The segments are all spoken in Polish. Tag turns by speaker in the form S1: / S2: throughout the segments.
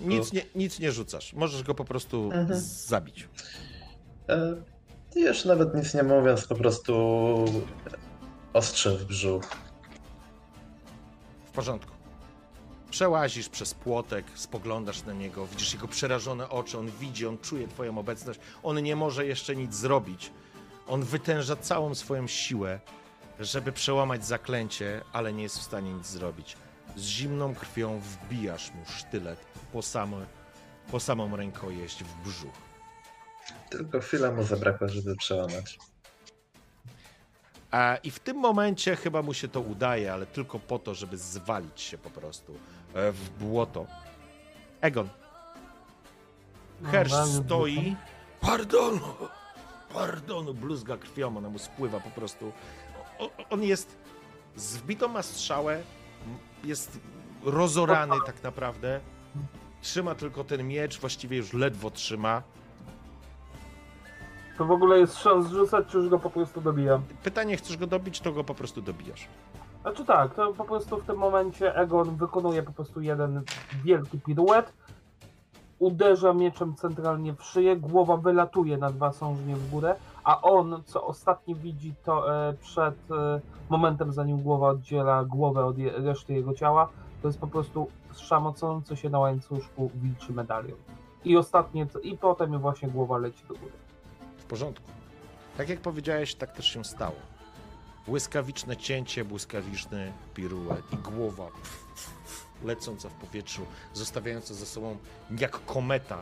S1: Nic nie, nic nie rzucasz. Możesz go po prostu
S2: Mhm.
S1: zabić.
S2: E, Już nawet nic nie mówiąc, po prostu ostrze w brzuch.
S1: W porządku. Przełazisz przez płotek, spoglądasz na niego, widzisz jego przerażone oczy, on widzi, on czuje twoją obecność, on nie może jeszcze nic zrobić. On wytęża całą swoją siłę, żeby przełamać zaklęcie, ale nie jest w stanie nic zrobić. Z zimną krwią wbijasz mu sztylet po, same, po samą rękojeść w brzuch.
S2: Tylko chwilę mu zabrakło, żeby przełamać.
S1: A, I w tym momencie chyba mu się to udaje, ale tylko po to, żeby zwalić się po prostu e, w błoto. Egon. Hersz
S3: No, bardzo
S1: stoi. Pardonu! Pardonu! Bluzga krwią, ona mu spływa po prostu. O, on jest z wbitą ma strzałę, jest rozorany tak naprawdę. Trzyma tylko ten miecz, właściwie już ledwo trzyma.
S3: To w ogóle jest szans rzucać, czy już go po prostu dobijam?
S1: Pytanie, chcesz go dobić, to go po prostu dobijasz.
S3: Znaczy tak, to po prostu w tym momencie Egon wykonuje po prostu jeden wielki piruet, uderza mieczem centralnie w szyję, głowa wylatuje na dwa sążnie w górę, a on, co ostatni widzi, to e, przed e, momentem, zanim głowa oddziela głowę od reszty jego ciała, to jest po prostu szamocący się na łańcuszku wilczy medalion. I ostatnie, i potem właśnie głowa leci do góry.
S1: W porządku. Tak jak powiedziałeś, tak też się stało. Błyskawiczne cięcie, błyskawiczny piruet i głowa pf, pf, lecąca w powietrzu, zostawiająca za sobą jak kometa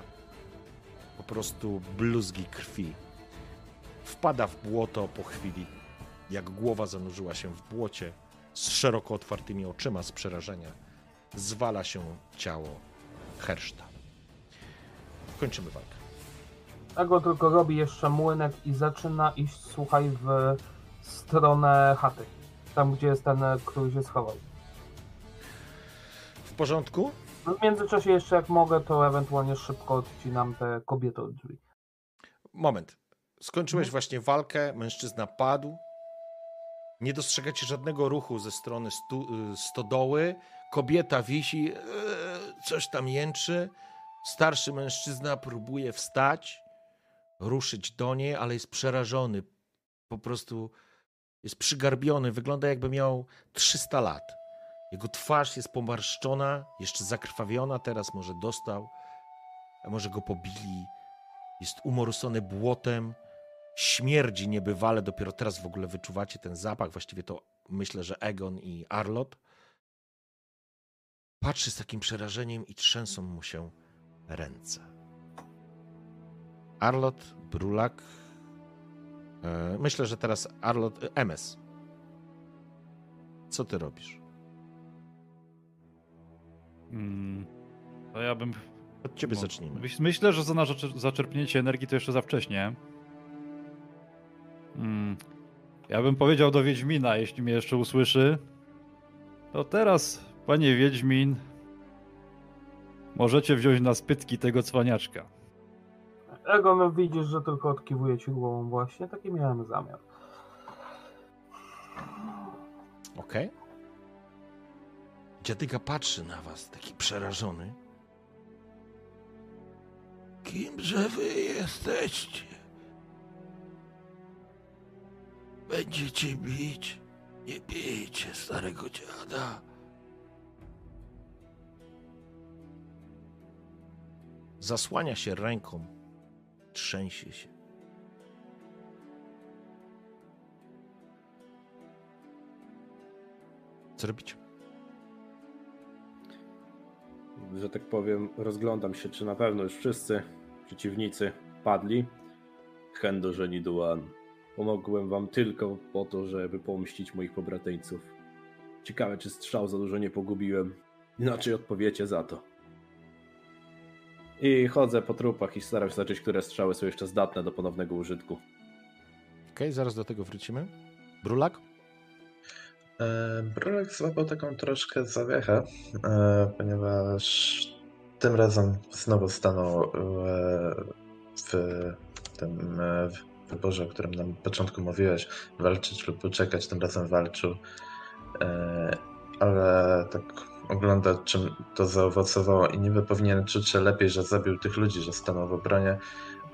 S1: po prostu bluzgi krwi. Wpada w błoto po chwili, jak głowa zanurzyła się w błocie z szeroko otwartymi oczyma z przerażenia. Zwala się ciało Herszta. Kończymy walkę.
S3: Egon tylko robi jeszcze młynek i zaczyna iść, słuchaj, w stronę chaty. Tam, gdzie jest ten, e, który się schował.
S1: W porządku?
S3: No, W międzyczasie jeszcze, jak mogę, to ewentualnie szybko odcinam tę kobietę od drzwi.
S1: Moment. Skończyłeś właśnie walkę, mężczyzna padł. Nie dostrzegacie żadnego ruchu ze strony stu, y, stodoły. Kobieta wisi, e, coś tam jęczy. Starszy mężczyzna próbuje wstać, ruszyć do niej, ale jest przerażony. Po prostu jest przygarbiony. Wygląda jakby miał 300 lat. Jego twarz jest pomarszczona, jeszcze zakrwawiona. Teraz może dostał, a może go pobili jest umorsony błotem, śmierdzi niebywale, dopiero teraz w ogóle wyczuwacie ten zapach, właściwie to myślę, że Egon i Arlot. Patrzy z takim przerażeniem i trzęsą mu się ręce. Arlot, Brulak, e, myślę, że teraz Arlot, e, MS. Co ty robisz?
S4: Mm, to ja bym.
S1: Od ciebie zacznijmy.
S4: myśl- Myślę, że za na zaczer- zaczerpnięcie energii to jeszcze za wcześnie. Mm, ja bym powiedział do Wiedźmina, jeśli mnie jeszcze usłyszy. To teraz, panie Wiedźmin, możecie wziąć na spytki tego cwaniaczka.
S3: Egon, widzisz, że tylko odkiwuje ci głową właśnie. Taki miałem zamiar.
S1: Okej. Dziadyga patrzy na was, taki przerażony. Kimże wy jesteście? Będziecie bić? Nie bijcie starego dziada. Zasłania się ręką, trzęsie się. Co robicie?
S5: że tak powiem, rozglądam się, czy na pewno już wszyscy przeciwnicy padli. Hendo Duan. Pomogłem wam tylko po to, żeby pomścić moich pobrateńców. Ciekawe, czy strzał za dużo nie pogubiłem. Inaczej odpowiecie za to. I chodzę po trupach i staram się zobaczyć, które strzały są jeszcze zdatne do ponownego użytku.
S1: Okej, zaraz do tego wrócimy. Brulak?
S2: E, Brulek złapał taką troszkę zawiechę, e, ponieważ tym razem znowu stanął e, w tym e, wyborze, o którym na początku mówiłeś, walczyć lub uciekać, tym razem walczył. E, Ale tak ogląda, czym to zaowocowało i niby powinien czuć się lepiej, że zabił tych ludzi, że stanął w obronie,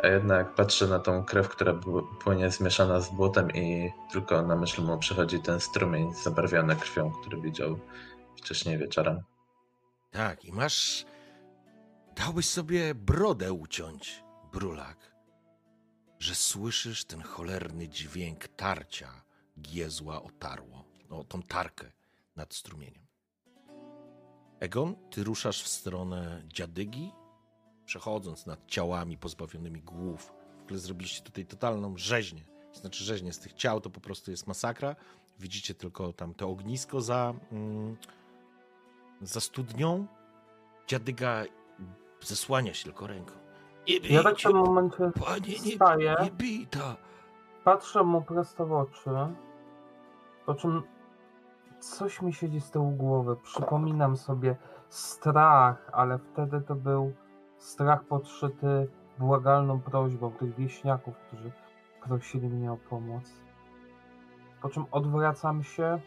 S2: a jednak patrzy na tą krew, która płynie zmieszana z błotem i tylko na myśl mu przychodzi ten strumień zabarwiony krwią, który widział wcześniej wieczorem.
S1: Tak, i masz. Dałbyś sobie brodę uciąć, Brulak, że słyszysz ten cholerny dźwięk tarcia giezła o tarło, o tą tarkę nad strumieniem. Egon, ty ruszasz w stronę dziadygi, przechodząc nad ciałami pozbawionymi głów. W ogóle zrobiliście tutaj totalną rzeźnię. Znaczy rzeźnię z tych ciał to po prostu jest masakra. Widzicie tylko tam to ognisko za, mm, za studnią. Dziadyga zasłania się tylko ręką. Nie
S3: Ja tak w tym momencie
S1: panie, nie,
S3: wstaję,
S1: nie bij ta.
S3: patrzę mu prosto w oczy, po czym coś mi siedzi z tyłu głowy. Przypominam sobie strach, ale wtedy to był strach podszyty błagalną prośbą tych wieśniaków, którzy prosili mnie o pomoc. Po czym odwracam się,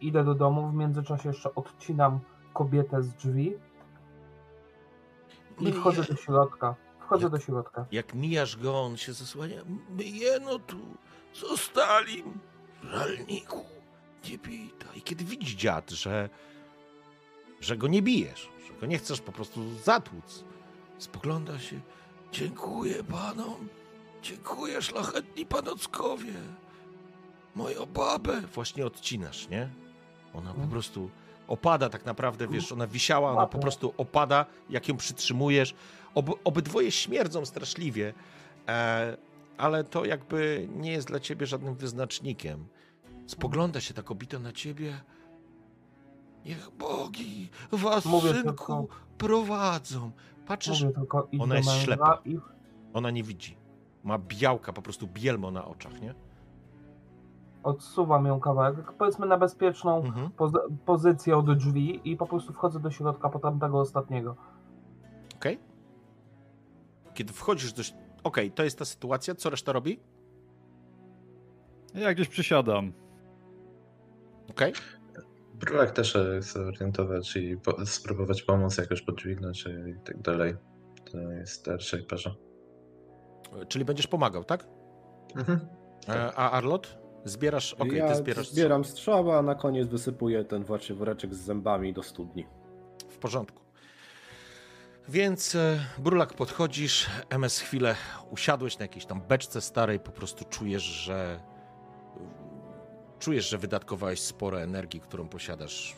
S3: idę do domu, w międzyczasie jeszcze odcinam kobietę z drzwi i wchodzę do środka. Wchodzę
S1: Jak-
S3: do środka.
S1: Jak mijasz go, on się zasłania. My jeno tu zostali, żalniku, nie bij ta. I kiedy widzi dziad, że, że go nie bijesz, że go nie chcesz po prostu zatłuc, spogląda się. Dziękuję panom, dziękuję szlachetni panockowie. Moją babę właśnie odcinasz, nie? Ona po
S3: Mhm.
S1: prostu opada tak naprawdę, wiesz, ona wisiała, ona po prostu opada, jak ją przytrzymujesz. Ob, obydwoje śmierdzą straszliwie, e, ale to jakby nie jest dla ciebie żadnym wyznacznikiem. Spogląda się ta kobieta na ciebie. Niech bogi was,
S3: Mówię
S1: synku,
S3: tylko-
S1: prowadzą. Patrzysz, ona jest ślepa. ona nie widzi. Ma białka, po prostu bielmo na oczach, nie?
S3: Odsuwam ją kawałek, powiedzmy na bezpieczną
S1: Mhm.
S3: poz- pozycję od drzwi i po prostu wchodzę do środka po tamtego ostatniego.
S1: Okej? Kiedy wchodzisz do... Okej, to jest ta sytuacja. Co reszta robi?
S4: Ja gdzieś przysiadam.
S1: Okej?
S2: Brulek też się chce orientować i po, spróbować pomóc jakoś podźwignąć i tak dalej. To jest raczej parza.
S1: Czyli będziesz pomagał, tak?
S2: Mhm.
S1: E, a Arlot? Zbierasz... Okej,
S5: ja
S1: ty zbierasz...
S5: zbieram strzała, a na koniec wysypuję ten właśnie woreczek z zębami do studni.
S1: W porządku. Więc e, Brulak podchodzisz, MS chwilę usiadłeś na jakiejś tam beczce starej, po prostu czujesz, że czujesz, że wydatkowałeś sporo energii, którą posiadasz.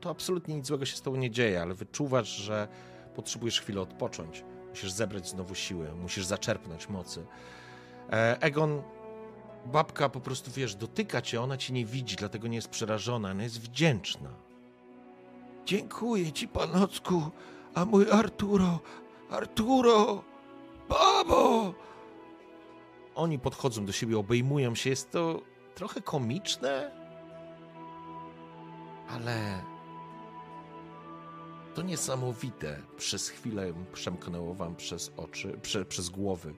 S1: To absolutnie nic złego się z tobą nie dzieje, ale wyczuwasz, że potrzebujesz chwilę odpocząć. Musisz zebrać znowu siłę, musisz zaczerpnąć mocy. E, Egon, babka po prostu, wiesz, dotyka cię, ona cię nie widzi, dlatego nie jest przerażona, ona jest wdzięczna. Dziękuję ci, panocku, a mój Arturo, Arturo, babo! Oni podchodzą do siebie, obejmują się, jest to trochę komiczne, ale to niesamowite. Przez chwilę przemknęło wam przez oczy, prze, przez głowy.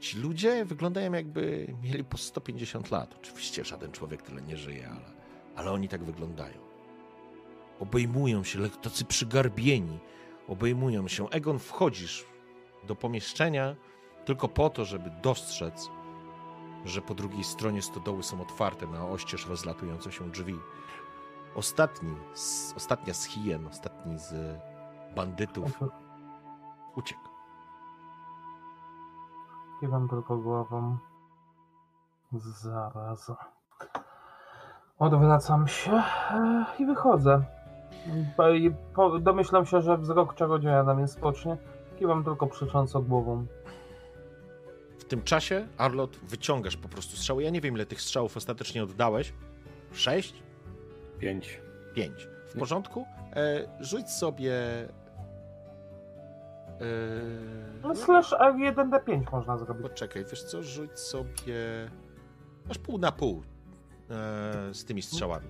S1: Ci ludzie wyglądają jakby mieli po 150 lat. Oczywiście żaden człowiek tyle nie żyje, ale, ale oni tak wyglądają obejmują się, tacy przygarbieni, obejmują się. Egon, wchodzisz do pomieszczenia tylko po to, żeby dostrzec, że po drugiej stronie stodoły są otwarte na oścież rozlatujące się drzwi. Ostatni, z, ostatnia z ostatni z bandytów uciekł.
S3: Kiwam tylko głową. Zaraz. Odwracam się e, i wychodzę. Domyślam się, że wzrok czarodzieja na mnie spocznie. Kiwam tylko przecząco głową.
S1: W tym czasie, Arlot, wyciągasz po prostu strzały. Ja nie wiem, ile tych strzałów ostatecznie oddałeś. Sześć?
S5: Pięć.
S1: Pięć. W porządku? E, rzuć sobie
S3: No
S1: Yy...
S3: slash R1D5 można zrobić.
S1: Poczekaj, wiesz co, rzuć sobie... Masz pół na pół e, z tymi strzałami.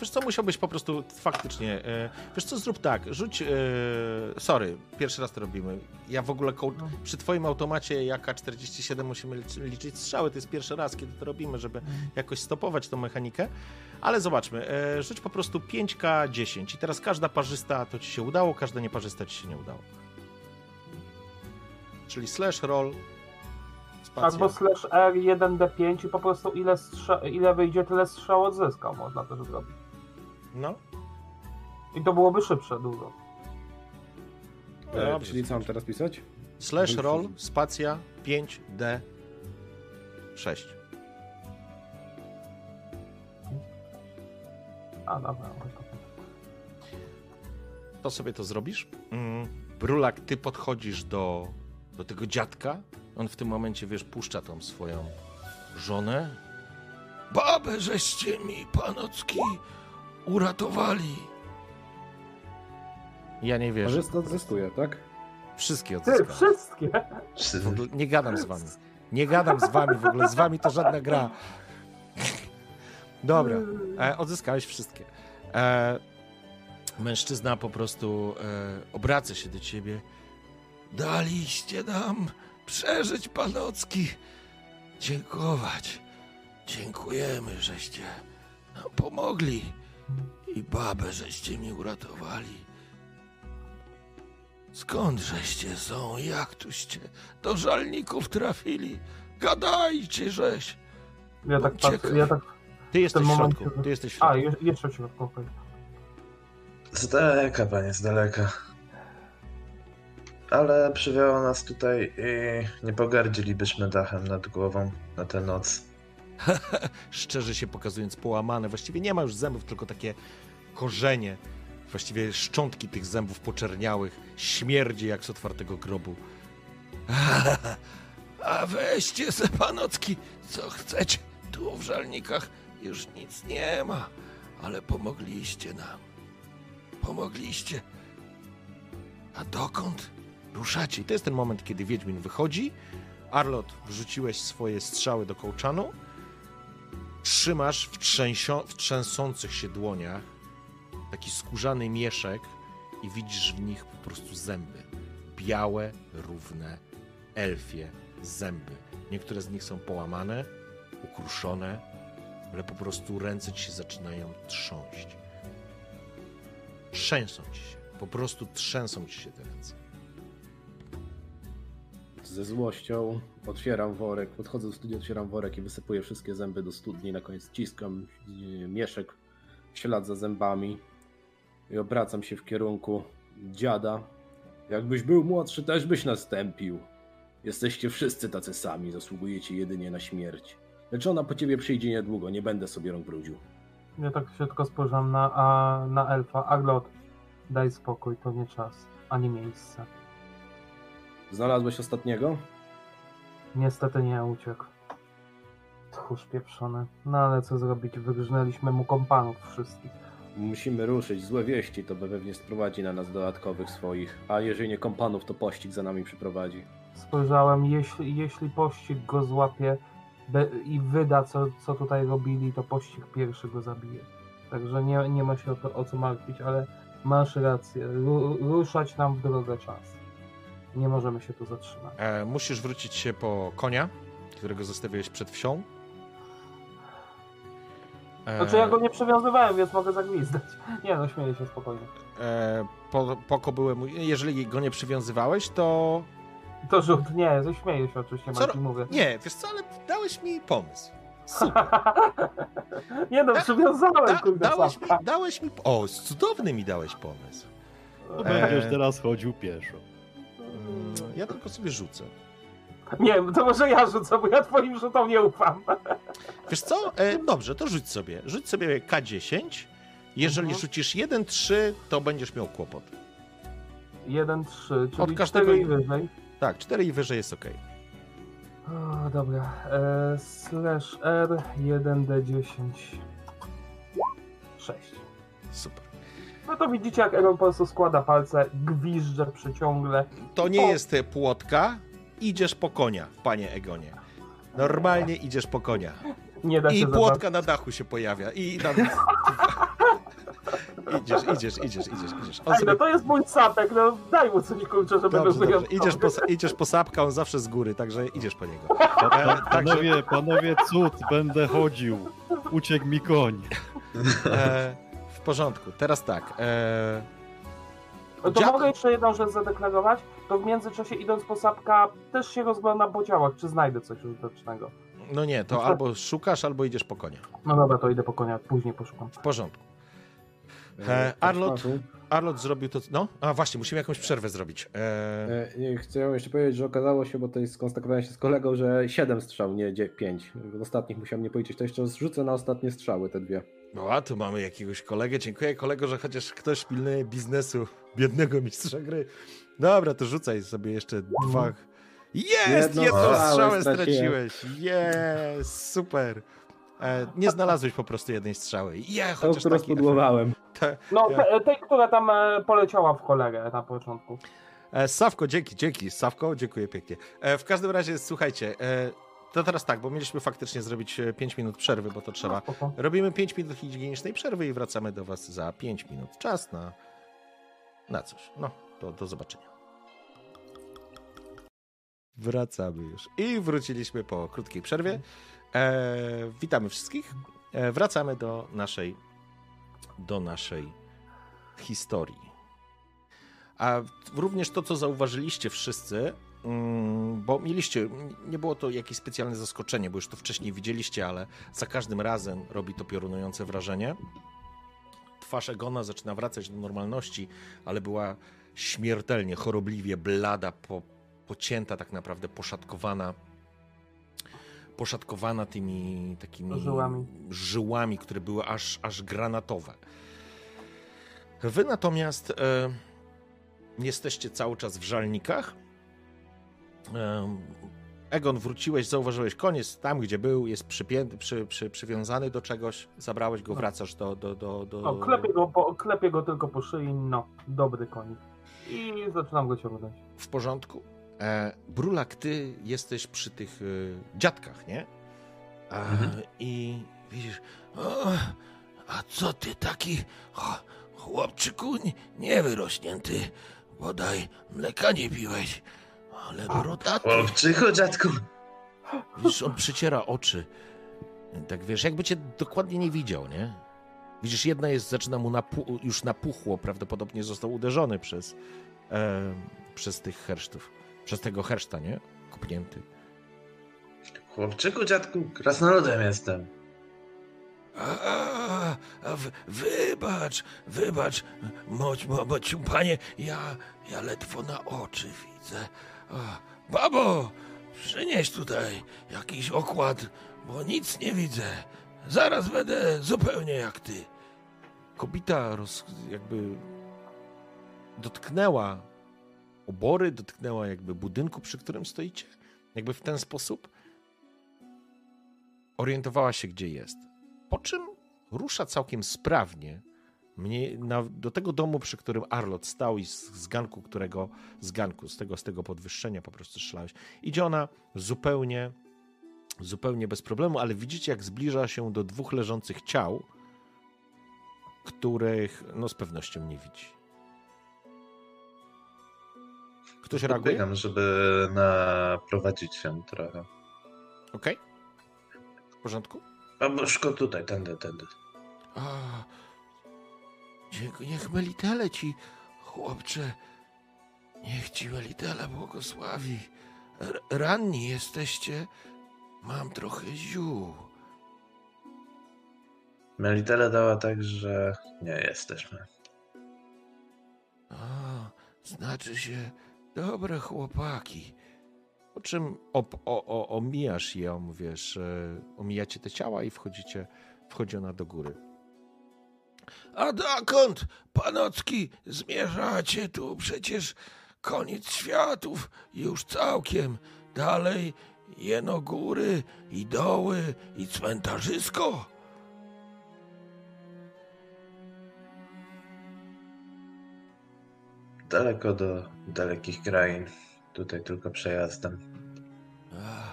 S1: Wiesz co, musiałbyś po prostu faktycznie... E, wiesz co, zrób tak, rzuć... E, sorry, pierwszy raz to robimy. Ja w ogóle koł,
S3: No.
S1: przy twoim automacie jak AK-47 musimy liczy- liczyć strzały. To jest pierwszy raz, kiedy to robimy, żeby jakoś stopować tą mechanikę. Ale zobaczmy, e, rzuć po prostu 5K10 i teraz każda parzysta to ci się udało, każda nieparzysta ci się nie udało. Czyli slash roll, spacja.
S3: Albo slash R1D5 i po prostu ile, strza- ile wyjdzie, tyle strzał odzyskał. Można też zrobić.
S1: No,
S3: I to byłoby szybsze dużo.
S5: E, czyli co mam teraz pisać?
S1: slash roll, spacja 5D 6.
S3: A dobra, to-
S1: To sobie to zrobisz. Mm, Brulak, ty podchodzisz do, do tego dziadka. On w tym momencie, wiesz, puszcza tą swoją żonę. Babę żeście mi, panocki, uratowali. Ja nie wierzę.
S5: Może odzyskuje, tak?
S1: Wszystkie
S3: Ty,
S1: odzyskałem.
S3: wszystkie!
S1: W ogóle nie gadam z wami. Nie gadam z wami w ogóle. Z wami to żadna gra. Dobra, e, odzyskałeś wszystkie. E, mężczyzna po prostu e, obraca się do ciebie. Daliście nam przeżyć, panocki. Dziękować. Dziękujemy, żeście nam pomogli. I babę żeście mi uratowali. Skąd żeście są? Jak tuście do żalników trafili? Gadajcie, żeś.
S3: Ja tak patrzę, ja tak...
S1: Ty jesteś w
S3: tym
S1: środku.
S3: momencie-
S1: Ty jesteś w
S3: A,
S1: środku.
S3: je, jeszcze w środku, okej.
S2: Z daleka, panie, z daleka. Ale przywiało nas tutaj i nie pogardzilibyśmy dachem nad głową na tę noc.
S1: Szczerze się pokazując połamane. Właściwie nie ma już zębów, tylko takie korzenie. Właściwie szczątki tych zębów poczerniałych. Śmierdzi jak z otwartego grobu. A weźcie se panocki, co chcecie. Tu w żalnikach już nic nie ma. Ale pomogliście nam. Pomogliście. A dokąd ruszacie? I to jest ten moment, kiedy Wiedźmin wychodzi. Arlot, wrzuciłeś swoje strzały do kołczanu. Trzymasz w, trzęsio- w trzęsących się dłoniach taki skórzany mieszek i widzisz w nich po prostu zęby. Białe, równe, elfie zęby. Niektóre z nich są połamane, ukruszone, ale po prostu ręce ci się zaczynają trząść. Trzęsą ci się. Po prostu trzęsą ci się te ręce.
S5: Ze złością otwieram worek, podchodzę do studia, otwieram worek i wysypuję wszystkie zęby do studni. Na koniec ciskam e, mieszek w ślad za zębami i obracam się w kierunku dziada. Jakbyś był młodszy, też byś nastąpił. Jesteście wszyscy tacy sami, zasługujecie jedynie na śmierć. Lecz ona po ciebie przyjdzie niedługo, nie będę sobie rąk brudził.
S3: Ja tak się tylko spojrzałem na, a, na elfa. Aglot, daj spokój, to nie czas, ani miejsce.
S5: Znalazłeś ostatniego?
S3: Niestety nie uciekł. Tchórz pieprzony. No ale co zrobić, wygrznęliśmy mu kompanów wszystkich.
S5: Musimy ruszyć. Złe wieści to pewnie sprowadzi na nas dodatkowych swoich. A jeżeli nie kompanów, to pościg za nami przyprowadzi.
S3: Spojrzałem, jeśli, jeśli pościg go złapie be, i wyda, co, co tutaj robili, to pościg pierwszy go zabije. Także nie, nie ma się o, to, o co martwić, ale masz rację. Ru, ruszać nam w drogę czas. Nie możemy się tu zatrzymać.
S1: E, musisz wrócić się po konia, którego zostawiłeś przed wsią. E,
S3: Znaczy ja go nie przywiązywałem, więc mogę zagwizdać. Nie no, śmieję się spokojnie.
S1: e, po, poko byłem, jeżeli go nie przywiązywałeś, to
S3: To rzut, nie, śmieję się oczywiście,
S1: Co
S3: Marcin, mówię.
S1: nie, wiesz co, ale dałeś mi pomysł. Super.
S3: nie no,
S1: Da-
S3: przywiązałem,
S1: Da,
S3: kurde,
S1: dałeś, mi, dałeś mi, o, cudowny mi dałeś pomysł. E.
S4: będziesz teraz chodził pieszo.
S1: Ja tylko sobie rzucę.
S3: Nie, to może ja rzucę, bo ja twoim rzutom nie ufam.
S1: Wiesz co, e, dobrze, to rzuć sobie. Rzuć sobie K10. Jeżeli
S3: Mhm.
S1: rzucisz 1-3, to będziesz miał kłopot.
S3: 1, 3, czyli
S1: Od każdego
S3: 4 i
S1: i-
S3: wyżej.
S1: Tak, 4 i wyżej jest ok.
S3: O, dobra. E, slash R 1D10. 6.
S1: Super.
S3: No to widzicie, jak Egon po prostu składa palce, gwizdże przyciągle.
S1: To nie
S3: O.
S1: jest e, płotka. Idziesz po konia, panie Egonie. Normalnie idziesz po konia.
S3: Nie da się
S1: I płotka na dachu się pojawia. I tam... idziesz, idziesz, idziesz, idziesz, idziesz. On
S3: Ej,
S1: sobie...
S3: no to jest mój sapek, no daj mu coś kurczę, żeby
S1: Dobrze,
S3: był
S1: dobrze. Idziesz po, idziesz po sapka, on zawsze z góry, także idziesz po niego. E, także,
S4: Panowie, panowie, cud, będę chodził. Uciekł mi koń.
S1: e, porządku. Teraz tak. E,
S3: No to
S1: Dziad-
S3: mogę jeszcze jedną rzecz zadeklarować, to w międzyczasie idąc po sapka też się rozglądam po działach, czy znajdę coś użytecznego.
S1: no nie, to albo szukasz, albo idziesz po konia.
S3: No dobra, to idę po konia, później poszukam.
S1: W porządku.
S5: E,
S1: E, Arlot? Arlot zrobił to. No, a właśnie, musimy jakąś przerwę zrobić. E,
S5: E, nie, Chciałem jeszcze powiedzieć, że okazało się, bo tutaj skontaktowałem się z kolegą, że 7 strzał, nie 5. W ostatnich musiałem nie policzyć, to jeszcze zrzucę na ostatnie strzały te dwie.
S1: No, a tu mamy jakiegoś kolegę. Dziękuję kolego, że chociaż ktoś pilnuje biznesu biednego mistrza gry. Dobra, to rzucaj sobie jeszcze dwa. Jest!
S5: Jedną
S1: Jedną
S5: strzałę
S1: straciłeś. Jest! Super. E, nie znalazłeś po prostu jednej strzały. Je,
S5: To,
S1: chociaż
S5: którą
S1: taki
S5: spudłowałem.
S3: No, te, tej, która tam e, poleciała w cholerę na początku.
S1: E, Sawko, dzięki, dzięki. Sawko, dziękuję pięknie. E, w każdym razie, słuchajcie, e, to teraz tak, bo mieliśmy faktycznie zrobić 5 minut przerwy, bo to trzeba.
S3: No.
S1: Robimy 5 minut higienicznej przerwy i wracamy do Was za 5 minut. Czas na, na coś. No, to do zobaczenia. Wracamy już. I wróciliśmy po krótkiej przerwie. E, witamy wszystkich. E, wracamy do naszej, do naszej historii. A również to, co zauważyliście wszyscy, bo mieliście, nie było to jakieś specjalne zaskoczenie, bo już to wcześniej widzieliście, ale za każdym razem robi to piorunujące wrażenie. Twarz Egona zaczyna wracać do normalności, ale była śmiertelnie, chorobliwie blada, po, pocięta, tak naprawdę poszatkowana. Poszatkowana tymi takimi
S3: Żyłami.
S1: żyłami, które były aż, aż granatowe. Wy natomiast e, jesteście cały czas w żalnikach. E, Egon, wróciłeś, zauważyłeś koniec tam, gdzie był, jest przypięty, przy, przy, przywiązany do czegoś, zabrałeś go,
S3: No.
S1: wracasz do... do, do, do...
S3: No, klepię go, po, klepię go tylko po szyi, no, dobry konik. I zaczynam go ciągnąć.
S1: W porządku. E, Brulak, ty jesteś przy tych e, dziadkach, nie? A, I widzisz, o, a co ty taki ch- chłopczyku nie- niewyrośnięty, bodaj mleka nie piłeś, ale brodaty.
S2: Chłopczyku, dziadku.
S1: Widzisz, on przyciera oczy. Tak wiesz, jakby cię dokładnie nie widział, nie? Widzisz, jedna jest, zaczyna mu napu- już napuchło, prawdopodobnie został uderzony przez, e, przez tych hersztów. Przez tego herszta, nie? Kopnięty.
S2: Chłopczyku, dziadku, krasnoludem jestem.
S1: A, a, a w, wybacz, wybacz, moć, mo, moć, panie, ja, ja ledwo na oczy widzę. Babo, przynieś tutaj jakiś okład, bo nic nie widzę. Zaraz będę zupełnie jak ty. Kobita roz, jakby dotknęła obory, dotknęła jakby budynku, przy którym stoicie. Jakby w ten sposób orientowała się, gdzie jest. Po czym rusza całkiem sprawnie mnie, na, do tego domu, przy którym Arlot stał i z, z ganku, którego z ganku, z tego, z tego podwyższenia po prostu strzelałeś. Idzie ona zupełnie, zupełnie bez problemu, ale widzicie, jak zbliża się do dwóch leżących ciał, których no z pewnością nie widzi. Ktoś reaguje?
S2: Biegam, żeby naprowadzić się trochę.
S1: Okej? W porządku?
S2: Babuszko, tutaj, tędy, tędy.
S1: A, niech, niech Melitele ci, chłopcze, niech ci Melitele błogosławi. R- ranni jesteście, mam trochę ziół.
S2: Melitele dała tak, że nie jesteśmy.
S1: A, znaczy się, dobre chłopaki. Po czym op, o, o, omijasz ją, wiesz, e, omijacie te ciała i wchodzicie, wchodzi ona do góry. A dokąd, panocki, zmierzacie tu? Przecież koniec światów już całkiem. Dalej jeno góry i doły i cmentarzysko.
S2: daleko do dalekich krain. Tutaj tylko przejazdem.
S1: A,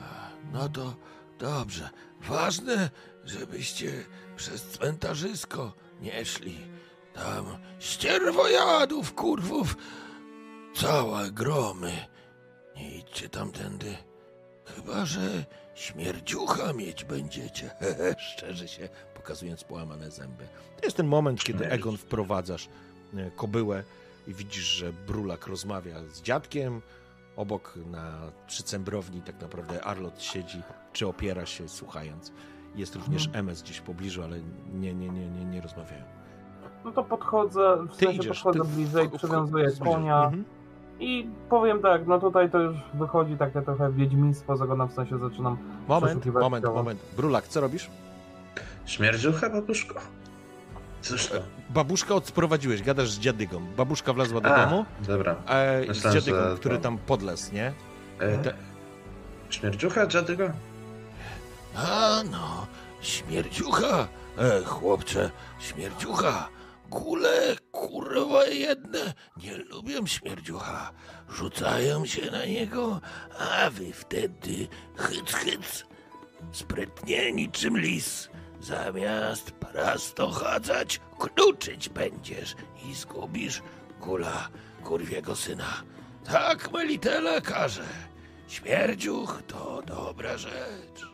S1: a, no to dobrze. Ważne, żebyście przez cmentarzysko nie szli. Tam ścierwojadów, kurwów, całe gromy. Nie idźcie tamtędy. Chyba, że śmierdziucha mieć będziecie. Szczerze się, pokazując połamane zęby. To jest ten moment, kiedy. Egon wprowadzasz e, kobyłę i widzisz, że Brulak rozmawia z dziadkiem. Obok na przycembrowni tak naprawdę Arlot siedzi, czy opiera się słuchając. Jest również MS gdzieś w pobliżu, ale nie, nie, nie, nie, nie rozmawiają.
S3: No to podchodzę, w
S1: Ty
S3: sensie
S1: idziesz.
S3: podchodzę
S1: ty
S3: bliżej,
S1: w- w-
S3: przywiązuję konia
S1: Mhm.
S3: i powiem tak, no tutaj to już wychodzi takie trochę wiedźmiństwo z Egona, w sensie zaczynam
S1: Moment, moment,
S3: ciało.
S1: moment. Brulak, co robisz?
S2: Śmierdziucha, babuszko? Cóż to?
S1: Babuszka odprowadziłeś, gadasz z dziadygą. Babuszka wlazła do
S2: A,
S1: domu
S2: Dobra.
S1: e, z
S2: Myślałem,
S1: dziadygą,
S2: że
S1: który
S2: to-
S1: tam podlesł, nie?
S2: E,
S1: Te-
S2: Śmierdziucha, dziadygo?
S1: A no, śmierdziucha, e, chłopcze, śmierdziucha. Gule, kurwa jedne, nie lubią śmierdziucha. Rzucają się na niego, a wy wtedy hyc, hyc, sprytnie niczym lis. Zamiast prosto chadzać, kluczyć będziesz i zgubisz gula, kurwiego syna. Tak melitele każe. Śmierdziuch to dobra rzecz.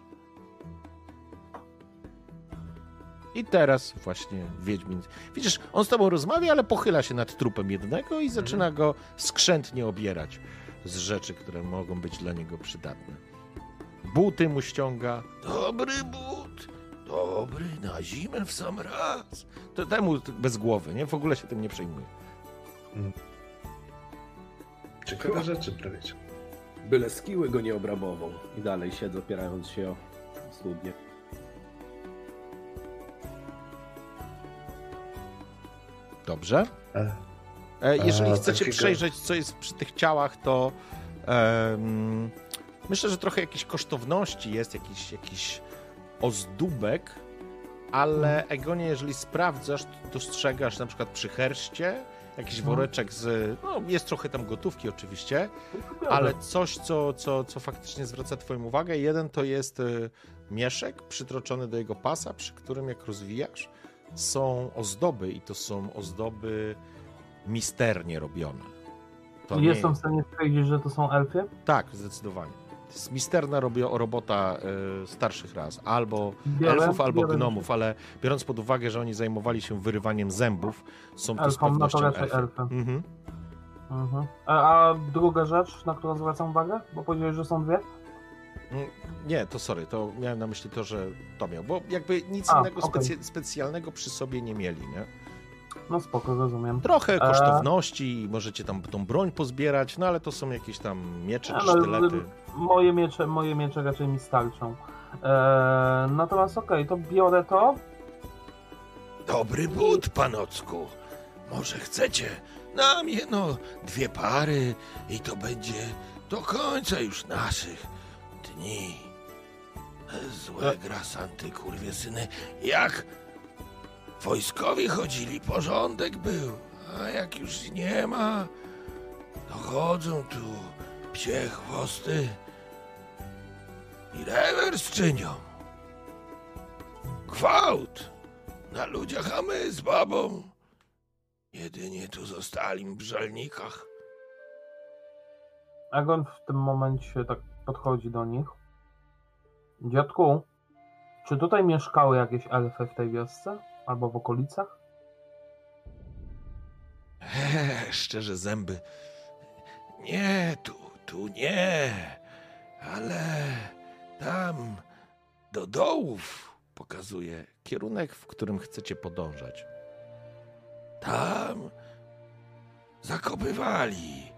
S1: I teraz właśnie Wiedźmin. Widzisz, on z tobą rozmawia, ale pochyla się nad trupem jednego i zaczyna go skrzętnie obierać z rzeczy, które mogą być dla niego przydatne. Buty mu ściąga. Dobry but, dobry, na zimę w sam raz. To temu bez głowy, nie? W ogóle się tym nie przejmuje.
S2: Ciekawe rzeczy prawić.
S5: Byle skiły go nie obrabował. I dalej siedzę, opierając się o studnie.
S1: Dobrze.
S2: E,
S1: E, jeżeli
S2: A,
S1: chcecie
S2: takiego-
S1: przejrzeć, co jest przy tych ciałach, to myślę, że trochę jakiejś kosztowności jest, jakiś, jakiś ozdóbek, ale Egonie, jeżeli sprawdzasz, to dostrzegasz na przykład przy herszcie jakiś
S3: Mhm.
S1: woreczek z... No, jest trochę tam gotówki oczywiście,
S3: Biorę.
S1: ale coś, co, co, co faktycznie zwraca twoją uwagę. Jeden to jest y, mieszek przytroczony do jego pasa, przy którym jak rozwijasz, są ozdoby i to są ozdoby misternie robione. To nie
S3: Jestem w stanie stwierdzić, że to są elfy.
S1: Tak, zdecydowanie. To jest misterna robota y, starszych ras, albo
S3: Biorę,
S1: elfów, albo
S3: biorę
S1: gnomów, ale biorąc pod uwagę, że oni zajmowali się wyrywaniem zębów, są to z
S3: Elfom, no to
S1: pewnością elfy.
S3: elfy.
S1: Mhm.
S3: Mhm. A, a druga rzecz, na którą zwracam uwagę, bo powiedziałeś, że są dwie?
S1: Mm, Nie, to sorry, to miałem na myśli to, że to miał, bo jakby nic
S3: A,
S1: innego
S3: okej.
S1: specy- specjalnego przy sobie nie mieli, nie?
S3: No spoko, rozumiem.
S1: Trochę
S3: E.
S1: kosztowności, możecie tam tą broń pozbierać, no ale to są jakieś tam miecze czy
S3: no,
S1: sztylety.
S3: Moje miecze, moje miecze raczej mi starczą. Eee, natomiast okej, to biorę to.
S1: Dobry but, panocku. Może chcecie nam jedno, dwie pary i to będzie do końca już naszych dni. Złe grasanty, kurwie syny. Jak wojskowi chodzili, porządek był. A jak już nie ma, to chodzą tu psie chwosty i rewers czynią. Gwałt na ludziach, a my z babą jedynie tu zostali w żalnikach.
S3: Egon w tym momencie tak podchodzi do nich. Dziadku, czy tutaj mieszkały jakieś elfy w tej wiosce? Albo w okolicach?
S1: Eee, szczerze zęby. Nie, tu, tu nie. Ale tam do dołów pokazuje kierunek, w którym chcecie podążać. Tam zakopywali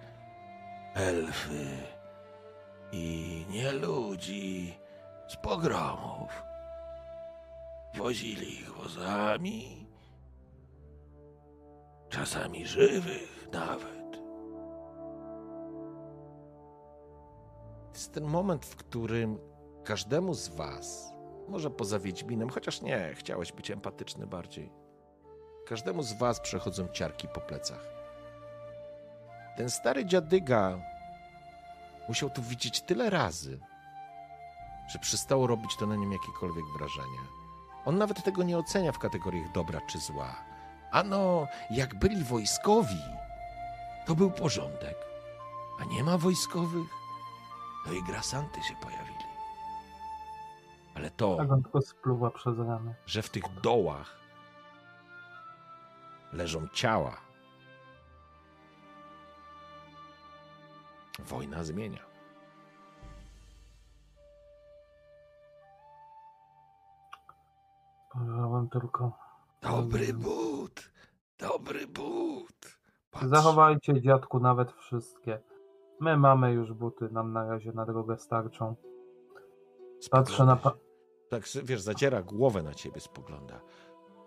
S1: elfy i nie ludzi z pogromów. Wozili ich wozami, czasami żywych nawet. Jest ten moment, w którym każdemu z was, może poza Wiedźminem, chociaż nie, chciałeś być empatyczny bardziej, każdemu z was przechodzą ciarki po plecach. ten stary dziadyga musiał tu widzieć tyle razy, że przestało robić to na nim jakiekolwiek wrażenie. On nawet tego nie ocenia w kategoriach dobra czy zła. Ano, jak byli wojskowi, to był porządek. A nie ma wojskowych, to i grasanty się pojawili. Ale to,
S3: ramię.
S1: że w tych dołach leżą ciała, wojna zmienia.
S3: Spojrzałem tylko.
S1: Dobry but, dobry but. Patrz.
S3: Zachowajcie dziadku nawet wszystkie. My mamy już buty, nam na razie na drogę starczą. Patrzę na pa-
S1: Tak, wiesz, zadziera głowę na ciebie, spogląda.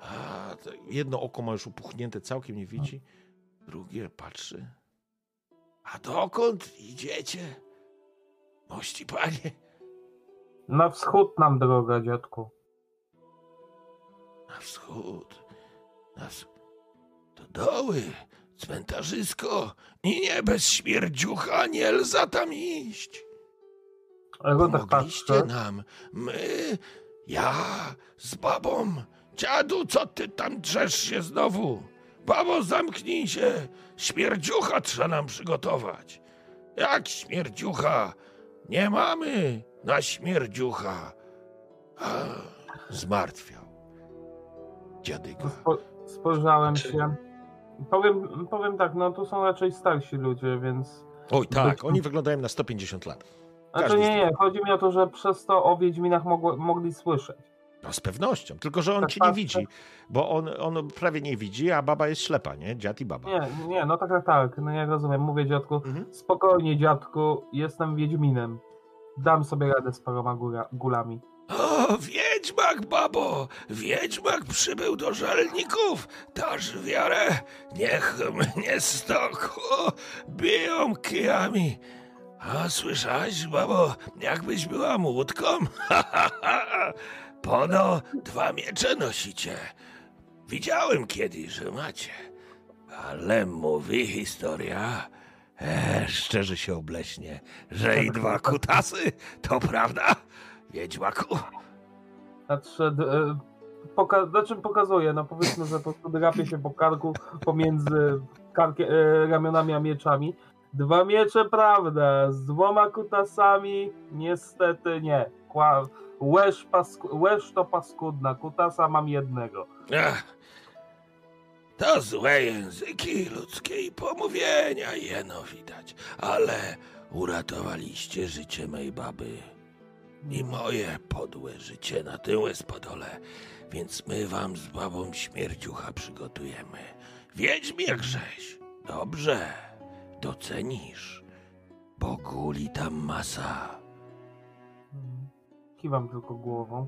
S1: A, jedno oko ma już upuchnięte, całkiem nie widzi. Drugie patrzy. A dokąd idziecie? Mości panie,
S3: Na wschód nam droga, dziadku.
S1: na wschód. Na wsch... To doły, cmentarzysko. I nie bez śmierdziucha nie lza tam iść. Pomogliście nam. My, ja z babą. Dziadu, co ty tam drzesz się znowu? Babo, zamknij się. Śmierdziucha trzeba nam przygotować. Jak śmierdziucha? Nie mamy na śmierdziucha. A, zmartwiał. Dziadyga.
S3: Spo, spojrzałem
S2: Czy-
S3: się. Powiem, powiem tak, no to są raczej starsi ludzie, więc.
S1: Oj, tak,
S3: Być-
S1: oni wyglądają na 150 lat.
S3: Znaczy
S1: Każdy z
S3: nie, nie, chodzi mi o to, że przez to o Wiedźminach mogło, mogli słyszeć.
S1: No z pewnością, tylko że on
S3: Tak
S1: cię nie
S3: patrzę.
S1: widzi, bo on, on prawie nie widzi, a baba jest ślepa, nie? Dziad i baba.
S3: Nie, nie, no tak, tak, tak, no ja rozumiem, mówię dziadku,
S1: Mhm.
S3: spokojnie dziadku, jestem Wiedźminem. Dam sobie radę z paroma góra, gulami.
S1: O, wiedźmak, babo! Wiedźmak przybył do żalników! Dasz wiarę? Niech mnie stoku biją kijami. A słyszałaś, babo, jakbyś była młotką? Ha, ha, ha. Pono dwa miecze nosicie. Widziałem kiedyś, że macie. Ale mówi historia, e, szczerze się obleśnie, że i dwa kutasy, to prawda? Wiedźmaku?
S3: Nadszedł, e, poka- znaczy pokazuje, no powiedzmy, że po prostu się po karku pomiędzy e, ramionami a mieczami. Dwa miecze, prawda, z dwoma kutasami niestety nie. Kła- łeż, pasku- łeż to paskudna, kutasa mam jednego.
S1: Ach, to złe języki ludzkie i pomówienia jeno widać, ale uratowaliście życie mej baby i moje podłe życie na tyłe spadole, więc my wam z babą śmierdziucha przygotujemy. Wiedź mi jak rzeź. Dobrze, docenisz, bo guli tam masa.
S3: Kiwam tylko głową.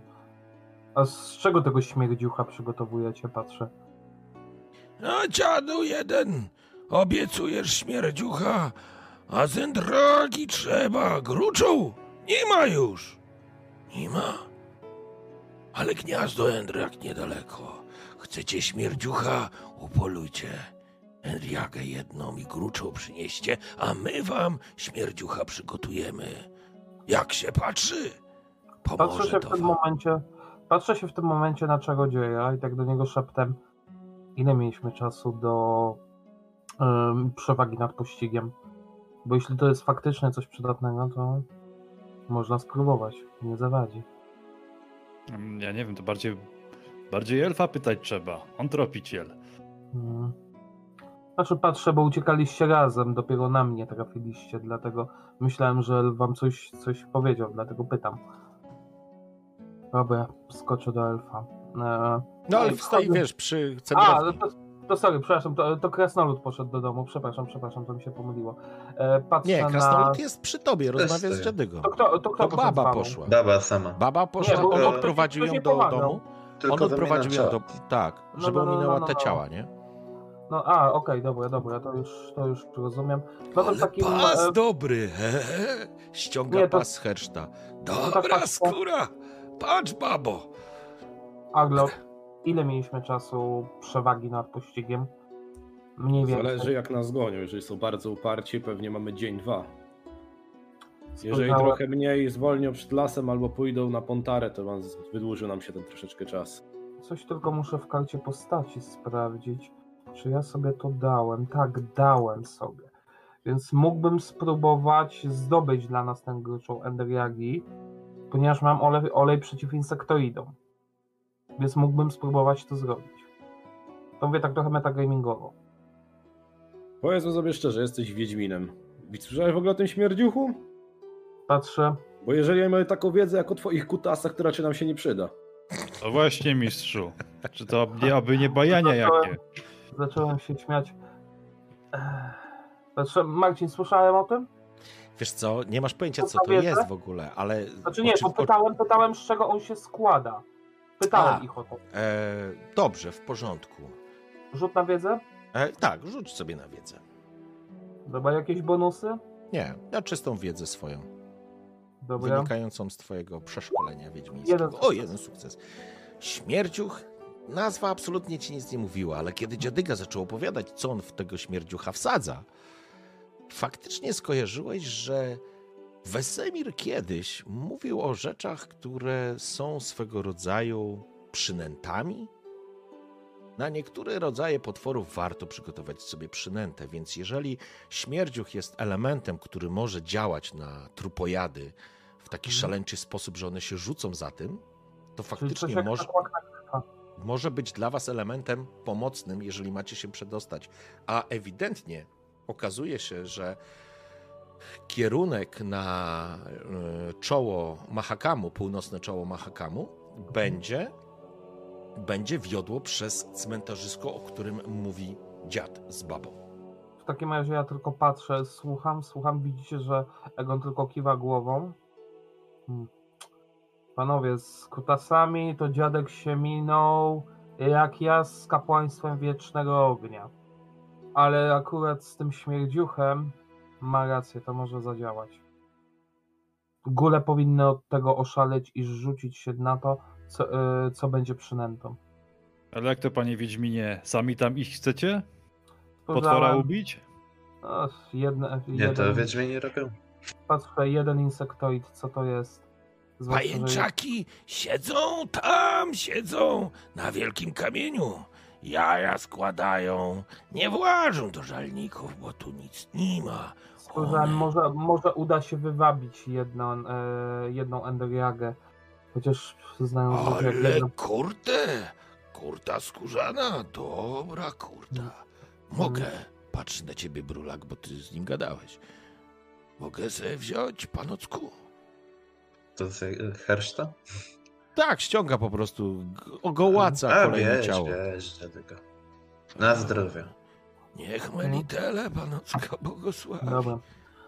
S3: A z czego tego śmierdziucha przygotowujecie, patrzę.
S1: A dziadu jeden, obiecujesz śmierdziucha, a zędragi trzeba, gruczą nie ma już. Nie ma. Ale gniazdo Endrak niedaleko. Chcecie śmierdziucha, upolujcie. Endriagę jedną i gruczą przynieście, a my wam śmierdziucha przygotujemy. Jak się patrzy?
S3: Patrzę się w tym
S1: wam.
S3: momencie, patrzę się w tym momencie na czarodzieja i tak do niego szeptem. Ile mieliśmy czasu do przewagi nad pościgiem? Bo jeśli to jest faktycznie coś przydatnego, to można spróbować. Nie zawadzi.
S4: Mm, Ja nie wiem, to bardziej, bardziej elfa pytać trzeba. On tropiciel.
S3: Mm. Znaczy patrzę, bo uciekaliście razem, dopiero na mnie trafiliście, dlatego myślałem, że wam coś, coś powiedział, dlatego pytam. Dobra, skoczę do elfa. E,
S1: No ale
S3: Ej,
S1: stoi,
S3: wchodzę.
S1: wiesz, przy
S3: A,
S1: centrowni.
S3: no to, to sorry, przepraszam, to, to Krasnolud poszedł do domu, przepraszam, przepraszam, to mi się pomyliło. E, patrzę
S1: Nie,
S3: na...
S1: krasnolud jest przy tobie, rozmawia z dziadygą.
S3: To kto, to kto
S1: To baba poszła.
S2: Baba sama.
S1: Baba poszła,
S3: Nie, bo-
S1: on odprowadził ją do
S3: pomagał.
S1: domu.
S2: Tylko
S1: On odprowadził ją do. Tak,
S3: No,
S1: żeby
S3: no, no,
S1: ominęła
S3: no, no,
S1: te
S3: no.
S1: ciała, nie?
S3: No a, okej, dobra, dobra, to już, to już rozumiem. No
S1: Ale
S3: takim...
S1: pas
S3: e,
S1: dobry, he, he. ściąga
S3: Nie, to-
S1: pas z herszta.
S3: tak
S1: Dobra
S3: patrzę.
S1: skóra, patrz babo.
S3: Arlot, ile mieliśmy czasu przewagi nad pościgiem? Mniej więcej.
S5: Zależy jak nas gonią. Jeżeli są bardzo uparci, pewnie mamy dzień, dwa. Jeżeli
S3: Spojrzałem-
S5: trochę mniej zwolnią przed lasem albo pójdą na Pontarę, to wam wydłuży nam się ten troszeczkę czas.
S3: Coś tylko muszę w karcie postaci sprawdzić, czy ja sobie to dałem. Tak, dałem sobie. Więc mógłbym spróbować zdobyć dla nas tę gruczą Endriagi, ponieważ mam olej, olej przeciw insektoidom. Więc mógłbym spróbować to zrobić. To mówię tak trochę metagamingowo.
S5: Powiedzmy sobie szczerze, jesteś Wiedźminem. Słyszałeś w ogóle o tym śmierdziuchu?
S3: Patrzę,
S5: Bo jeżeli mamy taką wiedzę jak o twoich kutasach, to raczej nam się nie przyda.
S4: To właśnie, mistrzu. Czy to nie, aby nie bajania jakie?
S3: zacząłem się śmiać. Znaczy, Marcin, słyszałem o tym?
S1: Wiesz co, nie masz pojęcia, co to jest w ogóle, ale...
S3: Znaczy nie, bo pytałem, pytałem, z czego on się składa. Pytałem
S1: A.
S3: ich o to.
S1: E, dobrze, w porządku.
S3: Rzut na wiedzę?
S1: E, tak, rzuć sobie na wiedzę.
S3: Dobra, jakieś bonusy?
S1: Nie, na czystą wiedzę swoją,
S3: Dobra.
S1: wynikającą z twojego przeszkolenia wiedźmińskiego.
S3: Jeden
S1: o, jeden sukces. Śmierdziuch, nazwa absolutnie ci nic nie mówiła, ale kiedy dziadyga zaczął opowiadać, co on w tego śmierdziucha wsadza, faktycznie skojarzyłeś, że Wesemir kiedyś mówił o rzeczach, które są swego rodzaju przynętami. Na niektóre rodzaje potworów warto przygotować sobie przynętę, więc jeżeli śmierdziuch jest elementem, który może działać na trupojady w taki
S3: Mhm.
S1: szaleńczy sposób, że one się rzucą za tym, to faktycznie może, może być dla was elementem pomocnym, jeżeli macie się przedostać. A ewidentnie okazuje się, że kierunek na e, czoło Mahakamu, północne czoło Mahakamu, będzie, będzie wiodło przez cmentarzysko, o którym mówi dziad z babą.
S3: W takim razie ja tylko patrzę, słucham, słucham. Widzicie, że Egon tylko kiwa głową. Hmm. Panowie, z kutasami to dziadek się minął, jak ja z kapłaństwem wiecznego ognia. Ale akurat z tym śmierdziuchem ma rację, to może zadziałać. Góle powinny od tego oszaleć i rzucić się na to, co, y, co będzie przynętą.
S4: Ale jak to, panie Wiedźminie, sami tam ich chcecie? Potwora ubić?
S3: o, jedne,
S2: Nie, to
S3: jeden,
S2: Wiedźmieni robią.
S3: patrzę, jeden insektoid, co to jest? Zwłaszcza, że-
S1: Pajęczaki siedzą tam, siedzą na wielkim kamieniu. Jaja składają, nie włażą do żalników, bo tu nic nie ma. One-
S3: może, może uda się wywabić jedną, e, jedną endoriagę. Chociaż jak
S1: Ale
S3: jedną.
S1: kurde, kurta skórzana, dobra kurta. Mogę, patrz na ciebie Brulak, bo ty z nim gadałeś. Mogę sobie wziąć, panocku?
S2: To herszta?
S1: Tak, ściąga po prostu, ogołaca
S2: A,
S1: kolejne
S2: wieź,
S1: ciało.
S2: wieź, dziadyga. Na zdrowie.
S1: Niech Melitele, panocka błogosławi.
S3: Dobra.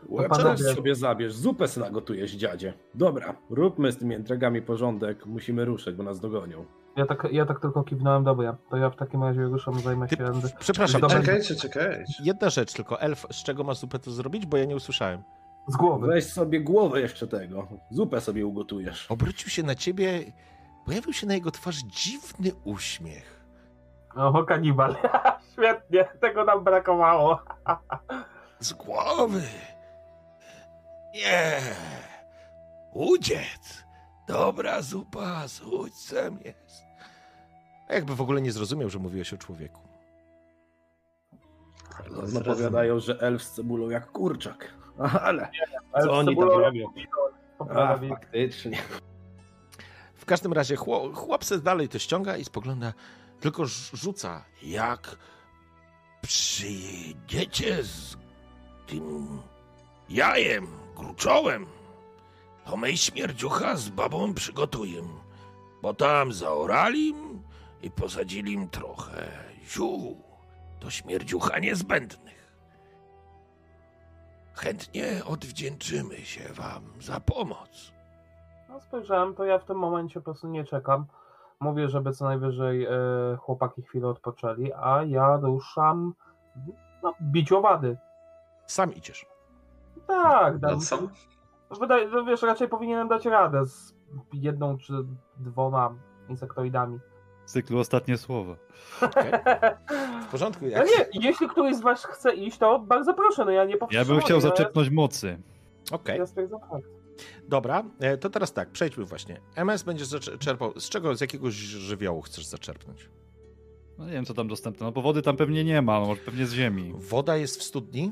S5: Łeb sobie zabierz, zupę sobie nagotujesz, dziadzie. Dobra, róbmy z tymi intrygami porządek, musimy ruszać, bo nas dogonią.
S3: Ja tak, ja tak tylko kiwnąłem, dobra. To ja w takim razie ruszam, zajmę
S1: Ty,
S3: się endy.
S1: przepraszam,
S3: Dobra.
S2: Czekajcie, czekajcie.
S1: jedna rzecz tylko. Elf, z czego masz zupę to zrobić? Bo ja nie usłyszałem.
S3: Z głowy.
S5: Weź sobie głowę jeszcze tego, zupę sobie ugotujesz.
S1: Obrócił się na ciebie, pojawił się na jego twarzy dziwny uśmiech.
S3: Oho, kanibal. Świetnie, tego nam brakowało.
S1: Z głowy. Nie. Udziec. Dobra zupa z udźcem jest. A jakby w ogóle nie zrozumiał, że mówiłeś o człowieku.
S5: No, powiadają, że elf z cebulą jak kurczak. Ale
S3: Ale
S5: co oni tam robią? A, faktycznie.
S1: W każdym razie chłop, chłop se dalej to ściąga i spogląda, tylko rz- rzuca, jak przyjedziecie z tym jajem, gruczołem, to my śmierdziucha z babą przygotuję, bo tam zaorali im i posadzili im trochę ziół do śmierdziucha niezbędnych. Chętnie odwdzięczymy się wam za pomoc.
S3: No spojrzałem, to ja w tym momencie po prostu nie czekam. Mówię, żeby co najwyżej e, chłopaki chwilę odpoczęli, a ja ruszam no, bić owady.
S1: Sam idziesz.
S3: Tak, dam,
S2: No co?
S3: Wydaje, że wiesz, raczej powinienem dać radę z jedną czy dwoma insektoidami.
S4: Z cyklu ostatnie słowa.
S1: Okej. W porządku.
S3: No
S1: Jak...
S3: nie, jeśli któryś z was chce iść, to bardzo proszę, no ja nie
S4: Ja
S3: powstrzymam.
S4: bym chciał
S3: ja-
S4: zaczerpnąć mocy.
S1: Okej,
S3: Ja fakt.
S1: dobra. E, To teraz tak, przejdźmy właśnie. MS będzie czerpał. Z czego, z jakiegoś żywiołu chcesz zaczerpnąć?
S4: No nie wiem, co tam dostępne. No bo wody tam pewnie nie ma, no może pewnie z ziemi.
S1: Woda jest w studni,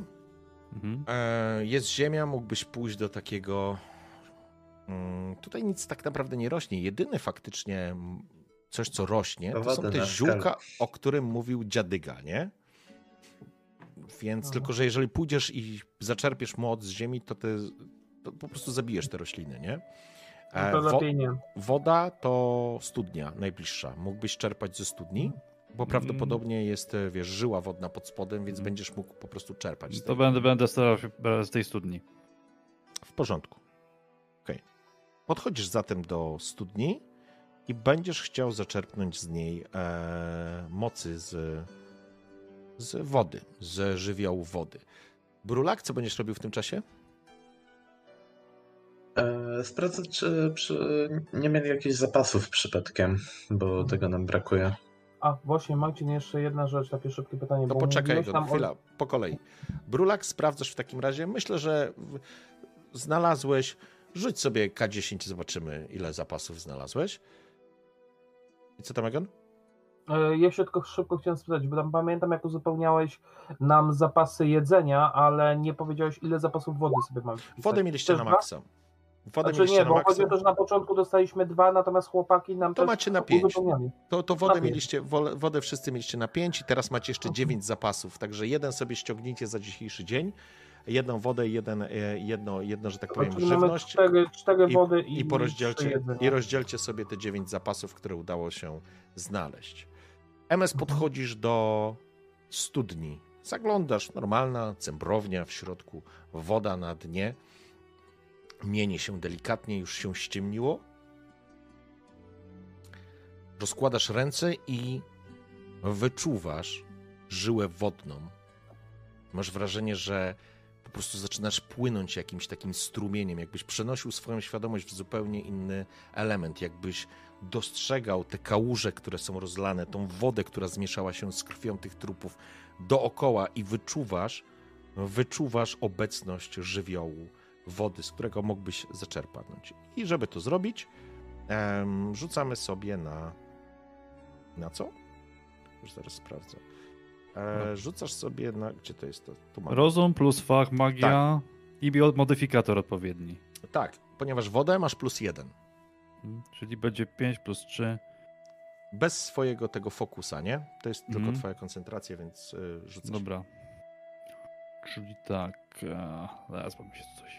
S4: Mhm.
S1: E, Jest ziemia, mógłbyś pójść do takiego. Mm, Tutaj nic tak naprawdę nie rośnie. Jedyne faktycznie coś, co rośnie, to są te ziółka, o którym mówił dziadyga, nie? Więc
S3: Aha.
S1: tylko, że jeżeli pójdziesz i zaczerpiesz moc z ziemi, to, ty, to po prostu zabijesz te rośliny, nie?
S3: No
S1: E,
S3: to
S1: wo-
S3: nie.
S1: woda to studnia najbliższa. Mógłbyś czerpać ze studni, bo
S4: Mm.
S1: prawdopodobnie jest, e, wiesz, żyła wodna pod spodem, więc
S4: Mm.
S1: będziesz mógł po prostu czerpać. z
S4: To będę, będę starał się brać z tej studni.
S1: W porządku. Okej. Podchodzisz zatem do studni i będziesz chciał zaczerpnąć z niej e, mocy z, z wody, z żywiołu wody. Brulak, co będziesz robił w tym czasie?
S2: E, sprawdzę, czy przy, nie mieli jakichś zapasów przypadkiem, bo tego nam brakuje.
S3: A, właśnie, Marcin, jeszcze jedna rzecz, takie szybkie pytanie.
S1: No
S3: bo
S1: poczekaj, go,
S3: tam o-
S1: chwila, po kolei. Brulak, sprawdzasz w takim razie. Myślę, że znalazłeś. Rzuć sobie K10, zobaczymy, ile zapasów znalazłeś. I co tam?
S3: E, Ja się tylko szybko chciałem spytać, bo tam pamiętam, jak uzupełniałeś nam zapasy jedzenia, ale nie powiedziałeś, ile zapasów wody sobie mamy. wpisać.
S1: Wodę mieliście na maksa. Wodę
S3: Znaczy
S1: mieliście
S3: nie,
S1: na
S3: bo
S1: maksa.
S3: chodzi o to, że na początku dostaliśmy dwa, natomiast chłopaki nam
S1: To macie na pięć. To, to wodę
S3: Na pięć.
S1: mieliście, wo- wodę wszyscy mieliście na 5 i teraz macie jeszcze
S3: Mhm.
S1: 9 zapasów, także jeden sobie ściągnijcie za dzisiejszy dzień, jedną wodę, jeden, e, jedno, jedno, że tak powiem,
S3: Czyli
S1: żywność
S3: cztery, cztery
S1: i-
S3: wody i,
S1: i, porozdzielcie, i rozdzielcie sobie te 9 zapasów, które udało się znaleźć. MS podchodzisz do studni. Zaglądasz, normalna cembrownia w środku, woda na dnie. Mienie się delikatnie, już się ściemniło. Rozkładasz ręce i wyczuwasz żyłę wodną. Masz wrażenie, że po prostu zaczynasz płynąć jakimś takim strumieniem, jakbyś przenosił swoją świadomość w zupełnie inny element, jakbyś dostrzegał te kałuże, które są rozlane, tą wodę, która zmieszała się z krwią tych trupów dookoła i wyczuwasz, wyczuwasz obecność żywiołu wody, z którego mógłbyś zaczerpnąć. I żeby to zrobić, rzucamy sobie na na co? Już zaraz sprawdzę. E, rzucasz sobie na. Gdzie to jest to? Tu mam.
S4: Rozum plus fach, magia i bio- modyfikator odpowiedni.
S1: Tak, ponieważ wodę masz plus jeden.
S4: Mhm. Czyli będzie 5 plus 3.
S1: Bez swojego tego fokusa, nie? To jest tylko
S4: Mhm.
S1: twoja koncentracja, więc y, rzucasz.
S4: Dobra. Czyli tak. E, zaraz pomyślę coś.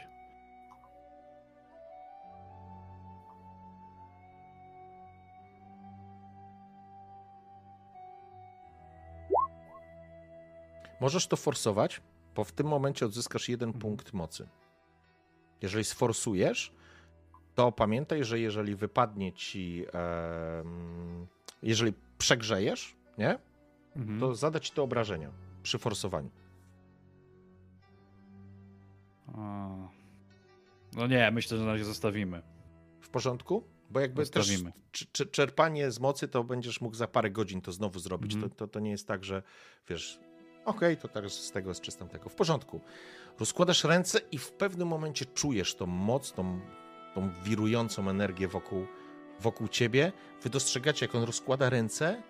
S1: Możesz to forsować, bo w tym momencie odzyskasz jeden
S4: Mhm.
S1: punkt mocy. Jeżeli sforsujesz, to pamiętaj, że jeżeli wypadnie ci. jeżeli przegrzejesz, nie?
S4: Mhm.
S1: To zada ci to obrażenia przy forsowaniu.
S4: A. No nie, myślę, że na razie zostawimy.
S1: W porządku? Bo jakby też
S4: Zostawimy.
S1: cz- czerpanie z mocy, to będziesz mógł za parę godzin to znowu zrobić.
S4: Mhm.
S1: To, to, to nie jest tak, że wiesz, okej, to teraz z tego, z czystym tego. W porządku. Rozkładasz ręce i w pewnym momencie czujesz tą moc, tą, tą wirującą energię wokół, wokół ciebie. Wy dostrzegacie, jak on rozkłada ręce,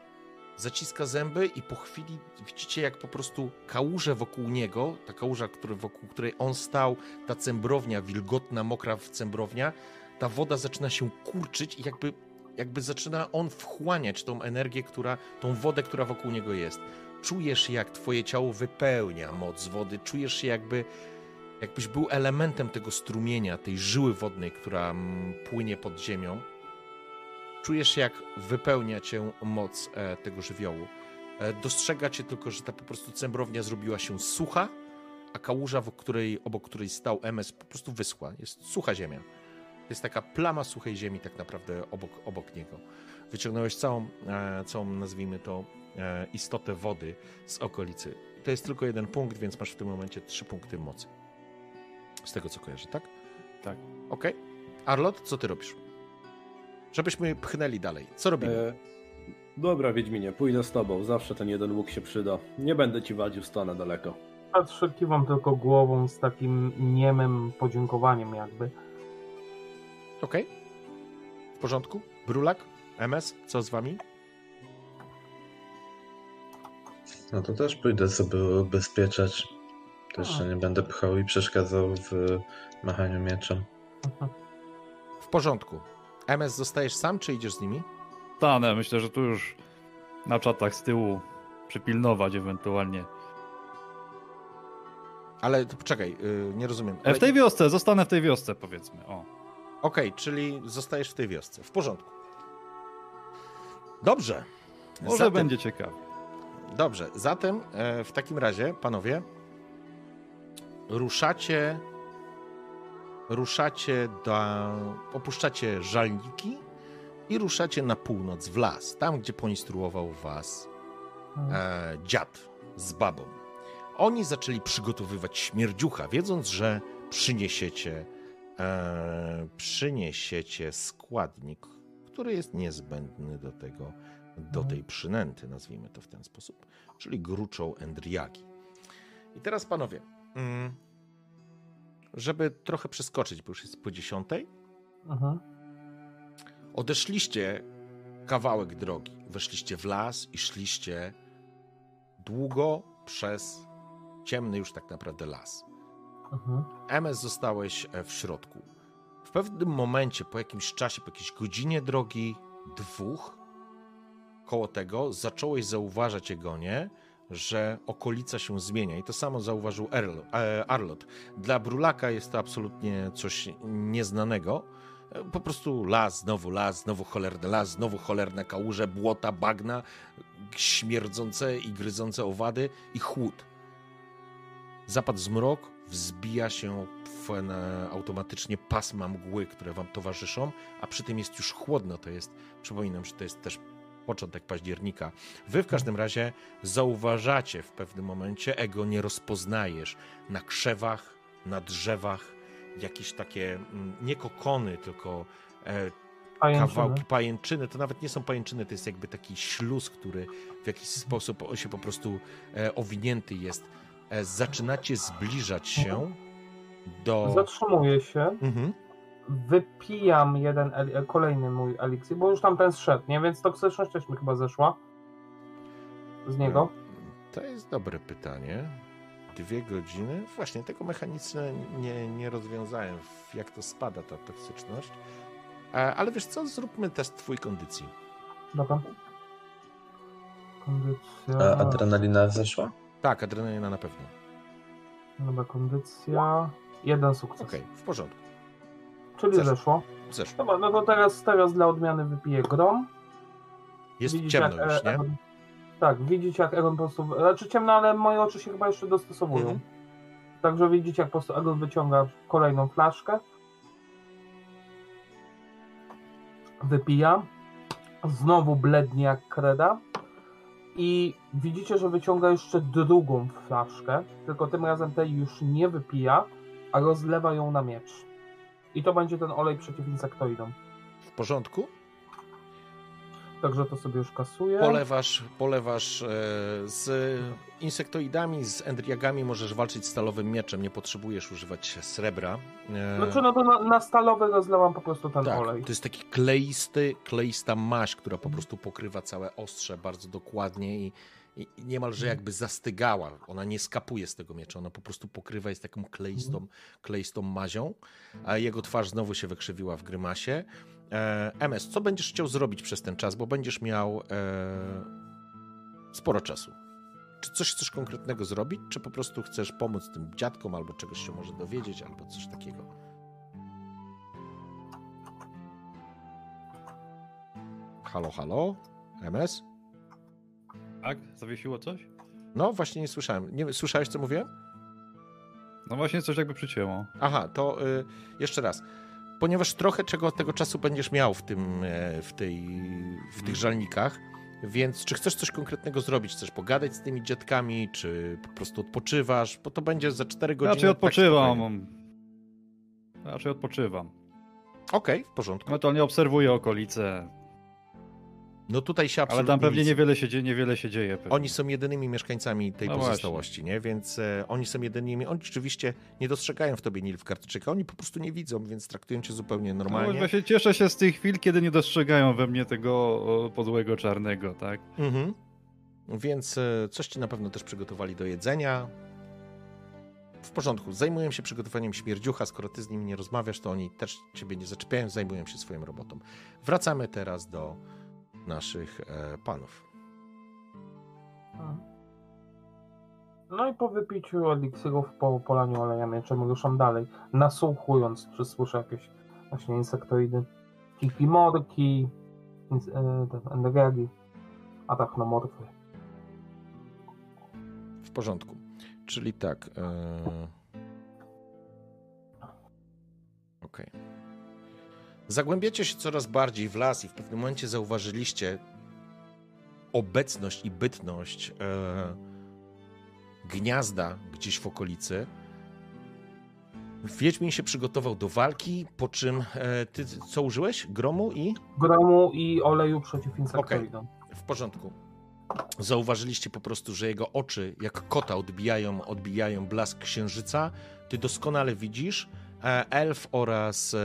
S1: zaciska zęby i po chwili widzicie, jak po prostu kałuże wokół niego, ta kałuża, który, wokół której on stał, ta cembrownia, wilgotna, mokra cembrownia, ta woda zaczyna się kurczyć i jakby, jakby zaczyna on wchłaniać tą energię, która, tą wodę, która wokół niego jest. Czujesz, jak twoje ciało wypełnia moc wody, czujesz się jakby, jakbyś był elementem tego strumienia, tej żyły wodnej, która mm, płynie pod ziemią. Czujesz, jak wypełnia cię moc e, tego żywiołu. E, dostrzegacie tylko, że ta po prostu cembrownia zrobiła się sucha, a kałuża, w której, obok której stał MS, po prostu wyschła. Jest sucha ziemia. Jest taka plama suchej ziemi tak naprawdę obok, obok niego. Wyciągnąłeś całą, e, całą nazwijmy to, istotę wody z okolicy. To jest tylko jeden punkt, więc masz w tym momencie trzy punkty mocy. Z tego co kojarzę, tak?
S4: Tak.
S1: Okej. Arlot, co ty robisz? Żebyśmy pchnęli dalej. Co robimy?
S5: E, Dobra, Wiedźminie, pójdę z tobą. Zawsze ten jeden łuk się przyda. Nie będę ci wadził, stanę daleko.
S3: Patrzę, kiwam tylko głową z takim niemym podziękowaniem jakby.
S1: Okej. W porządku? Brulak? MS? Co z wami?
S2: No to też pójdę sobie ubezpieczać. Też się nie będę pchał i przeszkadzał w machaniu mieczem.
S1: W porządku. MS zostajesz sam, czy idziesz z nimi?
S4: Stanę, myślę, że tu już na czatach z tyłu przypilnować ewentualnie.
S1: Ale to poczekaj, yy, nie rozumiem.
S4: E,
S1: Ale...
S4: w tej wiosce, zostanę w tej wiosce powiedzmy, o.
S1: Okej, czyli zostajesz w tej wiosce. W porządku. Dobrze.
S4: Może
S1: Zatem-
S4: będzie ciekawie.
S1: Dobrze, zatem e, w takim razie, panowie, ruszacie, ruszacie do, opuszczacie żalniki i ruszacie na północ, w las, tam gdzie poinstruował was e, dziad z babą. Oni zaczęli przygotowywać śmierdziucha, wiedząc, że przyniesiecie, e, przyniesiecie składnik, który jest niezbędny do tego, do tej przynęty, nazwijmy to w ten sposób, czyli gruczą endriaki. I teraz panowie, mm, żeby trochę przeskoczyć, bo już jest po dziesiątej,
S3: Mhm.
S1: odeszliście kawałek drogi, weszliście w las i szliście długo przez ciemny już tak naprawdę las.
S3: Mhm.
S1: MS zostałeś e, w środku. W pewnym momencie, po jakimś czasie, po jakiejś godzinie drogi, dwóch, koło tego, zacząłeś zauważać, Egonie, że okolica się zmienia. I to samo zauważył Erl, e, Arlot. Dla Brulaka jest to absolutnie coś nieznanego. Po prostu las, znowu las, znowu cholerny las, znowu cholerne kałuże, błota, bagna, śmierdzące i gryzące owady i chłód. Zapadł zmrok, wzbija się w, automatycznie pasma mgły, które wam towarzyszą, a przy tym jest już chłodno. To jest, przypominam, że to jest też początek października. Wy w każdym razie zauważacie w pewnym momencie, ego nie rozpoznajesz na krzewach, na drzewach jakieś takie mm, nie kokony, tylko e,
S3: Pajęczyny.
S1: kawałki pajęczyny. To nawet nie są pajęczyny, to jest jakby taki śluz, który w jakiś sposób o- się po prostu e, owinięty jest. E, zaczynacie zbliżać się do.
S3: Zatrzymuję się,
S1: Mhm.
S3: Wypijam jeden, el- kolejny mój eliksir, bo już tam ten zszedł, nie? Więc toksyczność też mi chyba zeszła z niego.
S1: To jest dobre pytanie. Dwie godziny? Właśnie, tego mechanicznie nie, nie rozwiązałem, jak to spada ta toksyczność. E, Ale wiesz co, zróbmy test twojej kondycji.
S3: Dobra. Kondycja.
S2: A adrenalina zeszła?
S1: Tak, adrenalina na pewno.
S3: Dobra, kondycja. Jeden sukces.
S1: Okej, w porządku.
S3: Czyli
S1: Zeszło.
S3: zeszło.
S1: Zeszło.
S3: Dobra, no to teraz, teraz dla odmiany wypiję grom.
S1: Jest
S3: Widzicie,
S1: ciemno
S3: jak,
S1: już, nie?
S3: Tak, widzicie jak Egon po prostu... Znaczy ciemno, ale moje oczy się chyba jeszcze dostosowują.
S1: Mhm.
S3: Także widzicie jak po prostu Egon wyciąga kolejną flaszkę. Wypija. Znowu blednie jak kreda. I widzicie, że wyciąga jeszcze drugą flaszkę. Tylko tym razem tej już nie wypija, a rozlewa ją na miecz. I to będzie ten olej przeciw insektoidom.
S1: W porządku?
S3: Także to sobie już kasuję.
S1: Polewasz, polewasz e, z insektoidami, z endriagami możesz walczyć stalowym mieczem, nie potrzebujesz używać srebra. E,
S3: Znaczy, no to na, na stalowy rozlewam po prostu ten
S1: tak,
S3: olej.
S1: to jest taki kleisty, kleista maść, która po prostu pokrywa całe ostrze bardzo dokładnie i, i niemalże jakby zastygała. Ona nie skapuje z tego miecza, ona po prostu pokrywa jest taką kleistą, kleistą mazią, a jego twarz znowu się wykrzywiła w grymasie. E, MS, co będziesz chciał zrobić przez ten czas, bo będziesz miał e, sporo czasu. Czy coś chcesz konkretnego zrobić, czy po prostu chcesz pomóc tym dziadkom, albo czegoś się może dowiedzieć, albo coś takiego? Halo, halo? MS?
S4: Tak? Zawiesiło coś?
S1: No, właśnie nie słyszałem. Nie, słyszałeś, co mówiłem?
S4: No właśnie coś jakby przycięło.
S1: Aha, to y, jeszcze raz. Ponieważ trochę czego tego czasu będziesz miał w, tym, e, w, tej, w tych żalnikach, więc czy chcesz coś konkretnego zrobić? Chcesz pogadać z tymi dziadkami, czy po prostu odpoczywasz? Bo to będzie za 4 godziny.
S4: Raczej
S1: tak
S4: odpoczywam.
S1: spokojnie.
S4: Raczej odpoczywam.
S1: Okej, w porządku.
S4: Ewentualnie obserwuję okolice.
S1: No tutaj się
S4: Ale
S1: absolutnie
S4: tam pewnie
S1: nic-
S4: niewiele się dzieje, niewiele się dzieje. Pewnie.
S1: Oni są jedynymi mieszkańcami tej
S4: No
S1: pozostałości, nie? Więc e, oni są jedynymi. Oni oczywiście nie dostrzegają w tobie Nilfgaardczyka, oni po prostu nie widzą, więc traktują cię zupełnie
S4: No,
S1: normalnie.
S4: właśnie cieszę się z tych chwil, kiedy nie dostrzegają we mnie tego podłego czarnego, tak?
S1: Mhm. Więc e, coś ci na pewno też przygotowali do jedzenia. W porządku, zajmują się przygotowaniem śmierdziucha. Skoro ty z nimi nie rozmawiasz, to oni też ciebie nie zaczepiają, zajmują się swoją robotą. Wracamy teraz do naszych e, panów.
S3: No i po wypiciu eliksirów, po polaniu olejem mieczem ruszam dalej, nasłuchując, czy słyszę jakieś właśnie insektoidy, kikimorki, e, te enderegi, arachnomorfy.
S1: W porządku. Czyli tak. E... Okej. Zagłębiacie się coraz bardziej w las i w pewnym momencie zauważyliście obecność i bytność e... gniazda gdzieś w okolicy. Wiedźmin się przygotował do walki, po czym e... ty co użyłeś? Gromu i?
S3: Gromu i oleju przeciw insektoidom.
S1: W porządku. Zauważyliście po prostu, że jego oczy, jak kota, odbijają, odbijają blask księżyca. Ty doskonale widzisz. E, Elf oraz e,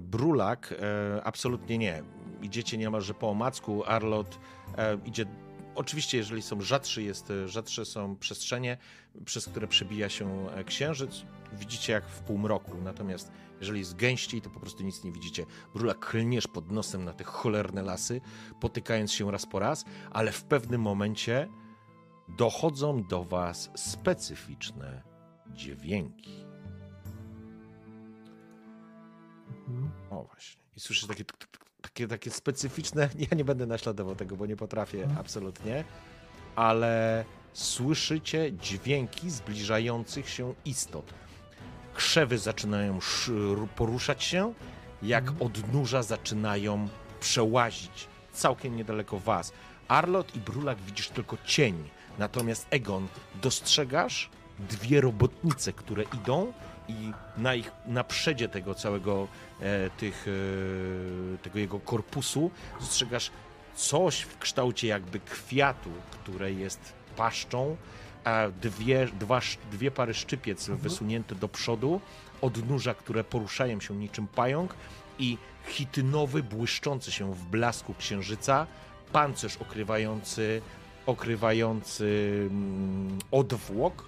S1: Brulak e, absolutnie nie. Idziecie niemalże po omacku. Arlot idzie. Oczywiście, jeżeli są rzadszy, jest, rzadsze są przestrzenie, przez które przebija się księżyc. Widzicie jak w półmroku. Natomiast jeżeli jest gęściej, to po prostu nic nie widzicie. Brulak klniesz pod nosem na te cholerne lasy potykając się raz po raz, ale w pewnym momencie dochodzą do was specyficzne dźwięki.
S3: Mhm.
S1: O właśnie. I słyszysz takie, takie, takie specyficzne. Ja nie będę naśladował tego, bo nie potrafię absolutnie, ale słyszycie dźwięki zbliżających się istot. Krzewy zaczynają sz- poruszać się, jak odnóża zaczynają przełazić całkiem niedaleko was. Arlot i Brulak widzisz tylko cień, natomiast Egon dostrzegasz dwie robotnice, które idą i na ich na przedzie tego całego e, tych, e, tego jego korpusu dostrzegasz coś w kształcie jakby kwiatu, które jest paszczą, a dwie, dwa, dwie pary szczypiec wysunięte do przodu, odnóża, które poruszają się niczym pająk i chitynowy, błyszczący się w blasku księżyca, pancerz okrywający, okrywający mm, odwłok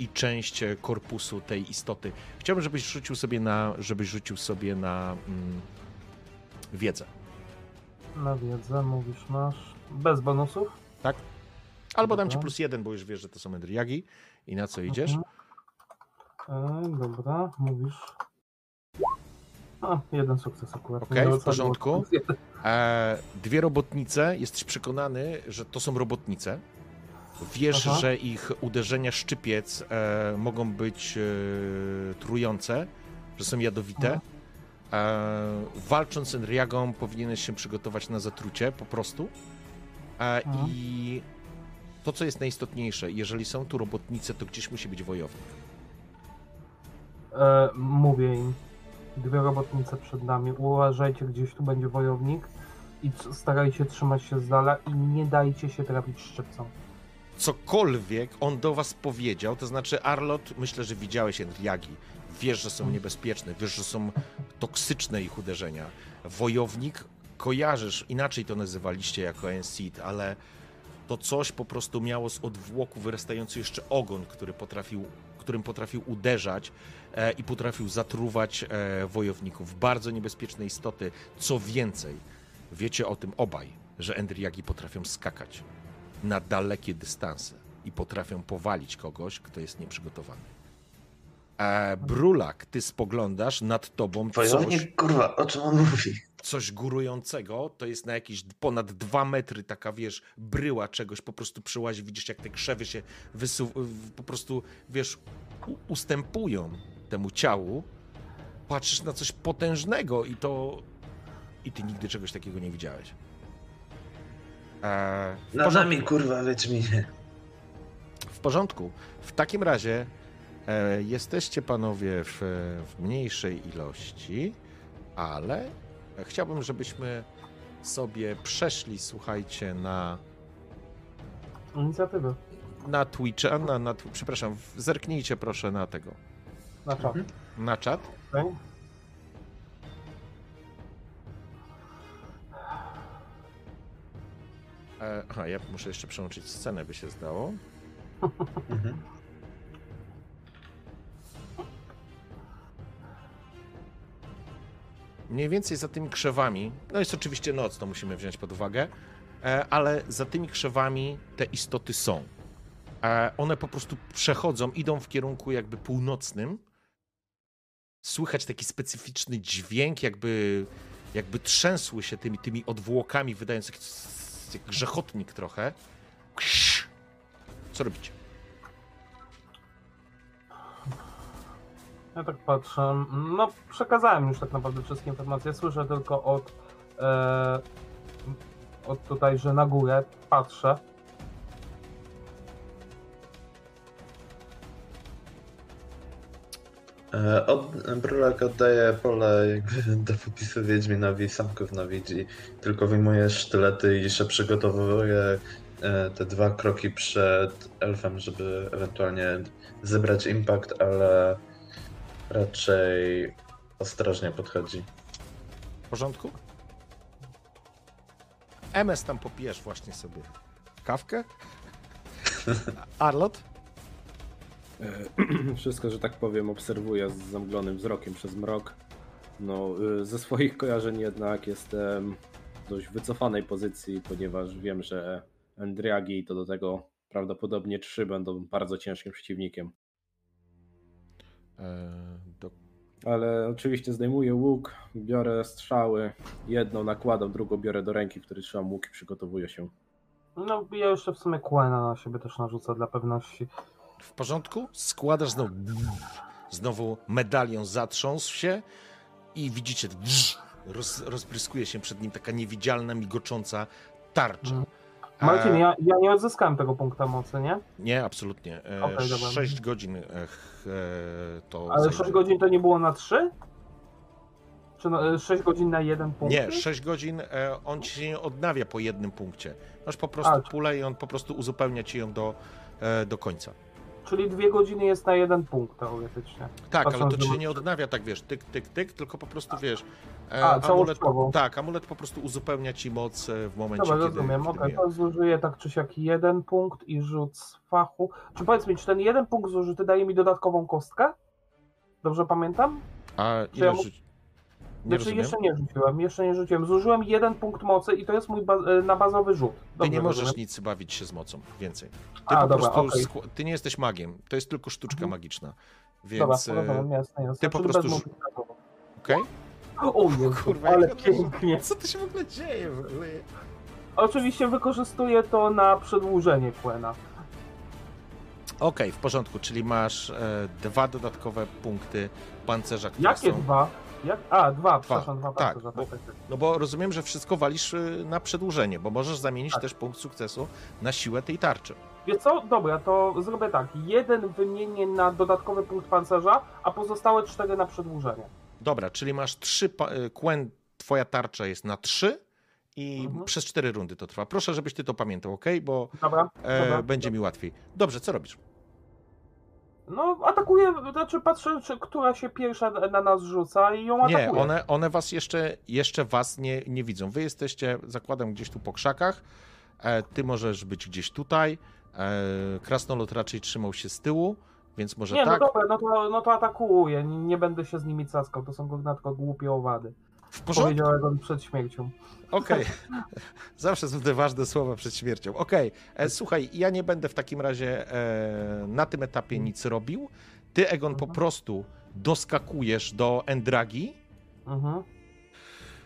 S1: i część e, korpusu tej istoty. Chciałbym, żebyś rzucił sobie na, żebyś rzucił sobie na mm, wiedzę,
S3: Na wiedzę mówisz masz. Bez bonusów?
S1: tak? Albo dam ci
S3: Dobra.
S1: plus jeden, bo już wiesz, że to są endriagi i na co idziesz.
S3: Mhm. E, dobra, mówisz. A, jeden sukces akurat.
S1: Okej,
S3: Nie
S1: w porządku. E, dwie robotnice, jesteś przekonany, że to są robotnice. Wiesz,
S3: Aha.
S1: że ich uderzenia szczypiec e, mogą być e, trujące, że są jadowite. E, walcząc z Enriagą powinieneś się przygotować na zatrucie po prostu. E. I to, co jest najistotniejsze, jeżeli są tu robotnice, to gdzieś musi być wojownik.
S3: E, mówię im. Dwie robotnice przed nami. Uważajcie, gdzieś tu będzie wojownik. I starajcie trzymać się z dala i nie dajcie się trafić szczypcą.
S1: Cokolwiek on do was powiedział, to znaczy Arlot, myślę, że widziałeś Enriagi, wiesz, że są niebezpieczne, wiesz, że są toksyczne ich uderzenia. Wojownik, kojarzysz, inaczej to nazywaliście jako Enseed, ale to coś po prostu miało z odwłoku wyrastający jeszcze ogon, który potrafił, którym potrafił uderzać e, i potrafił zatruwać e, wojowników. Bardzo niebezpieczne istoty. Co więcej, wiecie o tym obaj, że Endriagi potrafią skakać na dalekie dystanse i potrafią powalić kogoś, kto jest nieprzygotowany. E, Brulak, ty spoglądasz nad tobą coś,
S2: Wojownik, kurwa, o czym on mówi?
S1: coś górującego, to jest na jakieś ponad dwa metry taka, wiesz, bryła czegoś, po prostu przyłazi, widzisz jak te krzewy się wysu- po prostu, wiesz, ustępują temu ciału, patrzysz na coś potężnego i to... i ty nigdy czegoś takiego nie widziałeś. E, w
S2: Na
S1: porządku.
S2: nami, kurwa, Wiedźminie.
S1: W porządku. W takim razie e, jesteście panowie w, w mniejszej ilości, ale chciałbym, żebyśmy sobie przeszli, słuchajcie, na,
S3: Inicjatywy.
S1: na Twitcha, na, na, przepraszam, zerknijcie proszę na tego,
S3: Na czat.
S1: na czat.
S3: okej?
S1: E, aha, ja muszę jeszcze przełączyć scenę, by się zdało.
S2: Mhm.
S1: Mniej więcej za tymi krzewami, no jest oczywiście noc, to musimy wziąć pod uwagę, e, ale za tymi krzewami te istoty są. E, One po prostu przechodzą, idą w kierunku jakby północnym. Słychać taki specyficzny dźwięk, jakby, jakby trzęsły się tymi, tymi odwłokami, wydając jak, jak grzechotnik trochę. Co robicie?
S3: Ja tak patrzę. No, przekazałem już tak naprawdę wszystkie informacje. Słyszę tylko od, e, od tutaj, że na górę patrzę.
S2: Od, Brulak oddaje pole jakby do popisu Wiedźminowi, sam gówno widzi. Tylko wyjmuje sztylety i się przygotowuje e, te dwa kroki przed elfem, żeby ewentualnie zebrać impact, ale raczej ostrożnie podchodzi.
S1: W porządku? MS tam popijesz właśnie sobie kawkę? Arlot?
S5: E, Wszystko, że tak powiem, obserwuję z zamglonym wzrokiem przez mrok. No, y, ze swoich kojarzeń jednak jestem w dość wycofanej pozycji, ponieważ wiem, że Endriagi to do tego prawdopodobnie trzy będą bardzo ciężkim przeciwnikiem.
S1: E, do...
S5: Ale oczywiście zdejmuję łuk, biorę strzały, jedną nakładam, drugą biorę do ręki, w której trzymam łuk i przygotowuję się.
S3: No, ja jeszcze w sumie Quena na siebie też narzucę dla pewności.
S1: W porządku? Składasz znowu. Znowu medalion zatrząsł się i widzicie, roz, rozbryskuje się przed nim taka niewidzialna, migocząca tarcza.
S3: Mhm. Marcin,
S1: E,
S3: ja, ja nie odzyskałem tego punkta mocy, nie?
S1: Nie, absolutnie. E,
S3: dobra.
S1: 6 godzin e, e, to.
S3: Ale
S1: zajmie.
S3: 6 godzin to nie było na 3? Czy na, 6 godzin na jeden punkt?
S1: Nie, 6 godzin e, on ci się nie odnawia po jednym punkcie. Masz po prostu
S3: A,
S1: pulę i on po prostu uzupełnia ci ją do, e, do końca.
S3: Czyli 2 godziny jest na jeden punkt teoretycznie.
S1: Tak, ale to ci się nie odnawia tak, wiesz, tyk, tyk, tyk, tylko po prostu wiesz. e,
S3: A,
S1: amulet,
S3: całościowo.
S1: tak, amulet po prostu uzupełnia ci moc e, w momencie,
S3: Dobra,
S1: kiedy.
S3: rozumiem. Okej,
S1: mija.
S3: to zużyję tak czy siak jeden punkt i rzut z fachu. Czy powiedz mi, czy ten jeden punkt zużyty daje mi dodatkową kostkę? Dobrze pamiętam?
S1: A ile
S3: ja mu-
S1: Nie
S3: Znaczy jeszcze nie rzuciłem, jeszcze nie rzuciłem. Zużyłem jeden punkt mocy i to jest mój ba- e, na bazowy rzut.
S1: Ty
S3: Dobrze
S1: nie możesz
S3: rozumiem?
S1: nic bawić się z mocą więcej. Ty
S3: A,
S1: po
S3: dobra,
S1: prostu skł- ty nie jesteś magiem. To jest tylko sztuczka
S3: Mhm.
S1: magiczna.
S3: Dobra,
S1: Więc. e,
S3: rozumiem, jasne, jasne.
S1: ty po prostu
S3: multiplikatorów.
S1: Okej?
S3: O Jezu,
S1: Kurwa,
S3: ale pięknie.
S1: Co to się w ogóle dzieje? W ogóle?
S3: Oczywiście wykorzystuję to na przedłużenie Quena.
S1: Okej, w porządku, czyli masz e, dwa dodatkowe punkty pancerza, które
S3: Jakie
S1: są.
S3: dwa? Jak? A, dwa, przepraszam, dwa
S1: tak, bo-
S3: tak, tak, tak.
S1: No bo rozumiem, że wszystko walisz y, na przedłużenie, bo możesz zamienić
S3: Tak.
S1: też punkt sukcesu na siłę tej tarczy.
S3: Wiesz co? Dobra, to zrobię tak. Jeden wymienię na dodatkowy punkt pancerza, a pozostałe cztery na przedłużenie.
S1: Dobra, czyli masz trzy. Pa- y, Quen, twoja tarcza jest na trzy i
S3: Mhm.
S1: przez cztery rundy to trwa. Proszę, żebyś ty to pamiętał, ok? Bo
S3: Dobra,
S1: e,
S3: dobra.
S1: będzie mi łatwiej. Dobrze, co robisz?
S3: No, atakuję, znaczy patrzę, czy która się pierwsza na nas rzuca i ją
S1: Nie,
S3: atakuję.
S1: one, one was jeszcze, jeszcze was nie, nie widzą. Wy jesteście, zakładam, gdzieś tu po krzakach. E, ty możesz być gdzieś tutaj. E, krasnolud raczej trzymał się z tyłu, więc może
S3: Nie,
S1: tak.
S3: no dobra, no to, no to atakuję, nie, nie będę się z nimi caskał, to są tylko głupie owady.
S1: W porządku.
S3: Powiedziałem przed śmiercią.
S1: Okej. Zawsze są te ważne słowa przed śmiercią. Okej. E, Słuchaj, ja nie będę w takim razie e, na tym etapie nic robił. Ty, Egon, po
S3: Mhm.
S1: prostu doskakujesz do Endragi.
S3: Mhm.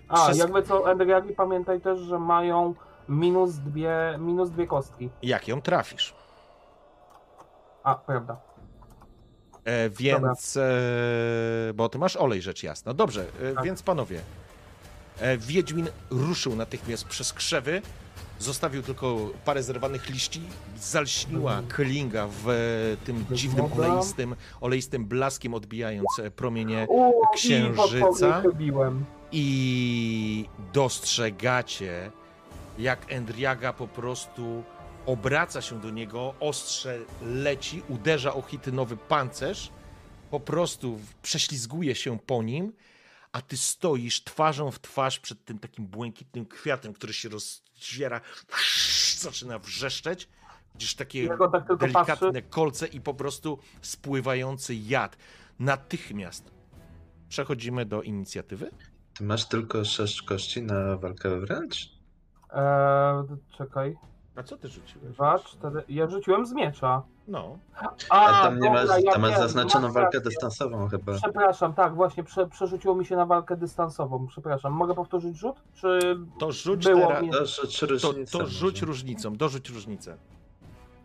S3: A,
S1: Przez-
S3: jakby co, Endriagi pamiętaj też, że mają minus dwie, minus dwie kostki.
S1: Jak ją trafisz?
S3: A, prawda.
S1: E, więc, e, bo ty masz olej, rzecz jasna. Dobrze, e,
S3: Tak.
S1: więc panowie, e, Wiedźmin ruszył natychmiast przez krzewy, zostawił tylko parę zerwanych liści, zalśniła
S3: Mhm.
S1: klinga w e, tym dziwnym oleistym, oleistym blaskiem, odbijając e, promienie księżyca.
S3: I
S1: dostrzegacie, jak Endriaga po prostu obraca się do niego, ostrze leci, uderza o hitynowy pancerz, po prostu prześlizguje się po nim, a ty stoisz twarzą w twarz przed tym takim błękitnym kwiatem, który się rozdziera, zaczyna wrzeszczeć. Widzisz takie
S3: tak
S1: delikatne
S3: patrzy,
S1: kolce i po prostu spływający jad. Natychmiast przechodzimy do inicjatywy.
S2: Ty masz tylko 6 kości na walkę wręcz?
S3: e, czekaj,
S1: A co ty rzuciłeś?
S3: dwa, cztery, ja rzuciłem z miecza.
S1: No,
S2: A tam nie
S3: dobra, ja
S2: tam masz
S3: wiem,
S2: zaznaczoną
S3: masz
S2: walkę
S3: rację.
S2: dystansową chyba.
S3: Przepraszam, tak, właśnie prze, przerzuciło mi się na walkę dystansową. Przepraszam, mogę powtórzyć rzut? Czy
S1: to rzuć
S3: Było
S1: teraz.
S3: mi-
S2: To rzuć
S1: To,
S2: różnicę
S1: to rzuć
S2: może.
S1: różnicą, dorzuć różnicę.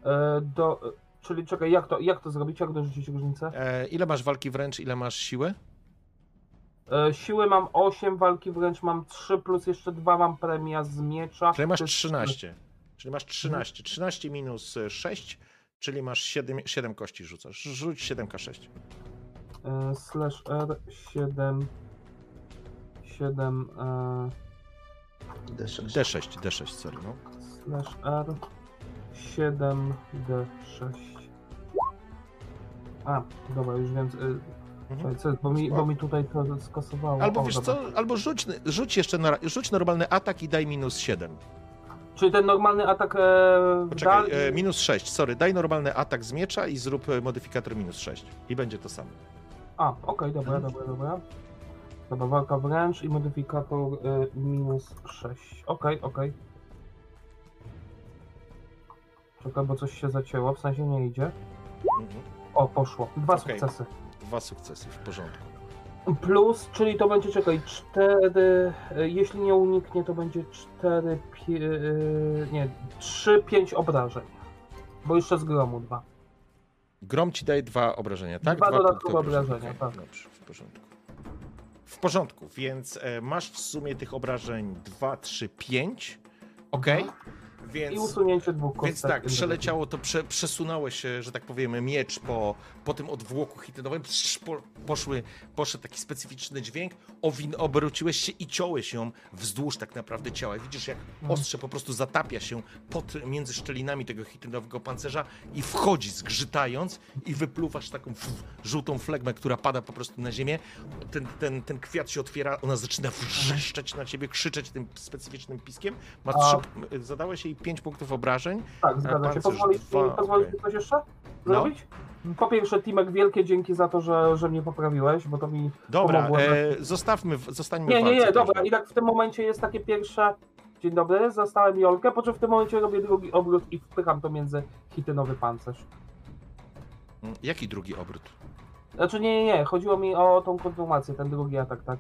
S3: e, do. e, Czyli czekaj, jak to, jak to zrobić? Jak dorzucić różnicę?
S1: E, ile masz walki wręcz, ile masz siły?
S3: E, siły mam 8, walki wręcz mam 3, plus jeszcze 2 mam premia z miecza.
S1: Czyli masz
S3: To jest
S1: 13. Czyli masz 13. 13 minus e, 6, czyli masz 7, 7 kości rzucasz. Rzuć 7k6.
S3: E, slash R 7 7 e,
S2: D6.
S1: D6, D6, sorry, no.
S3: slash R 7 D6 A, dobra, już wiem.
S1: Mhm.
S3: co, jest, bo, mi, bo mi tutaj to skasowało.
S1: Albo
S3: O,
S1: wiesz
S3: dobra.
S1: co, albo rzuć, rzuć jeszcze na, rzuć normalny atak i daj minus 7.
S3: Czyli ten normalny atak e, w dal...
S1: Poczekaj, e, minus 6, sorry, daj normalny atak z miecza i zrób e, modyfikator minus 6. I będzie to samo.
S3: A, okej, dobra, dobra, dobra. Dobra, walka wręcz i modyfikator e, minus 6. Okej, okej. Czekaj, bo coś się zacięło, w sensie nie idzie.
S1: Mhm.
S3: O, poszło. Dwa
S1: Okej.
S3: sukcesy.
S1: Dwa sukcesy, w porządku.
S3: Plus, czyli to będzie, czekaj, 4, jeśli nie uniknie, to będzie 4, nie, 3, 5 obrażeń. Bo jeszcze z gromu dwa.
S1: Grom ci daje dwa obrażenia, tak?
S3: Dwa dodatkowe
S1: punkty
S3: obrażenia,
S1: Okej,
S3: tak.
S1: Dobrze, w porządku. W porządku, więc e, masz w sumie tych obrażeń 2, 3, 5. Okej? Więc...
S3: I usunięcie dwóch kostek.
S1: Więc tak, przeleciało to, prze, przesunęło się, że tak powiem, miecz po, po tym odwłoku hitynowym, po, poszły, poszedł taki specyficzny dźwięk, owin, obróciłeś się i ciąłeś ją wzdłuż tak naprawdę ciała. Widzisz, jak ostrze po prostu zatapia się pod, między szczelinami tego hitynowego pancerza i wchodzi zgrzytając i wypluwasz taką żółtą flegmę, która pada po prostu na ziemię. Ten, ten, ten kwiat się otwiera, ona zaczyna wrzeszczeć na ciebie, krzyczeć tym specyficznym piskiem. Masz
S3: A-
S1: trzy, zadałeś jej 5 punktów obrażeń.
S3: Tak, zgadza się. Pozwolisz
S1: dwa,
S3: mi, pozwolisz mi coś jeszcze
S1: No.
S3: zrobić? Po pierwsze, Timek, wielkie dzięki za to, że, że mnie poprawiłeś, bo to mi
S1: Dobra,
S3: pomogło.
S1: e, zostawmy, zostańmy
S3: Nie, nie, nie,
S1: walce
S3: dobra. I tak w tym momencie jest takie pierwsze. Dzień dobry, zastałem Jolkę, po czym w tym momencie robię drugi obrót i wpycham to między hitynowy pancerz.
S1: Mm, Jaki drugi obrót?
S3: Znaczy nie, nie, nie, chodziło mi o tą kontynuację, ten drugi atak, tak.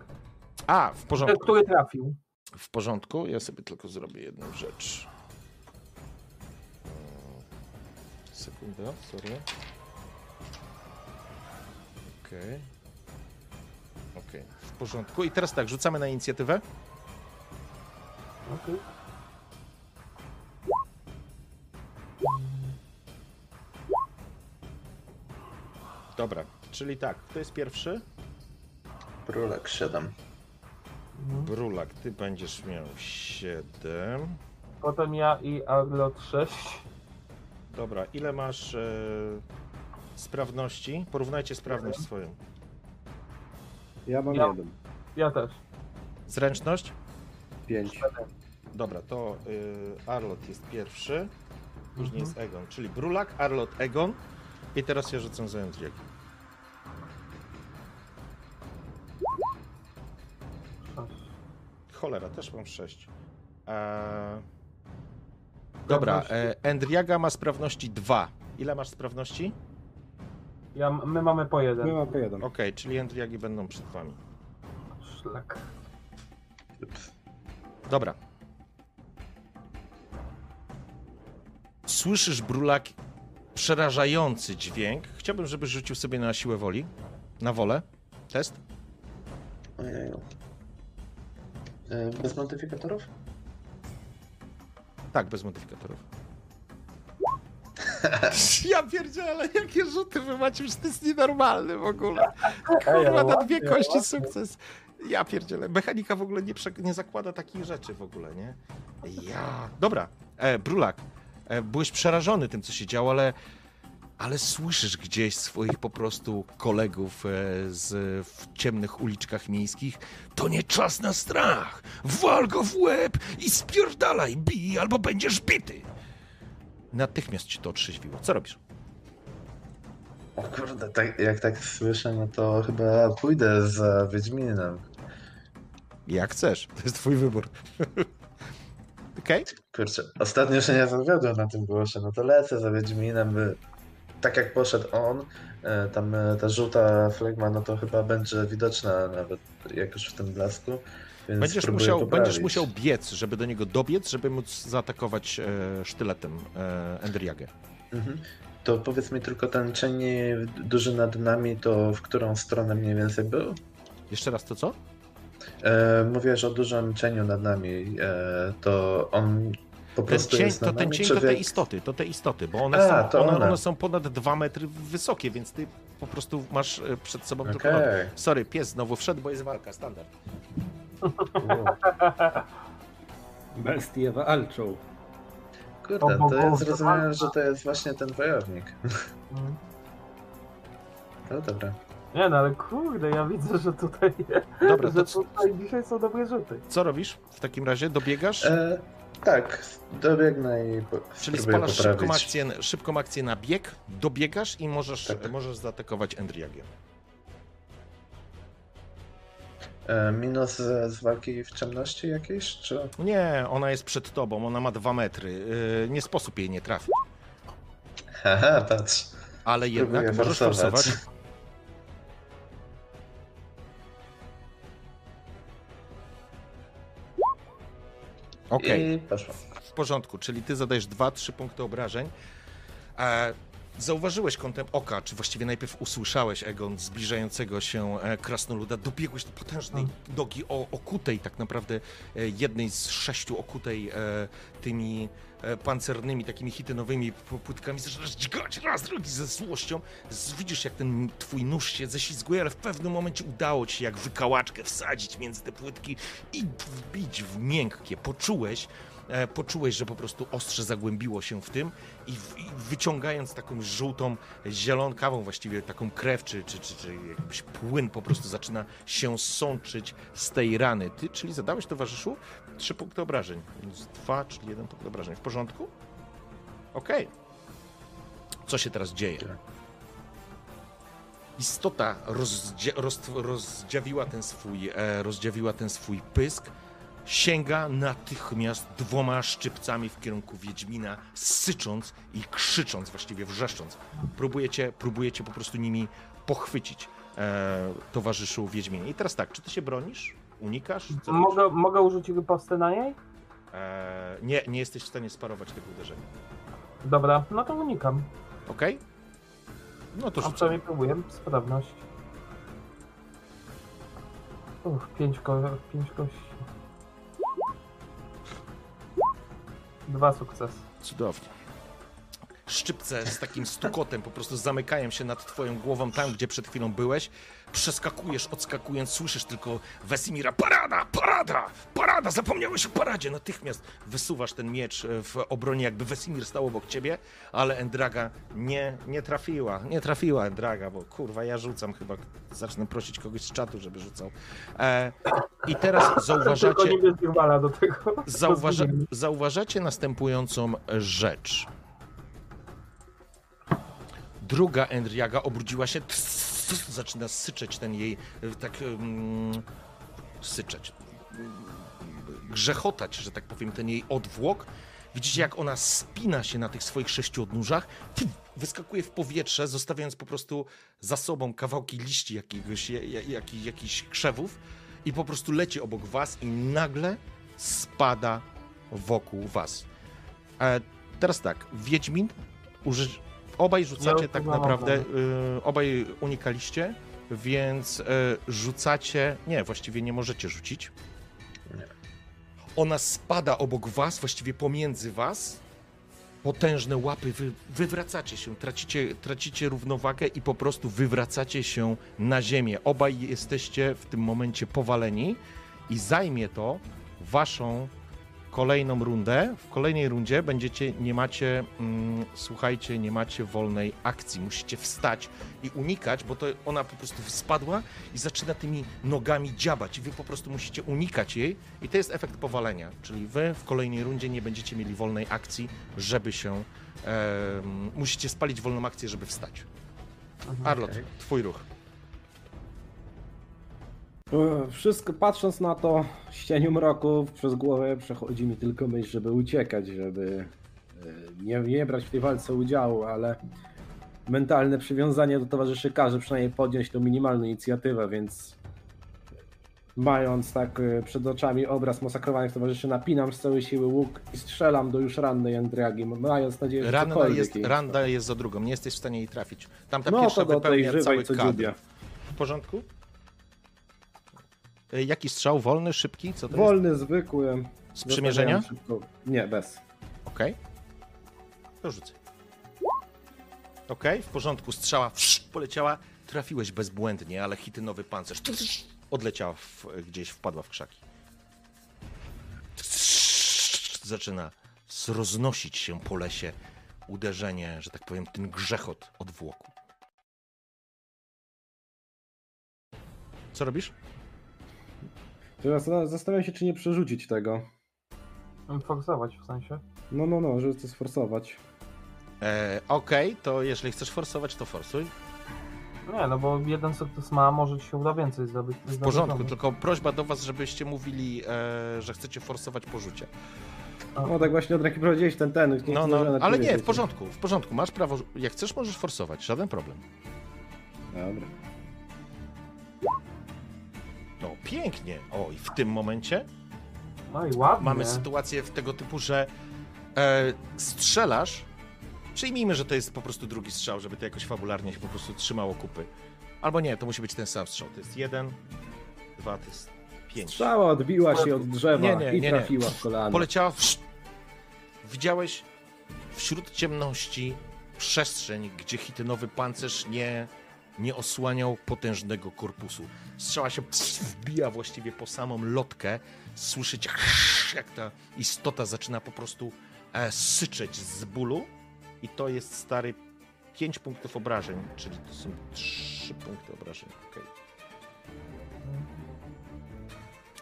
S1: A, w
S3: Ten,
S1: porządku.
S3: który trafił.
S1: W porządku, ja sobie tylko zrobię jedną rzecz. E, Sekundę, sorry. Okej. Okej, w porządku. I teraz tak, rzucamy na inicjatywę.
S3: Okej.
S1: Dobra, czyli tak, kto jest pierwszy?
S2: Brulek 7.
S3: Mhm.
S1: Brulak, ty będziesz miał 7.
S3: Potem ja i Arlot 6.
S1: Dobra, ile masz e, sprawności? Porównajcie sprawność swoją.
S5: Ja mam
S3: Ja-
S5: jeden.
S3: Ja też.
S1: Zręczność?
S5: Pięć.
S1: Dobra, to y, Arlot jest pierwszy, później
S3: Mhm.
S1: jest Egon, czyli Brulak, Arlot, Egon i teraz ja rzucę za.
S3: Sześć.
S1: Cholera, też mam 6. Eee... Dobra,
S3: Sprawności?
S1: e, Endriaga ma sprawności 2. Ile masz sprawności?
S3: Ja, my mamy po jeden.
S5: My mamy po jeden.
S1: Okej, czyli Endriagi będą przed wami.
S3: Szlak.
S1: Dobra. Słyszysz, Brulak, przerażający dźwięk. Chciałbym, żebyś rzucił sobie na siłę woli. Na wolę. Test.
S2: Ojeju. E, Bez modyfikatorów?
S1: Tak, bez modyfikatorów. Ja pierdzielę, jakie rzuty wy macie, już to jest nienormalne w ogóle. Kurwa, na dwie kości sukces. Ja pierdzielę. Mechanika w ogóle nie, nie zakłada takich rzeczy w ogóle, nie? Ja. Dobra, e, Brulak, e, byłeś przerażony tym, co się działo, ale, ale słyszysz gdzieś swoich po prostu kolegów e, z, w ciemnych uliczkach miejskich. To nie czas na strach. Wal go w łeb i spierdalaj, bij, albo będziesz bity. Natychmiast ci to otrzeźwiło. Co robisz?
S2: O kurde, tak, jak tak słyszę, no to chyba pójdę za Wiedźminem.
S1: Jak chcesz. To jest twój wybór. Okej?
S2: Kurczę, ostatnio się nie zawiodłem na tym głosie, no to lecę za Wiedźminem, by... Tak jak poszedł on, e, tam e, ta żółta flegma, no to chyba będzie widoczna nawet jak już w tym blasku.
S1: Będziesz musiał,
S2: poprawić.
S1: będziesz musiał biec, żeby do niego dobiec, żeby móc zaatakować e, sztyletem e, Endriagę.
S2: Mhm. To powiedz mi tylko ten cień duży nad nami, to w którą stronę mniej więcej był?
S1: Jeszcze raz to co?
S2: E, mówisz o dużym cieniu nad nami, e, to on po
S1: Ten
S2: prostu
S1: cień,
S2: jest
S1: to ten cień
S2: czy
S1: to te istoty, to te istoty, bo one,
S2: A,
S1: są,
S2: to
S1: one,
S2: one.
S1: one są ponad dwa metry wysokie, więc ty po prostu masz e, przed sobą
S2: Okej.
S1: tylko... Sorry, pies znowu wszedł, bo jest walka, standard.
S5: Bestie walczą.
S2: Kurde, to ja zrozumiałem, że to jest właśnie ten wojownik.
S3: Mm.
S2: No dobra.
S3: Nie no, ale kurde, ja widzę, że tutaj,
S1: Dobra, to
S3: że
S1: co,
S3: tutaj dzisiaj są dobre rzuty.
S1: co robisz w takim razie? Dobiegasz?
S2: E, tak, dobiegnę i
S1: Czyli spalasz szybką
S2: poprawić.
S1: akcję, szybką akcję na bieg, dobiegasz i możesz,
S2: Tak.
S1: możesz zaatakować Endriagę.
S2: E, minus z, walki w ciemności jakiejś, czy?
S1: Nie, ona jest przed tobą, ona ma dwa metry. Yy, nie sposób jej nie trafić.
S2: Haha, patrz.
S1: Ale jednak
S2: Próbuję
S1: możesz
S2: forsować.
S1: forsować. Okej,
S2: poszło.
S1: w porządku, czyli ty zadajesz 2-3 punkty obrażeń. Zauważyłeś kątem oka, czy właściwie najpierw usłyszałeś, Egon, zbliżającego się e, krasnoluda, dobiegłeś do potężnej nogi o, okutej, tak naprawdę e, jednej z sześciu okutej e, tymi pancernymi, takimi hitynowymi płytkami. Zaczynasz dźgać raz, drugi ze złością. Widzisz, jak ten twój nóż się ześlizguje, ale w pewnym momencie udało ci się jak wykałaczkę wsadzić między te płytki i wbić w miękkie. Poczułeś, poczułeś, że po prostu ostrze zagłębiło się w tym i, w, i wyciągając taką żółtą, zielonkawą właściwie taką krew, czy, czy, czy, czy jakiś płyn po prostu zaczyna się sączyć z tej rany. Ty, czyli zadałeś towarzyszu trzy punkty obrażeń, więc dwa, czyli jeden punkt obrażeń. W porządku? Okej. Co się teraz dzieje? Istota rozdzia roz rozdziawiła ten swój, e, rozdziawiła ten swój pysk, sięga natychmiast dwoma szczypcami w kierunku Wiedźmina, sycząc i krzycząc, właściwie wrzeszcząc. Próbujecie, próbujecie po prostu nimi pochwycić e, towarzyszu Wiedźminie. I teraz tak, czy ty się bronisz? Unikasz? Co robisz?
S3: Mogę, mogę użyć ripostę na niej?
S1: E, nie, nie jesteś w stanie sparować tego uderzenia.
S3: Dobra, no to unikam.
S1: Okej? No to
S3: A
S1: rzucamy.
S3: przynajmniej próbuję. Sprawność. Uff, pięć, ko pięć kości. Dwa sukcesy.
S1: Cudownie. Szczypce z takim stukotem po prostu zamykają się nad twoją głową tam, gdzie przed chwilą byłeś. Przeskakujesz, odskakując, słyszysz tylko Wesimira, parada, parada, parada, zapomniałeś o paradzie. Natychmiast wysuwasz ten miecz e, w obronie, jakby Wesimir stał obok ciebie, ale Endraga nie, nie trafiła, nie trafiła Endraga, bo kurwa, ja rzucam chyba, zacznę prosić kogoś z czatu, żeby rzucał. E, I teraz zauważacie...
S3: do tego.
S1: Zauważa, zauważacie następującą rzecz. Druga Endriaga obrudziła się, tss, zaczyna syczeć ten jej, e, tak, syczeć, grzechotać, że tak powiem, ten jej odwłok. Widzicie, jak ona spina się na tych swoich sześciu odnóżach, wyskakuje w powietrze, zostawiając po prostu za sobą kawałki liści jakiegoś, ja- ja- jakich, jakichś krzewów i po prostu leci obok was i nagle spada wokół was. E, teraz tak, Wiedźmin, uży... obaj rzucacie
S3: Ja
S1: tak
S3: używam
S1: naprawdę, y, obaj unikaliście, więc y, rzucacie, nie, właściwie nie możecie rzucić. Ona spada obok was, właściwie pomiędzy was potężne łapy, wy, wywracacie się, tracicie, tracicie równowagę i po prostu wywracacie się na ziemię. Obaj jesteście w tym momencie powaleni i zajmie to waszą kolejną rundę. W kolejnej rundzie będziecie, nie macie, mm, słuchajcie, nie macie wolnej akcji. Musicie wstać i unikać, bo to ona po prostu spadła i zaczyna tymi nogami dziabać i wy po prostu musicie unikać jej i to jest efekt powalenia, czyli wy w kolejnej rundzie nie będziecie mieli wolnej akcji, żeby się, em, musicie spalić wolną akcję, żeby wstać. Arlot,
S2: Okej.
S1: twój ruch.
S5: E, Wszystko patrząc na to z cieniu mroku przez głowę przechodzi mi tylko myśl, żeby uciekać, żeby e, nie, nie brać w tej walce udziału, ale mentalne przywiązanie do towarzyszy każe przynajmniej podjąć tą minimalną inicjatywę, więc mając tak e, przed oczami obraz masakrowanych towarzyszy, napinam z całej siły łuk i strzelam do już rannej Andragi, mając nadzieję, że
S1: Randa jest,
S5: jej-
S1: randa jest za drugą, nie jesteś w stanie jej trafić. Tamta
S5: No
S1: pierwsza
S5: to do tej
S1: wypełnia cały
S5: żywej co
S1: kadr. W porządku? E, Jaki strzał? Wolny, szybki? Co to jest?
S5: Wolny, zwykły.
S1: Z przymierzenia?
S5: Nie, bez.
S1: Okej. To rzucę. Okej, w porządku. Strzała poleciała. Trafiłeś bezbłędnie, ale hitynowy pancerz odleciała w, gdzieś, wpadła w krzaki. Zaczyna roznosić się po lesie uderzenie, że tak powiem, ten grzechot odwłoku. Co robisz?
S5: Teraz zastanawiam się, czy nie przerzucić tego.
S3: Forsować w sensie.
S5: No, no, no, żeby to sforsować.
S1: E, Okej, to jeżeli chcesz forsować, to forsuj.
S3: Nie, no bo jeden sukces ma, może ci się uda więcej zdobyć.
S1: W porządku, tylko prośba do was, żebyście mówili, e, że chcecie forsować porzucie.
S5: No tak właśnie od ręki prowadziłeś ten, ten. Nie
S1: No,
S5: chcę
S1: no, ale nie, w porządku, w porządku. Masz prawo, jak chcesz, możesz forsować, żaden problem.
S5: Dobra.
S1: No, pięknie. O, i w tym momencie
S3: No i ładnie.
S1: mamy sytuację w tego typu, że e, strzelasz. Przyjmijmy, że to jest po prostu drugi strzał, żeby to jakoś fabularnie się po prostu trzymało kupy. Albo nie, to musi być ten sam strzał. To jest jeden, dwa, to jest pięć.
S5: Strzała odbiła się od drzewa
S1: Nie, nie,
S5: i
S1: nie, nie.
S5: trafiła w kolano.
S1: Poleciała. W... Widziałeś wśród ciemności przestrzeń, gdzie hitynowy pancerz nie, nie osłaniał potężnego korpusu. Strzała się wbija właściwie po samą lotkę. Słyszeć, jak ta istota zaczyna po prostu e, syczeć z bólu. I to jest stary 5 punktów obrażeń, czyli to są 3 punkty obrażeń. Okej.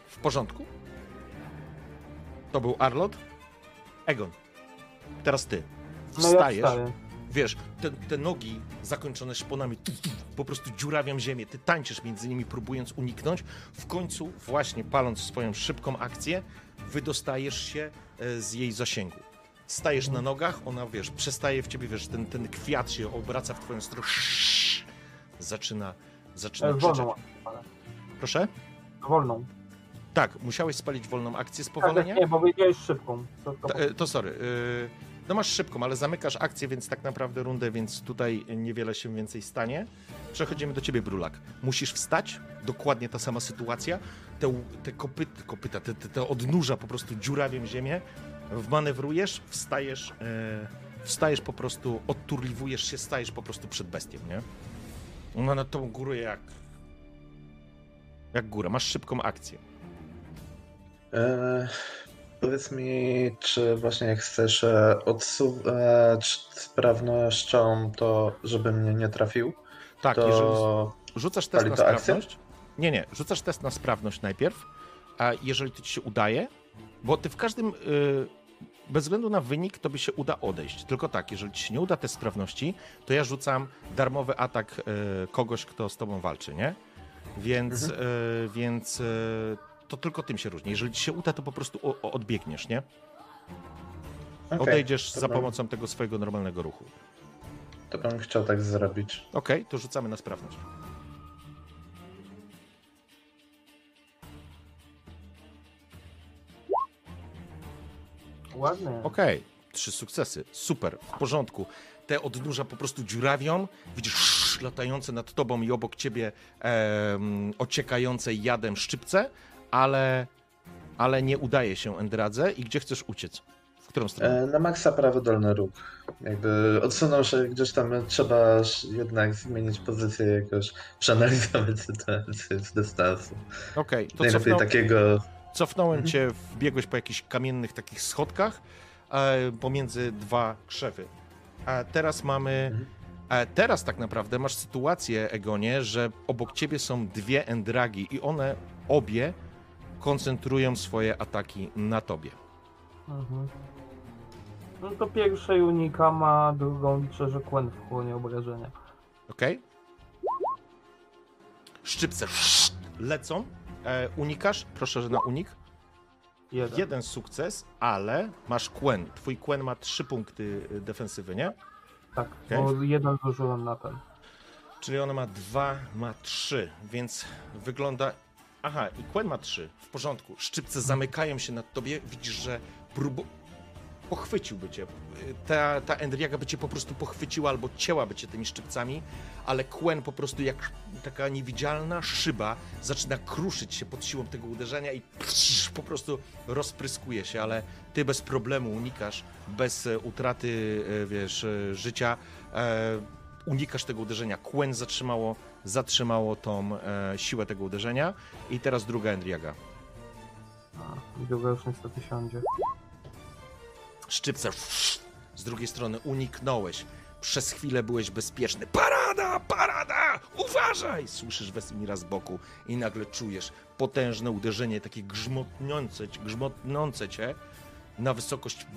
S1: W porządku? To był Arlot. Egon, teraz ty.
S3: No ja
S1: Wstajesz. Wiesz, te, te nogi zakończone szponami tu, tu, po prostu dziurawią ziemię. Ty tańczysz między nimi, próbując uniknąć. W końcu, właśnie paląc swoją szybką akcję, wydostajesz się e, z jej zasięgu. Stajesz na nogach, ona, wiesz, przestaje w ciebie, wiesz, ten, ten kwiat się obraca w twoją stronę. Zaczyna, zaczyna
S3: E,
S1: krzyczeć. Proszę?
S3: Wolną.
S1: Tak, musiałeś spalić wolną akcję z
S3: Tak,
S1: powolenia?
S3: nie, bo powiedziałeś szybką. To, to...
S1: To, e, sorry. No masz szybką, ale zamykasz akcję, więc tak naprawdę rundę, więc tutaj niewiele się więcej stanie. Przechodzimy do ciebie, Brulak. Musisz wstać, dokładnie ta sama sytuacja. Te, te kopyta, te, te, te po prostu dziurawią ziemię. Wmanewrujesz, wstajesz, e, wstajesz po prostu, odturliwujesz się, stajesz po prostu przed bestią, nie? Ona na tą górę jak... Jak góra. Masz szybką akcję.
S2: E, powiedz mi, czy właśnie jak chcesz e, odsuwać sprawnością to, żeby mnie nie trafił,
S1: Tak, jeżeli...
S2: to
S1: Rzucasz test na sprawność. Nie, nie, rzucasz test na sprawność najpierw, a jeżeli to ci się udaje, bo ty w każdym, y, bez względu na wynik, to by się uda odejść. Tylko tak, jeżeli ci się nie uda test sprawności, to ja rzucam darmowy atak y, kogoś, kto z tobą walczy, nie? Więc,
S2: Mhm.
S1: y, więc to tylko tym się różni. Jeżeli ci się uda, to po prostu o, o, odbiegniesz, nie?
S2: okej,
S1: Odejdziesz za
S2: bym-
S1: pomocą tego swojego normalnego ruchu.
S2: To bym chciał tak zrobić.
S1: Okej, to rzucamy na sprawność.
S3: Ładnie.
S1: Okej, trzy sukcesy. Super, w porządku. Te odnóża po prostu dziurawią. Widzisz sz, latające nad tobą i obok ciebie em, ociekające jadem szczypce, ale, ale nie udaje się Endradze. I gdzie chcesz uciec? W którą stronę?
S2: E, Na maksa prawy dolny róg. Jakby odsunął się gdzieś tam, trzeba jednak zmienić pozycję jakoś, przeanalizować sytuację z dystansu.
S1: Okej, to
S2: Najlepiej
S1: cofnął,
S2: takiego...
S1: cofnąłem
S2: Mhm.
S1: cię, wbiegłeś po jakichś kamiennych takich schodkach e, pomiędzy dwa krzewy. A teraz mamy...
S2: Mhm.
S1: A teraz tak naprawdę masz sytuację, Egonie, że obok ciebie są dwie endragi i one obie koncentrują swoje ataki na tobie.
S3: Mhm. No to pierwszej unikam, a drugą liczę, że Quen wchłonie obrażenia.
S1: Okej? Szczypce lecą. E, unikasz? Proszę, że na unik.
S3: Jeden.
S1: Jeden sukces, ale masz Quen. Twój Quen ma trzy punkty y, defensywy, nie?
S3: Tak,
S1: Okej.
S3: bo jeden zużyłem na ten.
S1: Czyli ona ma dwa, ma trzy, więc wygląda. Aha, i Quen ma trzy. W porządku. Szczypce zamykają się nad tobie. Widzisz, że próbu... pochwyciłby cię. Ta, ta Endriaga by cię po prostu pochwyciła albo cięłaby cię tymi szczypcami, ale Quen po prostu jak taka niewidzialna szyba zaczyna kruszyć się pod siłą tego uderzenia i po prostu rozpryskuje się, ale ty bez problemu unikasz, bez e, utraty, e, wiesz, e, życia. Unikasz tego uderzenia. Quen zatrzymało, zatrzymało tą e, siłę tego uderzenia. I teraz druga Endriaga.
S3: A, druga już niestety siądzie.
S1: Szczypce. Z drugiej strony uniknąłeś. Przez chwilę byłeś bezpieczny. Parada! Parada! Uważaj! Słyszysz Wesimira z boku i nagle czujesz potężne uderzenie, takie grzmotnące, grzmotnące cię na wysokość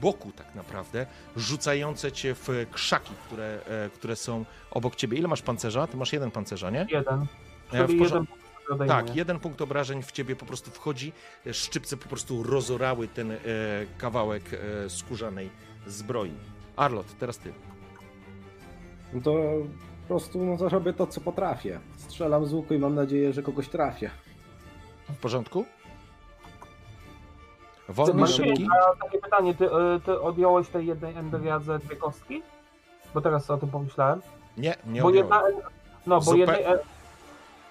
S1: boku tak naprawdę, rzucające cię w krzaki, które, e, które są obok ciebie. Ile masz pancerza? Ty masz jeden pancerza, nie?
S3: Jeden.
S1: W
S3: Czyli
S1: porządku.
S3: jeden.
S1: Tak, jeden punkt obrażeń w ciebie po prostu wchodzi. Szczypce po prostu rozorały ten e, kawałek e, skórzanej zbroi. Arlot, teraz ty.
S5: No to po prostu no to robię to, co potrafię. Strzelam z łuku i mam nadzieję, że kogoś trafię.
S1: W porządku? Wolny, szybki?
S3: A takie pytanie, ty, y, ty odjąłeś tej jednej endriadze dwie kostki? Bo teraz o tym pomyślałem.
S1: Nie, nie
S3: bo
S1: odjąłem.
S3: jedna, no, bo
S1: Zupe-
S3: jednej, e-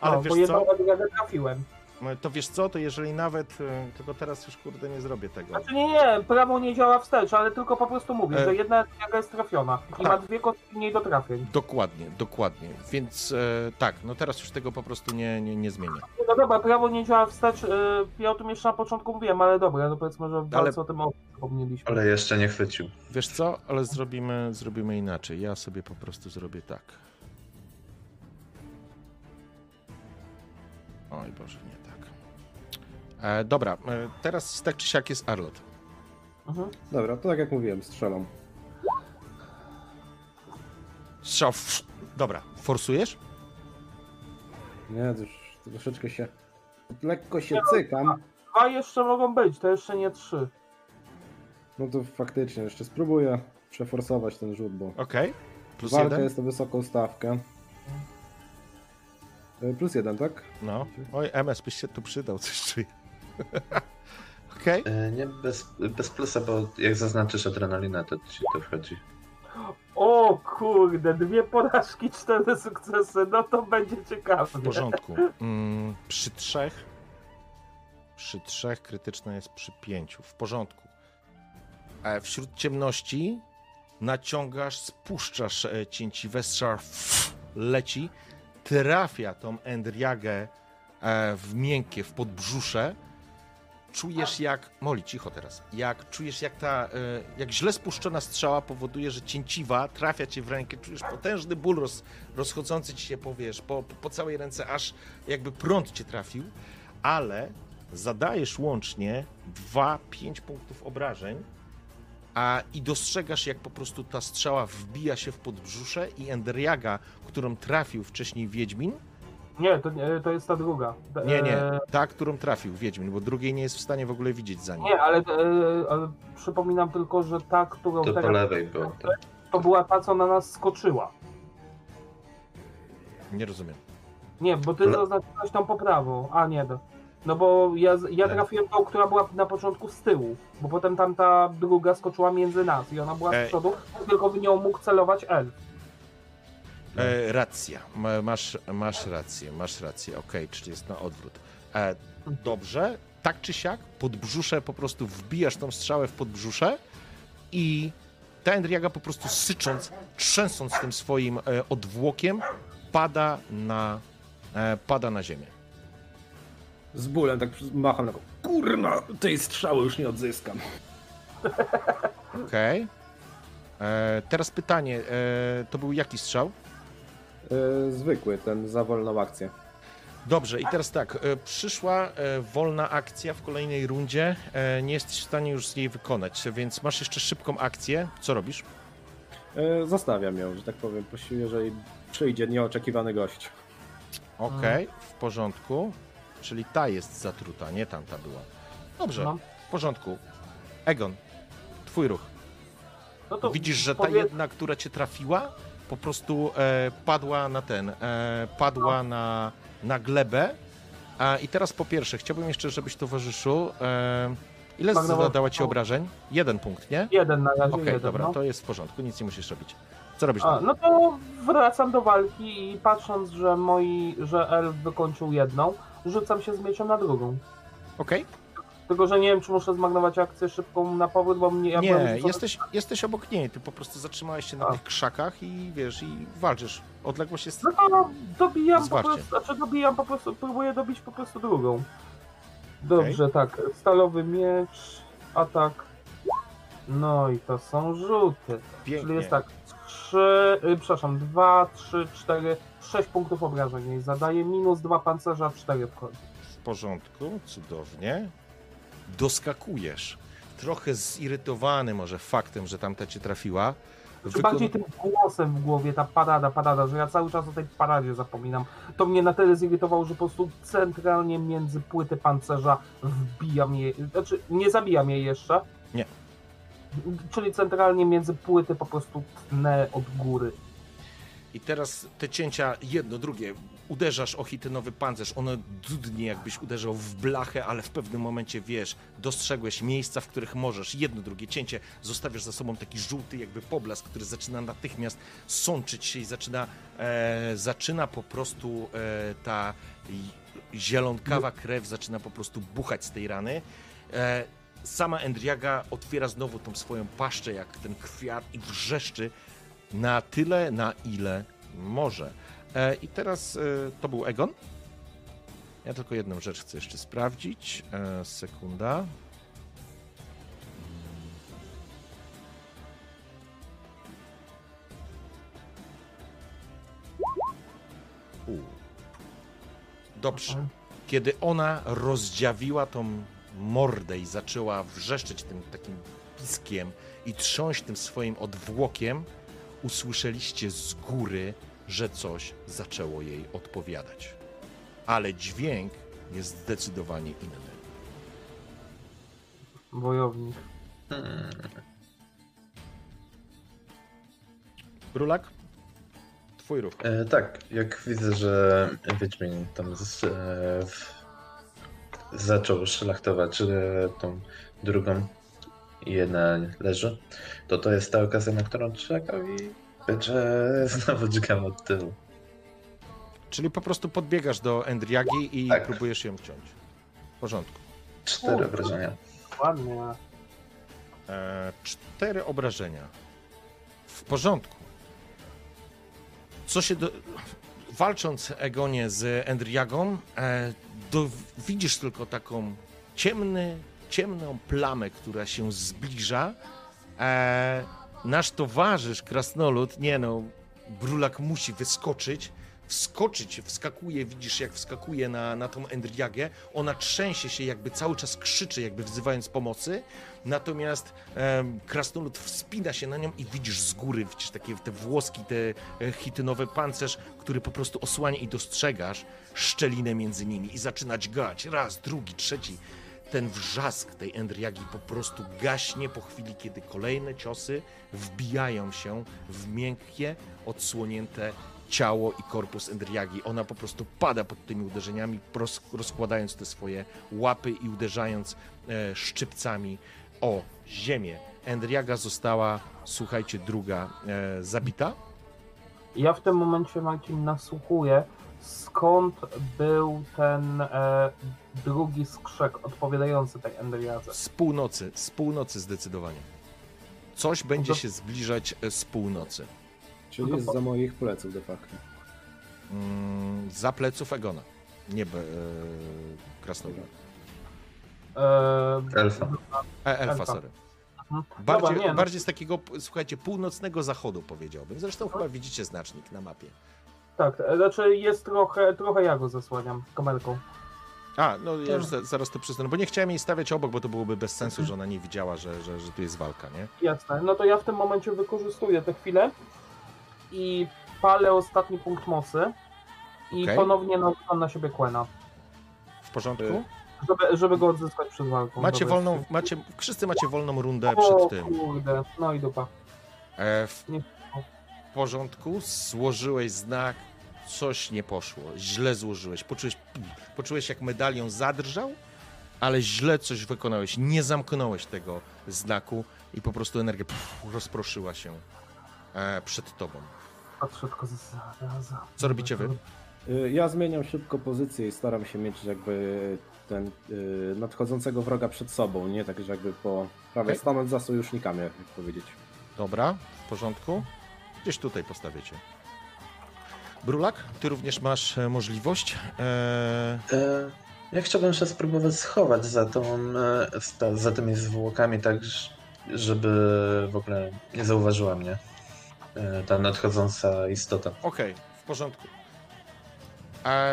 S1: Ale
S3: no,
S1: wiesz
S3: bo jedną
S1: co?
S3: trafiłem.
S1: No, To wiesz co, to jeżeli nawet, e, tylko teraz już kurde nie zrobię tego.
S3: Znaczy nie, nie, prawo nie działa wstecz, ale tylko po prostu mówię,
S1: E.
S3: że jedna endriaga jest trafiona i
S1: Tak.
S3: ma dwie kostki mniej do trafień.
S1: Dokładnie, dokładnie. Więc e, tak, no teraz już tego po prostu nie, nie, nie zmienię.
S3: No dobra, prawo nie działa wstecz, y, ja o tym jeszcze na początku mówiłem, ale dobra, no powiedzmy, że w
S1: Ale-
S3: o tym wspomnieliśmy.
S2: Ale jeszcze nie chwycił.
S1: Wiesz co, ale zrobimy, zrobimy inaczej. Ja sobie po prostu zrobię tak. Oj Boże, nie. E, dobra, e, teraz tak czy siak jest Arlot.
S3: Mhm.
S5: Dobra, to tak jak mówiłem, strzelam.
S1: Strzał. w- Dobra, forsujesz?
S5: Nie, to już troszeczkę się... Lekko się cykam.
S3: Dwa jeszcze mogą być, to jeszcze nie trzy.
S5: No to faktycznie, jeszcze spróbuję przeforsować ten rzut, bo
S1: Okej. Plus
S5: walka
S1: jeden?
S5: jest o wysoką stawkę. Y, Plus jeden, tak?
S1: No. Oj, MS byś się tu przydał, coś czuję. Okej.
S2: E, Nie bez, bez plusa, bo jak zaznaczysz adrenalinę, to ci to wchodzi.
S3: O kurde, dwie porażki, cztery sukcesy, no to będzie ciekawe.
S1: W porządku. Mm, przy trzech. Przy trzech krytyczne jest przy pięciu. W porządku. E, wśród ciemności naciągasz, spuszczasz e, cięciwe, strzał leci, trafia tą Endriagę e, w miękkie, w podbrzusze. Czujesz jak, Moli, cicho teraz, jak czujesz jak ta, e, jak źle spuszczona strzała powoduje, że cięciwa trafia cię w rękę, czujesz potężny ból roz, rozchodzący ci się po, wiesz, po, po całej ręce, aż jakby prąd cię trafił, ale zadajesz łącznie 2-5 punktów obrażeń, a i dostrzegasz, jak po prostu ta strzała wbija się w podbrzusze i Endriaga, którą trafił wcześniej Wiedźmin,
S3: Nie, to, nie, to jest ta druga.
S1: nie, nie,
S3: E,
S1: ta, którą trafił Wiedźmin, bo drugiej nie jest w stanie w ogóle widzieć za nim.
S3: Nie, ale, e, ale przypominam tylko, że ta, którą
S2: To po
S3: teraz
S2: lewej było. Tak.
S3: to była ta, co na nas skoczyła.
S1: Nie rozumiem.
S3: Nie, bo ty
S2: Ale-
S3: zaznaczyłeś tą poprawą. A nie, no. No bo ja, ja trafiłem tą, która była na początku z tyłu, bo potem tam ta druga skoczyła między nas i ona była
S1: Ej.
S3: z przodu, tylko w nią mógł celować elf.
S1: E, racja, Ma, masz, masz rację, masz rację, okej, czyli jest na odwrót. E, dobrze, tak czy siak, podbrzusze po prostu wbijasz tą strzałę w podbrzusze i ta Endriaga po prostu sycząc, trzęsąc tym swoim e, odwłokiem, pada na, e, pada na ziemię.
S5: Z bólem tak macham na. Kurna, tej strzały już nie odzyskam.
S1: Okej. E, Teraz pytanie, e, to był jaki strzał?
S5: Yy, zwykły, ten za wolną akcję.
S1: Dobrze, i teraz tak, e, przyszła e, wolna akcja w kolejnej rundzie, e, nie jesteś w stanie już z niej wykonać, więc masz jeszcze szybką akcję. Co robisz?
S5: Zostawiam ją, że tak powiem, posi- jeżeli przyjdzie nieoczekiwany gość.
S1: Okej, w porządku. Czyli ta jest zatruta, nie tamta była. Dobrze,
S3: No.
S1: w porządku. Egon, twój ruch.
S3: No to
S1: Widzisz, że ta
S3: powie-
S1: jedna, która cię trafiła, po prostu e, padła na ten, e, padła na, na glebę. A, I teraz po pierwsze, chciałbym jeszcze, żebyś towarzyszył. E, ile
S3: Magnowa-
S1: zadała ci obrażeń? Jeden punkt, nie?
S3: Jeden na razie,
S1: Okej,
S3: jeden.
S1: dobra,
S3: no.
S1: to jest w porządku, nic nie musisz robić. Co robisz?
S3: A, no to wracam do walki i patrząc, że moi, że elf wykończył jedną, rzucam się z mieczem na drugą.
S1: Okej?
S3: Tylko, że nie wiem, czy muszę zmagnować akcję szybką na powrót, bo mnie... Ja
S1: Nie, jesteś, jesteś obok niej, ty po prostu zatrzymałeś się na
S3: A.
S1: tych krzakach i wiesz, i walczysz. Odległość jest...
S3: No to dobijam po
S1: Zwarcie.
S3: prostu, znaczy dobijam po prostu, próbuję dobić po prostu drugą. Dobrze, tak. Stalowy miecz, atak. No i to są rzuty. Czyli
S1: Pięknie.
S3: jest tak, 3, y, przepraszam, 2, 3, 4, 6 punktów obrażeń zadaje, minus 2 pancerza, 4 wchodzi.
S1: W porządku, cudownie. Doskakujesz. Trochę zirytowany może faktem, że tamta cię trafiła. Wykon-
S3: bardziej tym głosem w głowie, ta parada, parada, że ja cały czas o tej paradzie zapominam. To mnie na tyle zirytowało, że po prostu centralnie między płyty pancerza wbijam je, znaczy nie zabijam jej jeszcze.
S1: Nie.
S3: Czyli centralnie między płyty po prostu tnę od góry.
S1: I teraz te cięcia, jedno, drugie, uderzasz o hitynowy pancerz, ono dudnie jakbyś uderzał w blachę, ale w pewnym momencie wiesz, dostrzegłeś miejsca, w których możesz. Jedno, drugie cięcie, zostawiasz za sobą taki żółty jakby poblask, który zaczyna natychmiast sączyć się i zaczyna, e, zaczyna po prostu e, ta zielonkawa krew zaczyna po prostu buchać z tej rany. E, sama Endriaga otwiera znowu tą swoją paszczę, jak ten kwiat i wrzeszczy, na tyle, na ile może. E, I teraz e, to był Egon. Ja tylko jedną rzecz chcę jeszcze sprawdzić. E, sekunda. U. Dobrze. Kiedy ona rozdziawiła tą mordę i zaczęła wrzeszczeć tym takim piskiem i trząść tym swoim odwłokiem, usłyszeliście z góry, że coś zaczęło jej odpowiadać. Ale dźwięk jest zdecydowanie inny.
S3: Wojownik.
S2: Hmm.
S1: Brulak? Twój ruch.
S2: E, tak, jak widzę, że Wiedźmin tam z, e, w, zaczął szlachtować e, tą drugą i jedna leży, to to jest ta okazja, na którą czekał i będzie znowu dźgam od tyłu.
S1: Czyli po prostu podbiegasz do Endriagi i
S2: Tak.
S1: próbujesz ją ciąć. W porządku.
S2: Cztery obrażenia.
S3: Ładnie.
S1: E, cztery obrażenia. W porządku. Co się do... Walcząc Egonie z Endriagą, e, do... widzisz tylko taką ciemny, ciemną plamę, która się zbliża. E, nasz towarzysz, krasnolud, nie no, Brulak musi wyskoczyć, wskoczyć, wskakuje, widzisz jak wskakuje na, na tą Endriagę, ona trzęsie się, jakby cały czas krzyczy, jakby wzywając pomocy, natomiast em, krasnolud wspina się na nią i widzisz z góry, widzisz takie te włoski, te e, chitynowy pancerz, który po prostu osłania i dostrzegasz szczelinę między nimi i zaczyna dźgać, raz, drugi, trzeci, ten wrzask tej Endriagi po prostu gaśnie po chwili, kiedy kolejne ciosy wbijają się w miękkie, odsłonięte ciało i korpus Endriagi. Ona po prostu pada pod tymi uderzeniami, rozkładając te swoje łapy i uderzając e, szczypcami o ziemię. Endriaga została, słuchajcie, druga e, zabita.
S3: Ja w tym momencie, Marcin, nasłuchuję, skąd był ten e, drugi skrzek odpowiadający tej Endriadze.
S1: Z północy, z północy zdecydowanie. Coś będzie
S3: to-
S1: się zbliżać e, z północy.
S5: Czyli
S3: No to
S5: jest
S3: po-
S5: za moich pleców de facto.
S1: Mm, za pleców Egona. Nie be, e, Krasnoluda.
S3: E,
S2: Elfa.
S1: E, elfa,
S3: Elfa.
S1: sorry.
S3: mhm.
S1: Bardziej,
S3: Dobra, nie, no.
S1: bardziej z takiego, słuchajcie, północnego zachodu powiedziałbym. Zresztą chyba widzicie znacznik na mapie.
S3: Tak, e, znaczy jest trochę, trochę ja go zasłaniam kamerką.
S1: A, no ja już za, zaraz to przyznam, bo nie chciałem jej stawiać obok, bo to byłoby bez sensu, że ona nie widziała, że, że, że tu jest walka, nie?
S3: Jasne, no to ja w tym momencie wykorzystuję tę chwilę i palę ostatni punkt mocy i
S1: Okej.
S3: ponownie narzucam na siebie Quena,
S1: W porządku?
S5: Y,
S3: żeby, żeby go odzyskać przed walką.
S1: Macie wolną, macie, wszyscy macie wolną rundę
S3: O
S1: przed tym.
S3: kurde, no i dupa.
S1: E, w. porządku, złożyłeś znak, coś nie poszło, źle złożyłeś, poczułeś, poczułeś jak medalion zadrżał, ale źle coś wykonałeś, nie zamknąłeś tego znaku i po prostu energia rozproszyła się e, przed tobą.
S3: Patrzę tylko.
S1: Co robicie wy?
S5: y, Ja zmieniam szybko pozycję i staram się mieć jakby ten y, nadchodzącego wroga przed sobą, nie tak, że jakby po prawej
S1: Okej.
S5: stanąć za sojusznikami, jak powiedzieć.
S1: Dobra, w porządku. Gdzieś tutaj postawicie. Brulak, ty również masz e, możliwość. E,
S2: E, ja chciałbym się spróbować schować za, tą, e, za- tymi zwłokami, tak żeby w ogóle nie zauważyła mnie e, ta nadchodząca istota.
S1: Okej, w porządku. A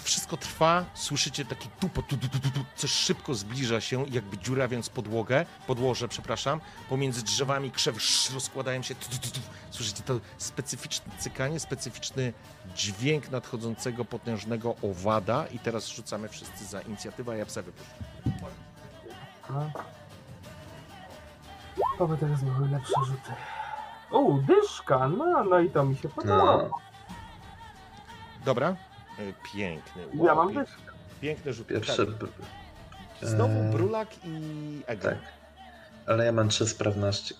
S1: to wszystko trwa, słyszycie taki tupot, tu, tu, tu, tu, tu, coś szybko zbliża się, jakby dziurawiąc podłogę, podłoże, przepraszam, pomiędzy drzewami krzewy sz, rozkładają się, tu, tu, tu, tu. słyszycie to specyficzne cykanie, specyficzny dźwięk nadchodzącego potężnego owada i teraz rzucamy wszyscy za inicjatywę, a ja psa wypuszczę.
S3: Oby teraz były lepsze rzuty. O, dyszka, no, no i to mi się podoba.
S2: No,
S1: Dobra? E, Piękny.
S3: Ja mam dyszkę.
S1: Piękny rzut.
S2: pierwszy.
S1: Tak. Znowu
S2: e,
S1: Brulak i Egon.
S2: Tak. Ale ja mam trzy sprawności.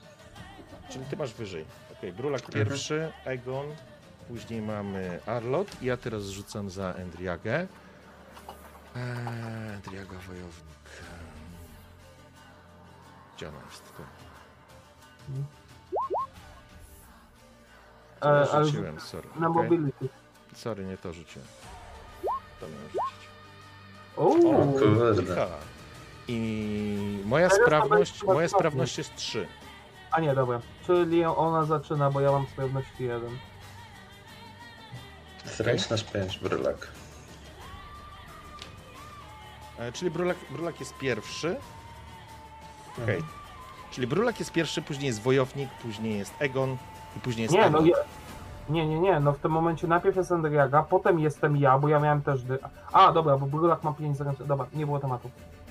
S1: Czyli ty masz wyżej. Okej, Brulak pierwszy, Egon, później mamy Arlot i ja teraz rzucam za Endriagę. Eee, Endriaga wojownik. Gdzie ona jest? Tu.
S3: E, ale
S1: rzuciłem, sorry.
S3: Na mobility.
S1: Sorry, nie to rzuciłem. To miałem rzucić.
S3: O,
S1: O,
S2: Kurde.
S1: I moja sprawność, moja sprawność jest 3.
S3: a nie, dobra. Czyli ona zaczyna, bo ja mam sprawności jeden.
S2: Zręczność 5, brylak.
S1: E, Czyli Brulak, Brulak jest pierwszy. Okej.
S2: Mhm.
S1: Czyli Brulak jest pierwszy, później jest Wojownik, później jest Egon i później jest
S3: Nie,
S1: Egon.
S3: no ja... Nie, nie, nie, no w tym momencie najpierw jest Endriaga, potem jestem ja, bo ja miałem też dy... A, dobra, bo Brulak ma 5 zręczności. Dobra, nie było tematu.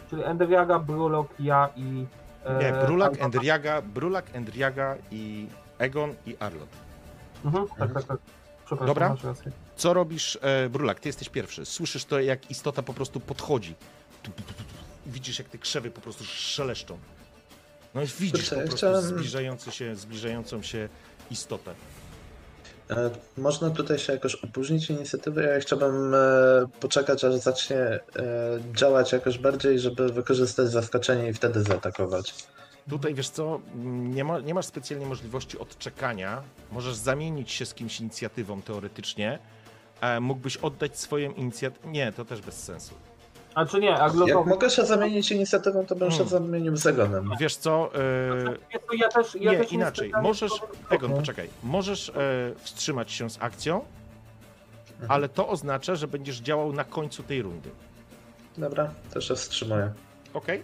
S3: Czyli Endriaga, Brulok, ja i... e,
S1: Nie, Brulak. Endriaga, Brulak, Endriaga i Egon i Arlot.
S3: Mhm, tak, tak, tak. Przepraszam,
S1: Dobra.
S3: masz rację.
S1: Co robisz, e, Brulak? Ty jesteś pierwszy. Słyszysz to, jak istota po prostu podchodzi. Widzisz, jak te krzewy po prostu szeleszczą. No i widzisz
S2: Kurczę,
S1: po prostu
S2: chciałem-
S1: zbliżający się, zbliżającą się istotę.
S2: E, Można tutaj się jakoś opóźnić inicjatywę. Ja chciałbym e, poczekać, aż zacznie e, działać jakoś bardziej, żeby wykorzystać zaskoczenie i wtedy zaatakować.
S1: Tutaj wiesz co, nie, ma, nie masz specjalnie możliwości odczekania. Możesz zamienić się z kimś inicjatywą teoretycznie. Mógłbyś oddać swoją inicjatywę. Nie, to też bez sensu.
S3: A czy nie, a
S2: Jak mogę się zamienić inicjatywą, to bym się
S1: Hmm.
S2: zamienił z Egonem.
S1: Wiesz co, e,
S3: Ja też, ja
S1: nie,
S3: też
S1: inaczej. Możesz, Egon,
S2: Okej.
S1: poczekaj. Możesz e, wstrzymać się z akcją,
S2: Mhm.
S1: ale to oznacza, że będziesz działał na końcu tej rundy.
S2: Dobra, to się wstrzymuję.
S1: Okej?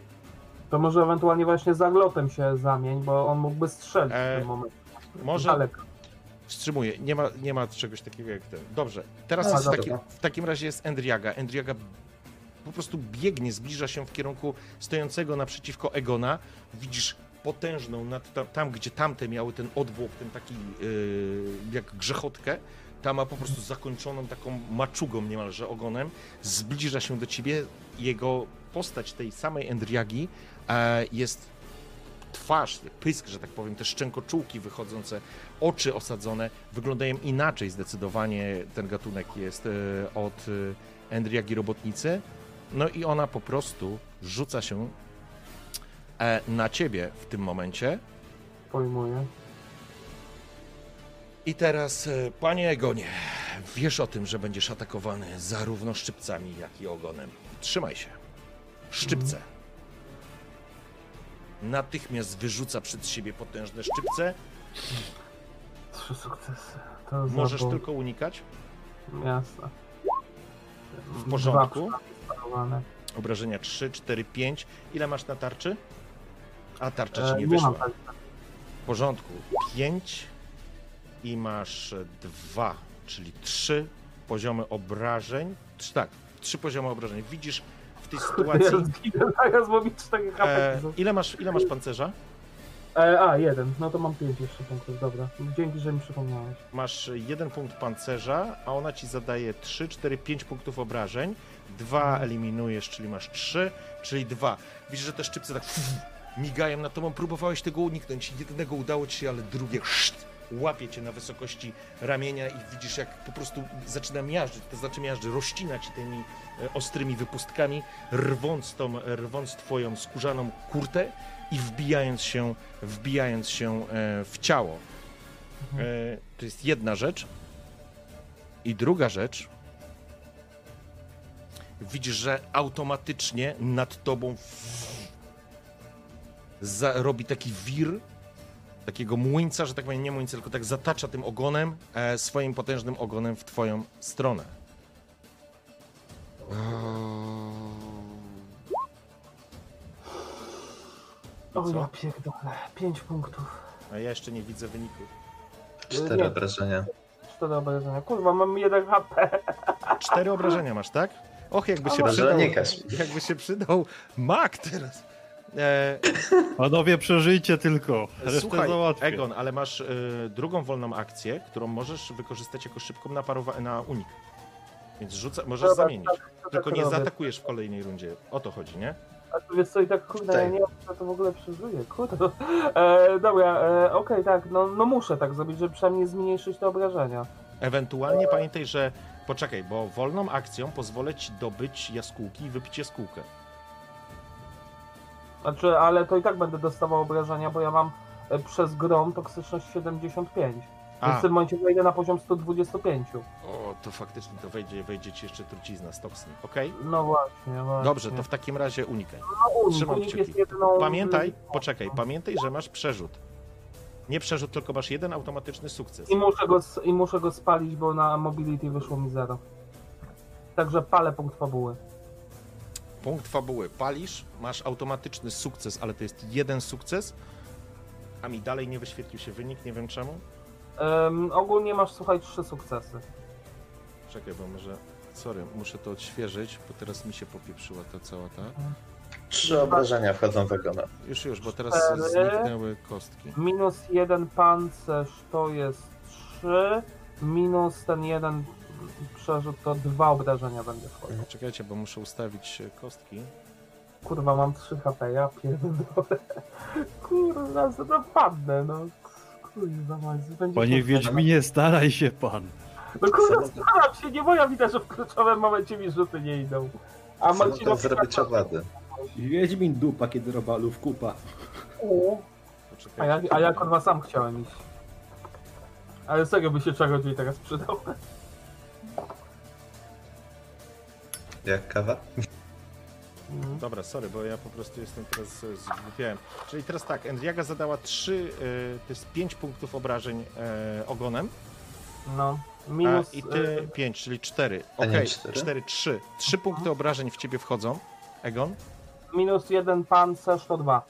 S3: To może ewentualnie właśnie za Glotem się zamień, bo on mógłby strzelić
S1: E,
S3: w tym momencie.
S1: Może
S3: Daleko.
S1: wstrzymuję. Nie ma, nie ma czegoś takiego jak ten. Dobrze. Teraz jest w, takim, w takim razie jest Endriaga. Endriaga po prostu biegnie, zbliża się w kierunku stojącego naprzeciwko Egona. Widzisz potężną, nad, tam, gdzie tamte miały ten odwłok, ten taki yy, jak grzechotkę, ta ma po prostu zakończoną taką maczugą niemalże ogonem. Zbliża się do ciebie. Jego postać tej samej Endriagi e, jest twarz, pysk, że tak powiem, te szczękoczułki wychodzące, oczy osadzone, wyglądają inaczej zdecydowanie. Ten gatunek jest e, od e, Endriagi Robotnicy. No i ona po prostu rzuca się e, na ciebie w tym momencie.
S3: Pojmuję.
S1: I teraz, e, panie Egonie, wiesz o tym, że będziesz atakowany zarówno szczypcami, jak i ogonem. Trzymaj się. Szczypce. Natychmiast wyrzuca przed siebie potężne szczypce.
S3: Trzy sukcesy.
S1: Możesz tylko unikać.
S3: Jasne.
S1: W porządku.
S3: Dwa sparowane.
S1: Obrażenia 3, 4, 5. Ile masz na tarczy? A tarcza
S3: E,
S1: ci nie
S3: nie
S1: wyszła. W porządku. 5 i masz 2, czyli 3 poziomy obrażeń. Tak, 3 poziomy obrażeń. Widzisz w tej sytuacji.
S3: Ja zginę zaraz, bo mi 4
S1: E, ile, masz, ile masz pancerza?
S3: E, a, jeden. No to mam 5 jeszcze punktów, dobra. Dzięki, że mi przypomniałeś.
S1: Masz jeden punkt pancerza, a ona ci zadaje 3, 4, 5 punktów obrażeń. Dwa eliminujesz, czyli masz 3, czyli 2. Widzisz, że te szczypce tak migają nad tobą. Próbowałeś tego uniknąć. Jednego udało ci się, ale drugie szt, łapie cię na wysokości ramienia i widzisz, jak po prostu zaczyna miażdżyć, to znaczy miażdży, rozcina ci tymi e, ostrymi wypustkami, rwąc, tą, rwąc twoją skórzaną kurtę i wbijając się, wbijając się e, w ciało. E, To jest jedna rzecz. I druga rzecz. Widzisz, że automatycznie nad tobą robi taki wir, takiego młyńca, że tak powiem, nie młyńca, tylko tak zatacza tym ogonem, e, swoim potężnym ogonem w twoją stronę. I
S3: O
S1: co?
S3: ja pierdolę. 5 punktów.
S1: A ja jeszcze nie widzę wyników.
S2: Cztery
S3: Nie.
S2: obrażenia.
S3: 4 obrażenia. Kurwa, mam 1 HP.
S1: Cztery obrażenia masz, tak? Och, jakby się przydał. Jakby się przydał mak teraz. E,
S4: Panowie, przeżyjcie tylko. Resztę
S1: Słuchaj,
S4: załatwię.
S1: Egon, ale masz y, drugą wolną akcję, którą możesz wykorzystać jako szybką na, parowa- na unik. Więc rzuca, możesz
S3: Dobra,
S1: zamienić.
S3: To
S1: Tylko
S3: tak
S1: nie
S3: robię.
S1: zaatakujesz w kolejnej rundzie. O to chodzi, nie?
S3: A tu wiesz co, i tak kurde, ja nie wiem, czy to w ogóle przeżyję, kurde. E, dobra, e, okej, tak, no, no muszę tak zrobić, żeby przynajmniej zmniejszyć te obrażenia.
S1: Ewentualnie pamiętaj, że poczekaj, bo wolną akcją pozwolę ci dobyć jaskółki i wypić jaskółkę.
S3: Znaczy, ale to i tak będę dostawał obrażenia, bo ja mam e, przez grom toksyczność 75. Więc
S1: A,
S3: w tym momencie wejdę na poziom 125.
S1: o, to faktycznie to wejdzie, wejdzie ci jeszcze trucizna z toksyn, okej?
S3: No właśnie, właśnie.
S1: Dobrze, to w takim razie unikaj.
S3: no, unik,
S1: trzymam
S3: unik
S1: kciuki.
S3: jest jedyną...
S1: Pamiętaj, poczekaj, pamiętaj, że masz przerzut. Nie przerzut, tylko masz jeden automatyczny sukces.
S3: I muszę, go, I muszę go spalić, bo na mobility wyszło mi 0. Także palę punkt fabuły.
S1: Punkt fabuły. Palisz, masz automatyczny sukces, ale to jest jeden sukces, a mi dalej nie wyświetlił się wynik, nie wiem czemu.
S3: Em, ogólnie masz, słuchaj, trzy sukcesy.
S1: Czekaj, bo może... Sorry, muszę to odświeżyć, bo teraz mi się popieprzyła ta cała ta...
S2: Trzy obrażenia wchodzą w ogona.
S1: Już, już, bo teraz
S3: Cztery.
S1: zniknęły kostki.
S3: Minus jeden pancerz to jest 3. Minus ten jeden przerzut to dwa obrażenia będzie wchodził.
S1: Czekajcie, bo muszę ustawić e, kostki.
S3: Kurwa, mam 3 HP, ja pierdolę. Kurwa, co to padnę, no. Kurwa, mać, będzie
S4: Panie
S3: potrzebne.
S4: Wiedźminie, staraj się pan.
S3: No kurwa, staram się, nie moja wina, że w kluczowym momencie mi rzuty nie idą. A
S2: Co
S3: Marcinowi...
S2: tam zrobić owady?
S5: Wiedźmin dupa, kiedy robalów kupa.
S1: Poczekajcie.
S3: A ja, a ja kurwa sam chciałem iść. Ale serio by się czarodziej teraz przydał.
S2: Jak kawa?
S3: Mhm.
S1: Dobra, sorry, bo ja po prostu jestem teraz e, zgłupiałem. Czyli teraz tak, Endriaga zadała 3, to jest 5 punktów obrażeń e, ogonem,
S3: No.
S1: a,
S3: Minus...
S1: i ty
S3: y,
S1: 5, czyli 4.
S2: A nie
S1: Okej,
S2: cztery?
S1: 4, 3. 3 punkty obrażeń w ciebie wchodzą. Egon?
S3: Minus jeden pancerz to dwa.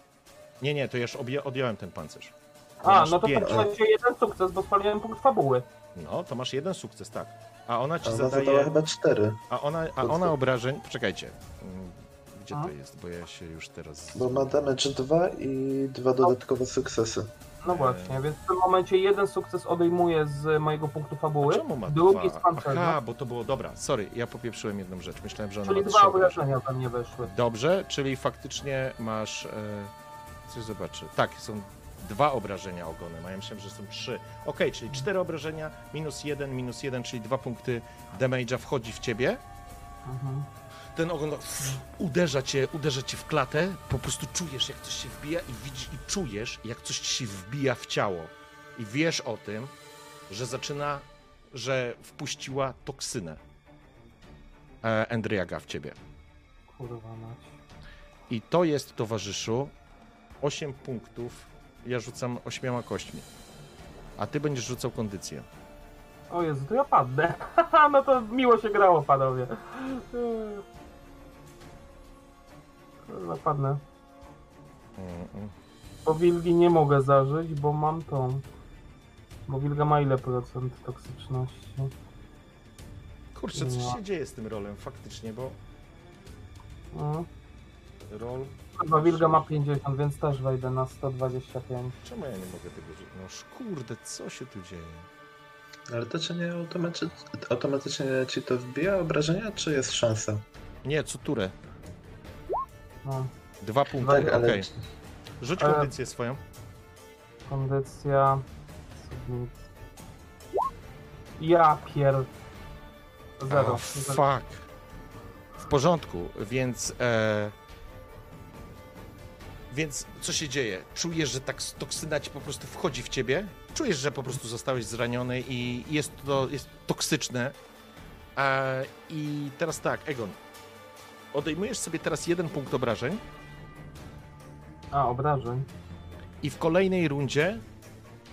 S1: Nie, nie, to już obja- odjąłem ten pancerz. Bo
S3: A,
S1: masz
S3: no to
S1: pięć.
S3: to będzie jeden sukces, bo spaliłem punkt fabuły.
S1: No, to masz jeden sukces, tak. A ona ci
S2: Ona zadała
S1: zadaje.
S2: chyba cztery,
S1: A ona, a
S2: To
S1: ona obrażeń. Poczekajcie. Mm, Gdzie
S3: A?
S1: to jest? Bo ja się już teraz.
S2: bo ma damage 2 i dwa dodatkowe sukcesy.
S3: No właśnie, więc w tym momencie jeden sukces odejmuję z mojego punktu fabuły,
S1: Czemu ma
S3: drugi
S1: dwa?
S3: z pancerza.
S1: Aha, bo to było dobra. Sorry, ja popieprzyłem jedną rzecz. Myślałem, że ona
S3: Czyli
S1: ma
S3: dwa
S1: trzy obrażenia.
S3: we mnie weszły.
S1: Dobrze, czyli faktycznie masz. E, Coś zobaczę. Tak, są dwa obrażenia ogonem, a ja myślałem, że są trzy. Okej, czyli cztery obrażenia, minus jeden, minus jeden, czyli dwa punkty damage'a wchodzi w ciebie.
S3: Mhm.
S1: Ten ogon uderza cię, uderza cię w klatę, po prostu czujesz, jak coś się wbija i widzisz, i czujesz, jak coś ci się wbija w ciało. I wiesz o tym, że zaczyna, że wpuściła toksynę e, Endriaga w ciebie.
S3: Kurwa mać.
S1: I to jest, towarzyszu, 8 punktów. Ja rzucam ośmioma kośćmi. A ty będziesz rzucał kondycję.
S3: O Jezu, to ja padnę. No to miło się grało, panowie. Kurwa, padnę.
S1: Mm.
S3: Bo wilgi nie mogę zażyć, bo mam tą. Bo wilga ma ile procent toksyczności?
S1: Kurczę, coś się dzieje z tym rolem faktycznie, bo
S3: No.
S1: rol...
S3: Chyba wilga ma 50, więc też wejdę na 125.
S1: Czemu ja nie mogę tego rzucić? No sz- kurde, co się tu dzieje?
S2: Ale to czy nie automaty- automatycznie ci to wbija obrażenia, czy jest szansa?
S1: Nie, co turę.
S3: No.
S1: Dwa punkty,
S2: Tak, ale
S1: okej. Rzuć
S3: Ale-
S1: kondycję swoją.
S3: Kondycja. submit. Ja pier. Zero.
S1: Fuck. W porządku, więc... E... Więc co się dzieje? Czujesz, że tak toksyna ci po prostu wchodzi w ciebie? Czujesz, że po prostu zostałeś zraniony i jest to jest toksyczne. E... I teraz tak, Egon. Odejmujesz sobie teraz jeden punkt obrażeń
S3: A, obrażeń.
S1: i w kolejnej rundzie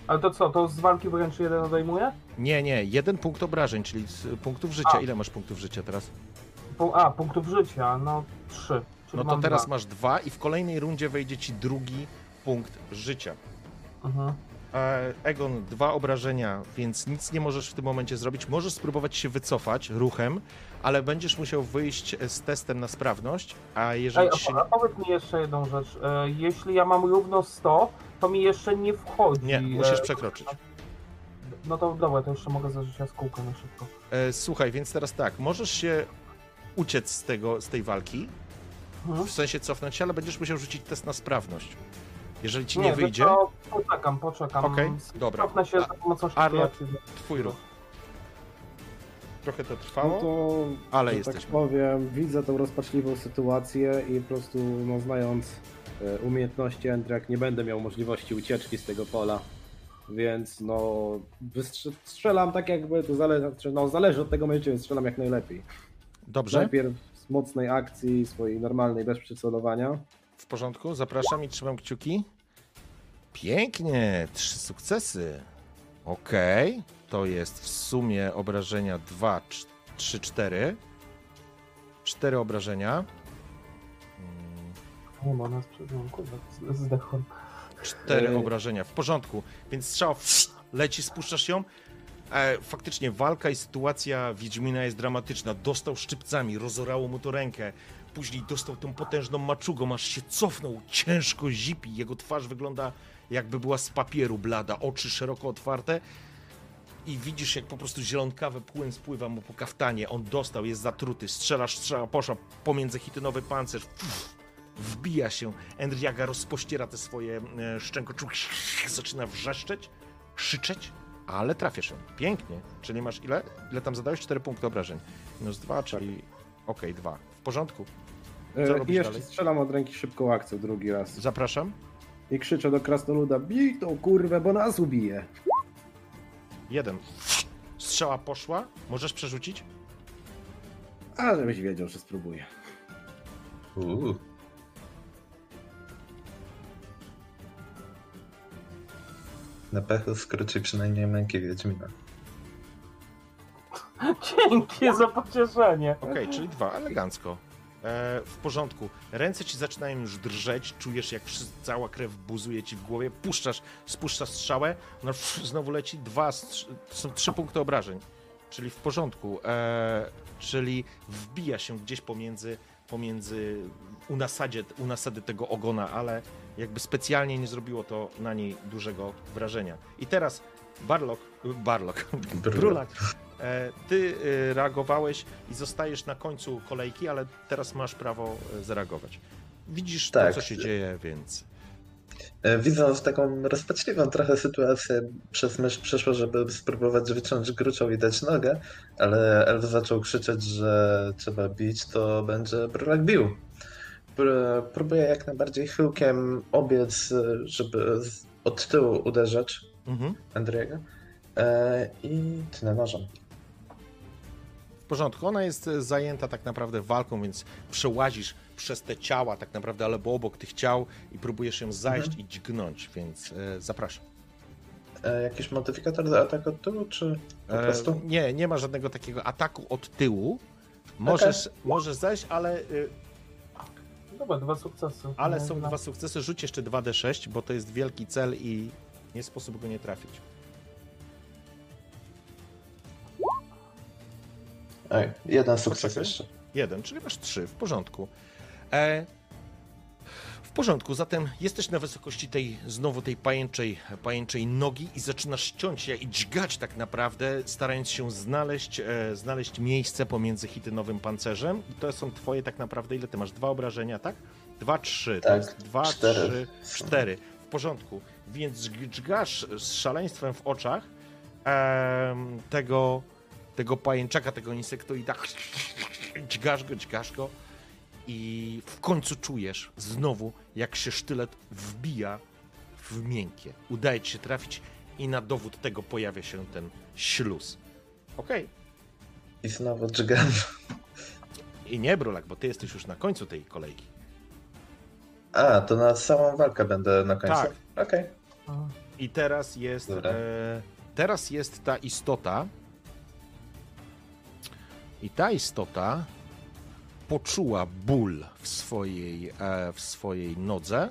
S3: Ale to co, to z walki wręcz jeden odejmuje?
S1: Nie, nie, jeden punkt obrażeń, czyli z punktów życia.
S3: A.
S1: Ile masz punktów życia teraz?
S3: A, punktów życia, no trzy.
S1: No to teraz
S3: dwa.
S1: masz dwa i w kolejnej rundzie wejdzie ci drugi punkt życia.
S3: Mhm.
S1: E, Egon, dwa obrażenia, więc nic nie możesz w tym momencie zrobić. Możesz spróbować się wycofać ruchem, ale będziesz musiał wyjść z testem na sprawność, a jeżeli
S3: Ej,
S1: się...
S3: a, powiedz mi jeszcze jedną rzecz. E, jeśli ja mam równo 100, to mi jeszcze nie wchodzi.
S1: Nie, musisz
S3: e,
S1: przekroczyć.
S3: No to dobra, to jeszcze mogę zażyć jaskółkę na szybko.
S1: Słuchaj, więc teraz tak, możesz się uciec z, tego, z tej walki,
S3: Mhm.
S1: w sensie cofnąć się, ale będziesz musiał rzucić test na sprawność. Jeżeli ci nie,
S3: wiesz
S1: wyjdzie,
S3: co, poczekam, poczekam.
S1: Okej, dobra.
S3: Cofnę się
S1: A-
S3: za pomocą
S1: Arnold,
S3: szybkiej
S1: twój ruch. Trochę to
S5: No
S1: trwało.
S5: to,
S1: ale
S5: że
S1: jesteśmy.
S5: tak powiem, widzę tą rozpaczliwą sytuację i po prostu no, znając e, umiejętności Endrak nie będę miał możliwości ucieczki z tego pola. Więc no wystrze- strzelam tak jakby to zale- no, zależy od tego momentu, więc strzelam jak najlepiej.
S1: Dobrze,
S5: Najpierw z mocnej akcji, swojej normalnej, bez przycelowania.
S1: W porządku, zapraszam i trzymam kciuki. Pięknie, trzy sukcesy. Okej, to jest w sumie obrażenia 2, 3, 4. Cztery obrażenia. Mm,
S3: Nie, bo nas przed nią, kurwa, z- zdechłem.
S1: Cztery
S5: Ej.
S1: obrażenia. W porządku. Więc strzał leci, spuszczasz ją. E, faktycznie walka i sytuacja Wiedźmina jest dramatyczna. Dostał szczypcami, rozorało mu to rękę. Później dostał tą potężną maczugą, aż się cofnął, ciężko zipi. Jego twarz wygląda jakby była z papieru blada, oczy szeroko otwarte. I widzisz, jak po prostu zielonkawy płyn spływa mu po kaftanie. On dostał, jest zatruty. Strzelasz, strzała poszła pomiędzy chitynowy pancerz. Wbija się. Endriaga rozpościera te swoje e, szczękoczuki. Zaczyna wrzeszczeć, krzyczeć, ale trafiasz ją. Pięknie. Czyli masz ile? Ile tam zadałeś? 4 punkty obrażeń. Minus 2, czyli... Okej, dwa. W porządku.
S5: E, I jeszcze
S1: dalej?
S5: strzelam od ręki szybką akcją drugi raz.
S1: Zapraszam.
S5: I krzyczę do krasnoluda, bij tą kurwę, bo nas ubije.
S1: Jeden. Strzała poszła. Możesz przerzucić?
S5: A żebyś wiedział, że spróbuję.
S2: Uuu. Na pechu skróci przynajmniej męki Wiedźmina.
S3: Dzięki za pocieszenie.
S1: Okej, czyli dwa. Elegancko. E, w porządku. Ręce ci zaczynają już drżeć, czujesz jak cała krew buzuje ci w głowie, puszczasz, spuszczasz strzałę, no znowu leci, dwa, są trzy punkty obrażeń, czyli w porządku, e, czyli wbija się gdzieś pomiędzy, pomiędzy u, nasadzie, u nasady tego ogona, ale jakby specjalnie nie zrobiło to na niej dużego wrażenia. I teraz Barlock, Barlock, Brulak, ty e, reagowałeś i zostajesz na końcu kolejki, ale teraz masz prawo e, zareagować. Widzisz
S2: Tak.
S1: to, co się dzieje, więc
S2: E, Widząc taką rozpaczliwą trochę sytuację, przez myśl przeszło, żeby spróbować wyciąć gruczą i dać nogę, ale elf zaczął krzyczeć, że trzeba bić, to będzie Brolak bił. Pró- Próbuję jak najbardziej chyłkiem obiec, e, żeby od tyłu uderzać
S1: Mhm.
S2: Andriego e, i tnę nożem.
S1: Porządku, ona jest e, zajęta tak naprawdę walką, więc przełazisz przez te ciała tak naprawdę, albo obok tych ciał i próbujesz ją zajść i dźgnąć, więc e, zapraszam.
S2: E, Jakiś modyfikator do ataku od tyłu, czy po
S1: E,
S2: prostu?
S1: nie, nie ma żadnego takiego ataku od tyłu. Możesz, możesz zajść, ale, e,
S3: Dobra, dwa sukcesy.
S1: ale
S3: No,
S1: są dwa sukcesy. Rzuć jeszcze 2d6, bo to jest wielki cel i nie sposób go nie trafić.
S2: Ej, jeden sukces jeszcze.
S1: Jeden, czyli masz trzy, w porządku. E, w porządku, zatem jesteś na wysokości tej, znowu tej pajęczej, pajęczej nogi i zaczynasz ściąć się i dźgać tak naprawdę, starając się znaleźć, e, znaleźć miejsce pomiędzy hitynowym pancerzem. I to są twoje tak naprawdę, ile ty masz? Dwa obrażenia, tak? Dwa, trzy. To
S2: Tak,
S1: jest dwa,
S2: cztery.
S1: trzy, cztery. W porządku. Więc dźgasz z szaleństwem w oczach em, tego, tego pajęczaka, tego insektoida. Dźgasz go, dźgasz go i w końcu czujesz znowu, jak się sztylet wbija w miękkie. Udaje ci się trafić i na dowód tego pojawia się ten śluz. Okej.
S2: I znowu dżgam.
S1: I nie, Brulak, bo ty jesteś już na końcu tej kolejki.
S2: A, to na całą walkę będę na końcu.
S1: Tak.
S2: Okej.
S3: Mhm.
S1: I teraz jest. E, teraz jest ta istota. I ta istota poczuła ból w swojej, e, w swojej nodze,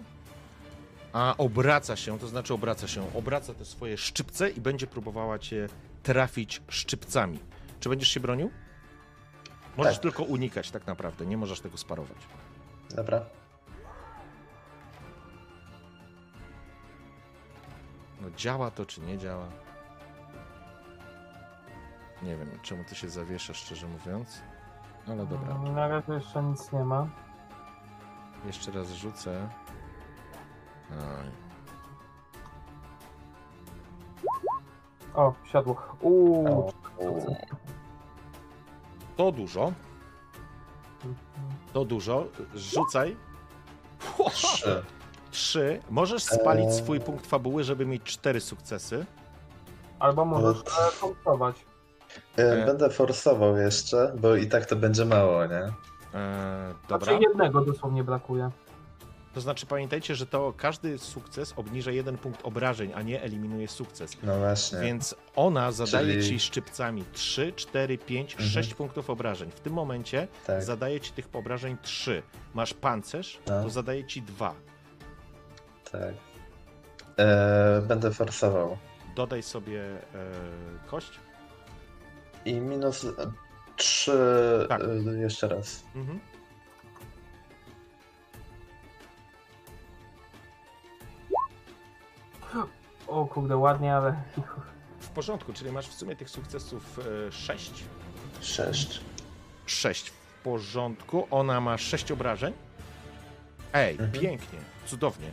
S1: a obraca się, to znaczy obraca się, obraca te swoje szczypce i będzie próbowała cię trafić szczypcami. Czy będziesz się bronił? Możesz
S2: Tak.
S1: tylko unikać tak naprawdę, nie możesz tego sparować.
S2: Dobra.
S1: No działa to, czy nie działa? Nie wiem, czemu ty się zawieszasz, szczerze mówiąc. Ale dobra,
S3: Na razie jeszcze nic nie ma.
S1: jeszcze raz rzucę. Oj.
S3: O, siadło. Uuu.
S2: O,
S1: To dużo, to dużo. Rzucaj.
S2: Trzy.
S1: Trzy. Możesz spalić
S2: Eee.
S1: swój punkt fabuły, żeby mieć cztery sukcesy.
S3: Albo możesz
S2: No.
S3: punktować.
S2: E,
S1: E.
S2: Będę forsował jeszcze, bo i tak to będzie mało, nie?
S1: Eee, dobra.
S3: Znaczy jednego dosłownie brakuje.
S1: To znaczy pamiętajcie, że to każdy sukces obniża jeden punkt obrażeń, a nie eliminuje sukces.
S2: No właśnie.
S1: Więc ona zadaje
S2: Czyli-
S1: ci szczypcami 3, 4, 5,
S2: Mhm.
S1: 6 punktów obrażeń. W tym momencie
S2: Tak.
S1: zadaje ci tych obrażeń 3. Masz pancerz,
S2: No.
S1: to zadaje ci 2.
S2: Tak. E, będę forsował.
S1: Dodaj sobie e, kość.
S2: I minus e, trzy
S1: Tak.
S2: e, jeszcze raz.
S1: Mhm.
S3: O kurde, ładnie, ale...
S1: W porządku, czyli masz w sumie tych sukcesów 6.
S2: Sześć.
S1: 6. W porządku. Ona ma 6 obrażeń. Ej,
S2: Mhm.
S1: pięknie, cudownie.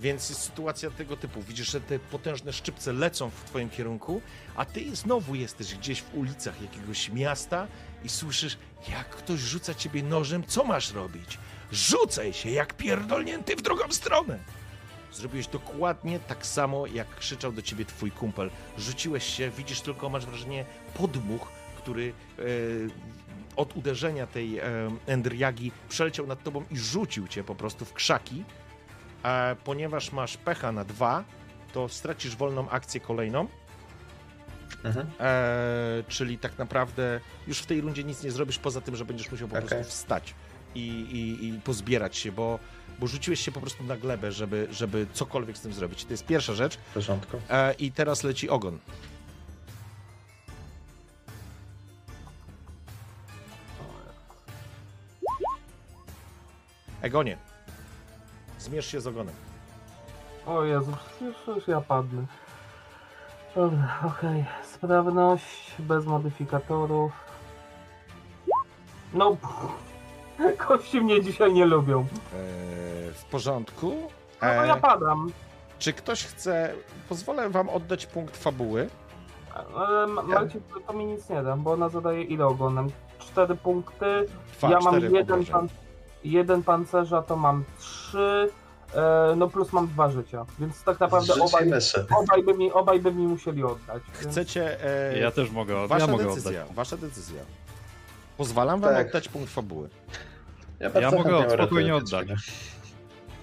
S1: Więc jest sytuacja tego typu. Widzisz, że te potężne szczypce lecą w twoim kierunku, a ty znowu jesteś gdzieś w ulicach jakiegoś miasta i słyszysz, jak ktoś rzuca ciebie nożem, co masz robić? Rzucaj się, jak pierdolnięty w drugą stronę. Zrobiłeś dokładnie tak samo, jak krzyczał do ciebie twój kumpel. Rzuciłeś się, widzisz tylko, masz wrażenie, podmuch, który e, od uderzenia tej e, Endriagi przeleciał nad tobą i rzucił cię po prostu w krzaki. A ponieważ masz pecha na dwa, to stracisz wolną akcję kolejną.
S2: Mhm.
S1: E, czyli tak naprawdę już w tej rundzie nic nie zrobisz, poza tym, że będziesz musiał po
S2: Okej.
S1: prostu wstać i, i, i pozbierać się, bo, bo rzuciłeś się po prostu na glebę, żeby, żeby cokolwiek z tym zrobić. To jest pierwsza rzecz.
S2: W porządku.
S1: E, I teraz leci ogon. Egonie, zmierz się z ogonem.
S3: O Jezus, już, już ja padnę. Dobra, okej. Sprawność bez modyfikatorów. No, pff, kości mnie dzisiaj nie lubią.
S1: E, w porządku.
S3: No to ja
S1: E,
S3: padam.
S1: czy ktoś chce... Pozwolę wam oddać punkt fabuły.
S3: Ale Ma- Marcin, to, mi nic nie da, bo ona zadaje ile ogonem? Cztery punkty.
S1: Dwa,
S3: ja mam
S1: cztery
S3: jeden, pan, jeden pancerza, to mam trzy. E, no plus mam dwa życia. Więc tak naprawdę
S2: Życie
S3: obaj, obaj, by mi, obaj by mi musieli oddać. Więc...
S1: Chcecie... E,
S4: Ja też mogę,
S1: Wasza
S4: ja mogę
S1: decyzja,
S4: oddać.
S1: wasza decyzja. Pozwalam wam
S2: Tak.
S1: oddać punkt fabuły.
S2: Ja,
S4: Ja mogę spokojnie oddać.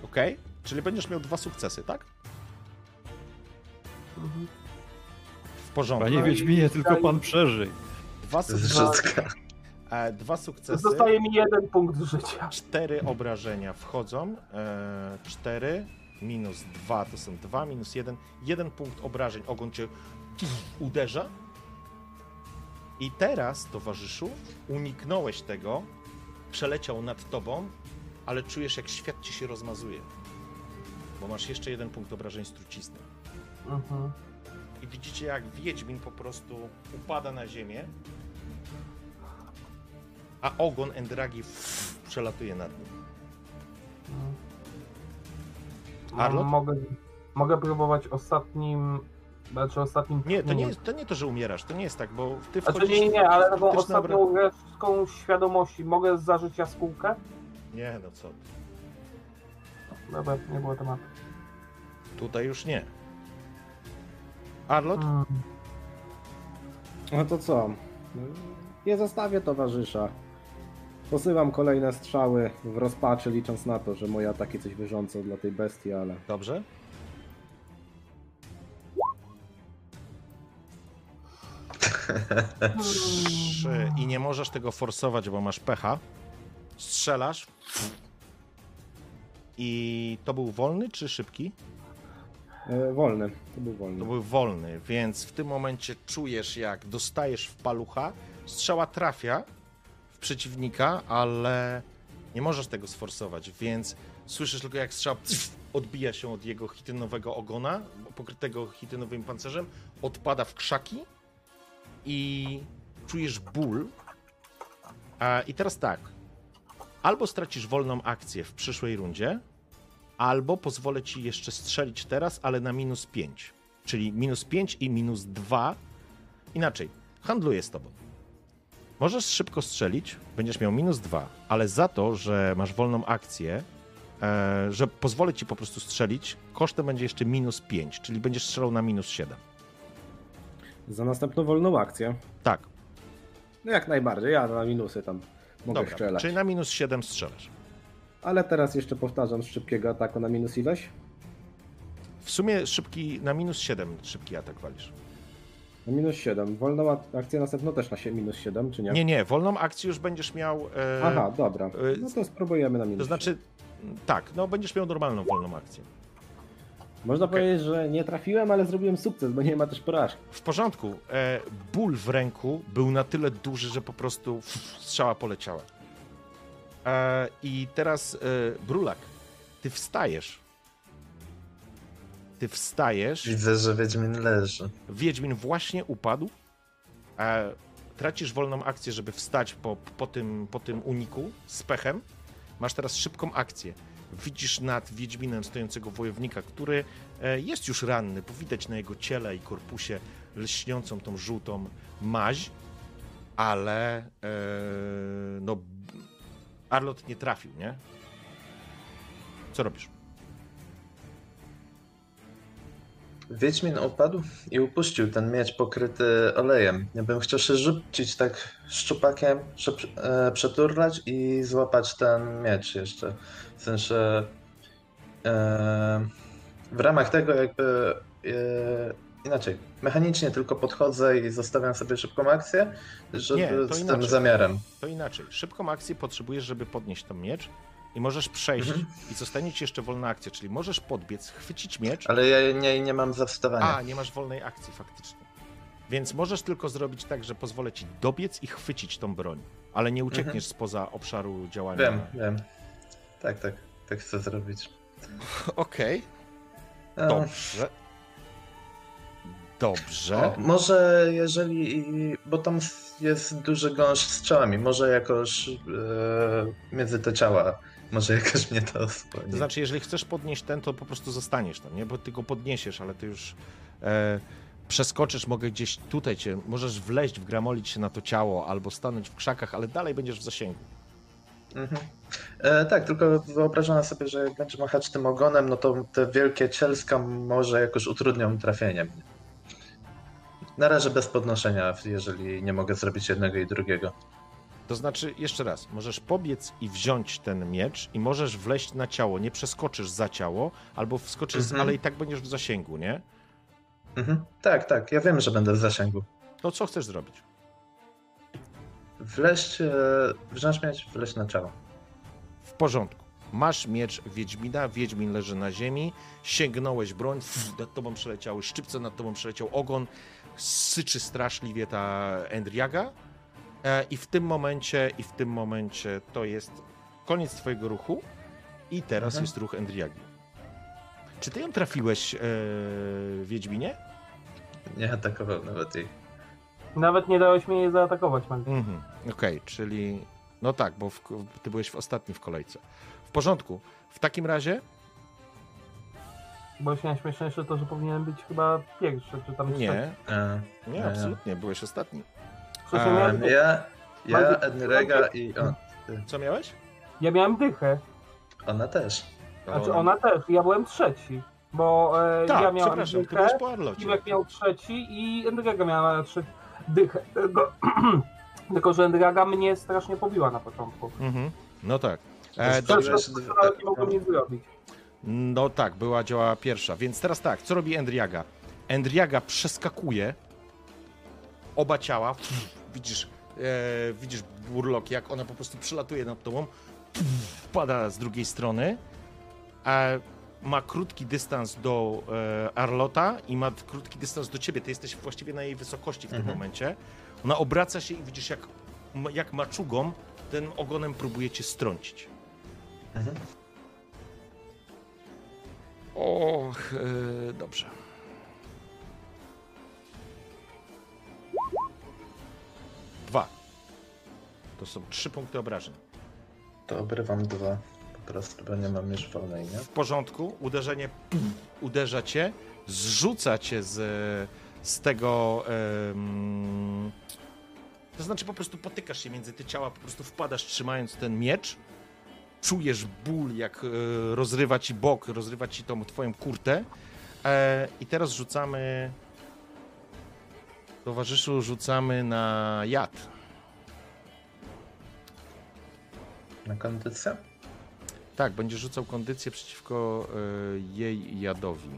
S1: Okej? Czyli będziesz miał dwa sukcesy, tak?
S3: Mhm.
S1: W porządku.
S4: Panie
S3: No
S4: Wiedźminie, tylko pan przeżyj.
S1: Dwa sukcesy. E, dwa sukcesy.
S3: Zostaje mi jeden punkt życia.
S1: Cztery obrażenia wchodzą. E, cztery minus dwa to są dwa, minus jeden. Jeden punkt obrażeń. Ogon cię uderza. I teraz, towarzyszu, uniknąłeś tego. Przeleciał nad tobą, ale czujesz, jak świat ci się rozmazuje. Bo masz jeszcze jeden punkt obrażeń z trucizny.
S3: Mhm.
S1: I widzicie, jak Wiedźmin po prostu upada na ziemię, a ogon Endragi przelatuje nad nim. Arlot?
S3: Mogę, mogę próbować ostatnim. Znaczy ostatnim.
S1: Nie, to nie, jest, to nie to, że umierasz, to nie jest tak, bo ty
S3: Znaczy
S1: wchodzisz...
S3: nie, nie, ale taką ostatnią resztką świadomości. Mogę zażyć jaskółkę?
S1: Nie, no co.
S3: Dobra, nie było tematu.
S1: tutaj już nie. Arlot?
S3: Mm.
S5: No to co? Nie zostawię towarzysza. Posyłam kolejne strzały w rozpaczy, licząc na to, że moje ataki coś wyrządzą dla tej bestii, ale
S1: Dobrze. Trzy. I nie możesz tego forsować, bo masz pecha. Strzelasz. I to był wolny czy szybki?
S5: e, wolny. To był wolny.
S1: To był wolny, więc w tym momencie czujesz, jak dostajesz w palucha, strzała trafia przeciwnika, ale nie możesz tego sforsować, więc słyszysz tylko, jak strzała odbija się od jego chitynowego ogona, pokrytego chitynowym pancerzem, odpada w krzaki i czujesz ból. I teraz tak, albo stracisz wolną akcję w przyszłej rundzie, albo pozwolę ci jeszcze strzelić teraz, ale na minus 5. Czyli minus 5 i minus 2. Inaczej, handluję z tobą. Możesz szybko strzelić, będziesz miał minus 2, ale za to, że masz wolną akcję, e, że pozwolę ci po prostu strzelić, kosztem będzie jeszcze minus 5, czyli będziesz strzelał na minus 7.
S5: Za następną wolną akcję.
S1: Tak,
S5: No jak najbardziej, ja na minusy tam mogę
S1: dobra,
S5: strzelać.
S1: czyli na minus 7 strzelasz.
S5: Ale teraz jeszcze powtarzam z szybkiego ataku na minus ileś?
S1: W sumie szybki, na minus 7 szybki atak walisz.
S5: Na minus 7. Wolną ak- akcję następną też na minus 7, czy nie?
S1: Nie, nie, wolną akcję już będziesz miał... E,
S5: Aha, dobra.
S1: e,
S5: No to spróbujemy na minus
S1: To znaczy, tak, no będziesz miał normalną wolną akcję.
S5: Można
S1: okej.
S5: powiedzieć, że nie trafiłem, ale zrobiłem sukces, bo nie ma też porażki.
S1: W porządku. E, ból w ręku był na tyle duży, że po prostu strzała poleciała. E, I teraz, e, Brulak, ty wstajesz. Ty wstajesz.
S2: Widzę, że Wiedźmin leży.
S1: Wiedźmin właśnie upadł. E, tracisz wolną akcję, żeby wstać po, po, tym, po tym uniku z pechem. Masz teraz szybką akcję. Widzisz nad Wiedźminem stojącego wojownika, który e, jest już ranny, bo widać na jego ciele i korpusie lśniącą tą żółtą maź, ale e, no, Arlot nie trafił, nie? Co robisz?
S2: Wiedźmin upadł i upuścił ten miecz pokryty olejem. Ja bym chciał się rzucić tak szczupakiem, e, przeturlać i złapać ten miecz jeszcze. W sensie e, w ramach tego jakby e, inaczej, mechanicznie tylko podchodzę i zostawiam sobie szybką akcję, żeby
S1: Nie,
S2: z tym
S1: inaczej.
S2: zamiarem.
S1: To inaczej. Szybką akcję potrzebujesz, żeby podnieść ten miecz i możesz przejść
S2: Mhm.
S1: i zostanie ci jeszcze wolna akcja, czyli możesz podbiec, chwycić miecz,
S2: Ale ja nie, nie mam zawstawania.
S1: a nie masz wolnej akcji faktycznie. Więc możesz tylko zrobić tak, że pozwolę ci dobiec i chwycić tą broń, ale nie uciekniesz spoza obszaru działania.
S2: Wiem, wiem. Tak, tak, tak chcę zrobić.
S1: Okej,
S2: E,
S1: dobrze. Dobrze.
S2: O, może jeżeli, bo tam jest duży gąszcz strzałami, może jakoś e, między te ciała Może jakoś mnie to osłoni.
S1: To znaczy, jeżeli chcesz podnieść ten, to po prostu zostaniesz tam, nie? Bo ty go podniesiesz, ale ty już e, przeskoczysz, mogę gdzieś tutaj cię, możesz wleźć, wgramolić się na to ciało, albo stanąć w krzakach, ale dalej będziesz w zasięgu.
S2: Mhm. E, tak, tylko wyobrażam sobie, że jak będzie machać tym ogonem, no to te wielkie cielska może jakoś utrudnią trafienie mnie. Na razie bez podnoszenia, jeżeli nie mogę zrobić jednego i drugiego.
S1: To znaczy, jeszcze raz, możesz pobiec i wziąć ten miecz i możesz wleźć na ciało, nie przeskoczysz za ciało, albo wskoczysz,
S2: Mhm.
S1: ale i tak będziesz w zasięgu, nie?
S2: Mhm. Tak, tak, ja wiem, że będę w zasięgu.
S1: To co chcesz zrobić?
S2: Wleźć, e, wziąć mieć, wleźć na ciało.
S1: W porządku. Masz miecz Wiedźmina, Wiedźmin leży na ziemi, sięgnąłeś broń, pff, nad tobą przeleciały szczypce, nad tobą przeleciał ogon, syczy straszliwie ta Endriaga i w tym momencie, i w tym momencie to jest koniec twojego ruchu i teraz
S2: Mhm.
S1: jest ruch Endriagi. Czy ty ją trafiłeś, e, Wiedźminie?
S2: Nie atakował nawet jej.
S3: Nawet nie dałeś mnie jej zaatakować, man.
S1: Mhm, okej, czyli no tak, bo w, ty byłeś w ostatni w kolejce. W porządku. W takim razie
S3: Bo się najśmieszniejsze to, że powinienem być chyba pierwszy, czy tam
S1: nie,
S2: E,
S1: nie,
S2: e,
S1: absolutnie, byłeś ostatni.
S3: Ja, miałem,
S2: Ja, ja i on,
S1: Co miałeś?
S3: ja miałem dychę.
S2: ona też.
S3: Znaczy ona też, ja byłem trzeci. Bo e,
S1: Tak,
S3: ja miałem
S1: przepraszam, ty
S3: dychę,
S1: byłeś po Arlocie.
S3: Timek miał trzeci i Endryga miała trzy dychę. Tylko, tylko, że Endryga mnie strasznie pobiła na początku.
S1: Mhm. No tak. E, dobrze.
S3: nie mogłem nic zrobić.
S1: No tak, była działa pierwsza. Więc teraz tak, co robi Endriaga? Endriaga przeskakuje oba ciała. Widzisz, e, widzisz burlok, jak ona po prostu przelatuje nad tobą, wpada z drugiej strony, a ma krótki dystans do e, Arlota i ma krótki dystans do ciebie. Ty jesteś właściwie na jej wysokości w tym
S2: Mhm.
S1: momencie. Ona obraca się i widzisz, jak, jak maczugą ten ogonem próbuje cię strącić.
S2: Mhm.
S1: Och, e, dobrze. To są trzy punkty obrażeń.
S2: To obrywam dwa. Po prostu, bo nie mam już wolnej, nie?
S1: W porządku, uderzenie pum, uderza cię, zrzuca cię z, z tego. to znaczy po prostu potykasz się między te ciała, po prostu wpadasz trzymając ten miecz. Czujesz ból, jak e, rozrywa ci bok, rozrywa ci tą twoją kurtę. E, I teraz rzucamy. Towarzyszu, rzucamy na jad.
S2: Na kondycję?
S1: Tak, będziesz rzucał kondycję przeciwko e, jej jadowi.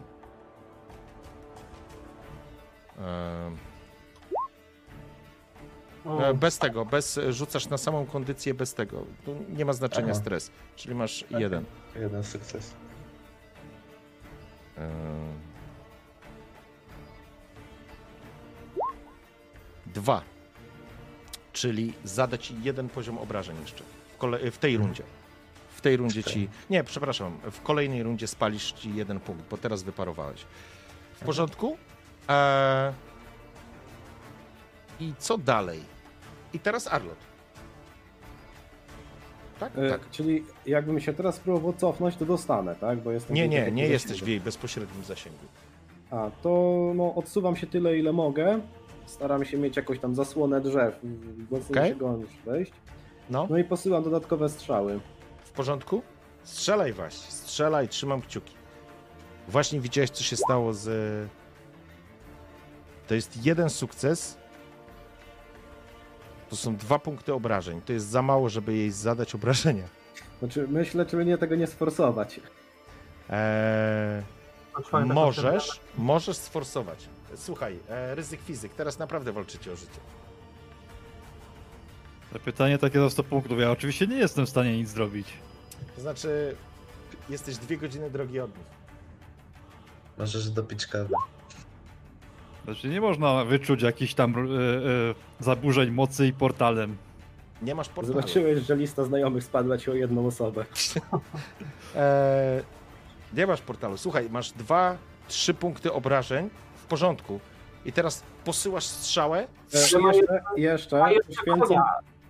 S1: E, e, bez tego, bez rzucasz na samą kondycję bez tego. Tu nie ma znaczenia
S2: Aha.
S1: stres, czyli masz
S2: Okej.
S1: jeden.
S2: Jeden sukces.
S1: E, dwa. Czyli zada ci jeden poziom obrażeń jeszcze. W, kole- w tej rundzie. W tej rundzie ci. Nie, przepraszam. W kolejnej rundzie spalisz ci jeden punkt, bo teraz wyparowałeś. W porządku? E... I co dalej? I teraz Arlot. Tak?
S5: E,
S1: Tak.
S5: Czyli jakbym się teraz próbował cofnąć, to dostanę, tak? Bo jestem
S1: Nie, nie, nie jesteś w jej bezpośrednim zasięgu.
S5: A, to no, odsuwam się tyle, ile mogę. Staram się mieć jakąś tam zasłonę drzew, mocniej
S1: Okej.
S5: się gonić, wejść.
S1: No.
S5: No i posyłam dodatkowe strzały.
S1: W porządku? Strzelaj właśnie, strzelaj, trzymam kciuki. Właśnie widziałeś, co się stało z... To jest jeden sukces. To są dwa punkty obrażeń. To jest za mało, żeby jej zadać obrażenia.
S5: Znaczy, myślę, czy nie tego nie sforsować.
S1: Eee, możesz, możesz sforsować. Słuchaj, e, ryzyk fizyk, teraz naprawdę walczycie o życie.
S4: To pytanie takie za 100 punktów. Ja oczywiście nie jestem w stanie nic zrobić.
S1: To znaczy, jesteś dwie godziny drogi od nich.
S2: Możesz dopić kawę.
S4: Znaczy nie można wyczuć jakichś tam e, e, zaburzeń mocy i portalem.
S1: Nie masz portalu.
S5: Zobaczyłeś, że lista znajomych spadła ci o jedną osobę.
S1: Eee, nie masz portalu. Słuchaj, masz dwa, trzy punkty obrażeń. W porządku. I teraz posyłasz strzałę.
S5: E, jeszcze, jeszcze
S3: jeszcze
S5: poświęcam.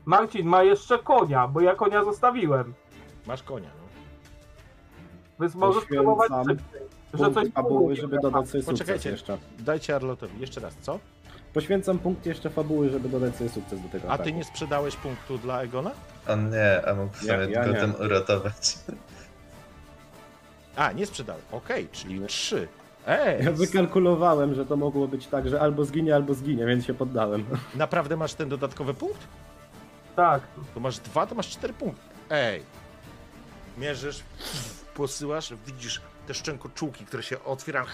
S3: Marcin ma jeszcze konia, bo ja konia zostawiłem.
S1: Masz konia, no.
S3: Więc możesz próbować szybciej. Że coś
S5: fabuły, żeby dodać sobie sukces
S1: Poczekajcie.
S5: jeszcze.
S1: Dajcie Arlotowi. Jeszcze raz, co?
S5: Poświęcam punkt jeszcze fabuły, żeby dodać sobie sukces do tego
S1: A ty
S5: ataku.
S1: nie sprzedałeś punktu dla Egona?
S2: On nie, a mógł
S5: Ja-
S2: sobie
S5: ja
S2: go
S5: nie.
S2: tym uratować.
S1: A, nie sprzedałem. Okej, czyli trzy. Ej,
S5: Ja wykalkulowałem, że to mogło być tak, że albo zginie, albo zginie, więc się poddałem.
S1: naprawdę masz ten dodatkowy punkt?
S3: Tak.
S1: To masz dwa, to masz cztery punkty. Ej. Mierzysz, posyłasz, widzisz te szczękoczułki, które się otwierają.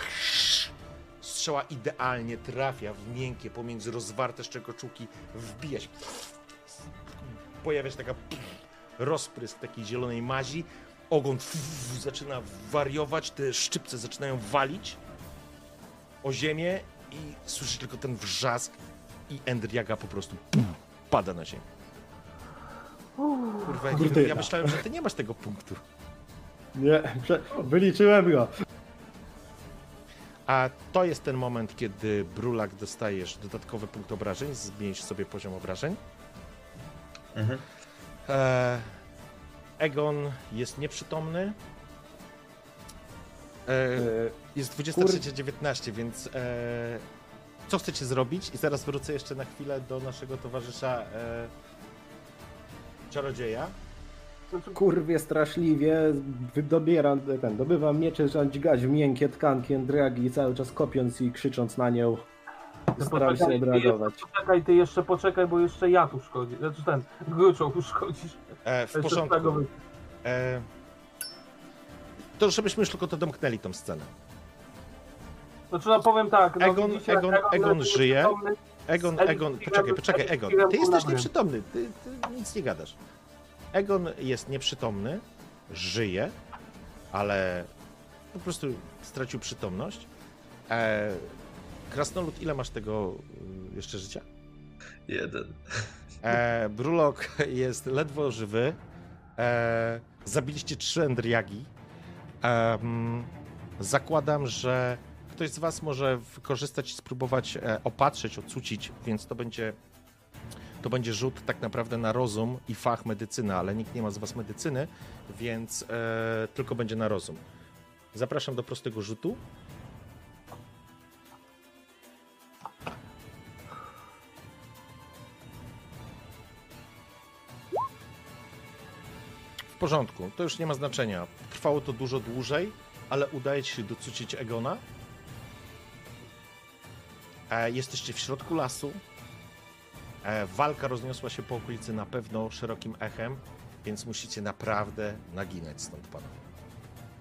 S1: Strzała idealnie trafia w miękkie, pomiędzy rozwarte szczękoczułki, wbija się. Pojawia się taka rozprysk takiej zielonej mazi. Ogon zaczyna wariować, te szczypce zaczynają walić o ziemię i słyszysz tylko ten wrzask i Endriaga po prostu pada na ziemię. Kurwa, ja, nie wiem, ja myślałem, że ty nie masz tego punktu.
S5: Nie, prze- wyliczyłem go.
S1: A to jest ten moment, kiedy Brulak dostajesz dodatkowy punkt obrażeń, zmniejsz sobie poziom obrażeń.
S2: Mhm.
S1: E, Egon jest nieprzytomny. E,
S5: E,
S1: jest 23.19, więc e, co chcecie zrobić? I zaraz wrócę jeszcze na chwilę do naszego towarzysza e, czarodzieja.
S5: Kurwie straszliwie, dobieram ten, dobywam miecze, dźgać w miękkie tkanki Endragi, cały czas kopiąc i krzycząc na nią. Staram się odreagować.
S3: Poczekaj, ty jeszcze poczekaj, bo jeszcze ja tu szkodzi. Znaczy ten, gruczą tu szkodzisz.
S1: E, w
S3: Jeszcze
S1: porządku. E, to żebyśmy już tylko to domknęli tą scenę.
S3: Znaczy no powiem tak. No,
S1: Egon-
S3: widzicie,
S1: Egon- Egon
S3: jest
S1: żyje.
S3: nieprzytomny.
S1: Egon,
S3: Egon-
S1: poczekaj, poczekaj, Egon, ty jesteś nieprzytomny, ty, ty nic nie gadasz. Egon jest nieprzytomny, żyje, ale po prostu stracił przytomność. E, Krasnolud, ile masz tego y, jeszcze życia?
S2: Jeden.
S1: E, Brulok jest ledwo żywy. E, zabiliście trzy Endriagi. Em, zakładam, że ktoś z Was może wykorzystać i spróbować e, opatrzyć, ocucić, więc to będzie, to będzie rzut tak naprawdę na rozum i fach medycyny, ale nikt nie ma z Was medycyny, więc e, tylko będzie na rozum. Zapraszam do prostego rzutu. W porządku, to już nie ma znaczenia. Trwało to dużo dłużej, ale udaje ci się docucić Egona. E, jesteście w środku lasu. E, walka rozniosła się po okolicy na pewno szerokim echem, więc musicie naprawdę naginać stąd panowie.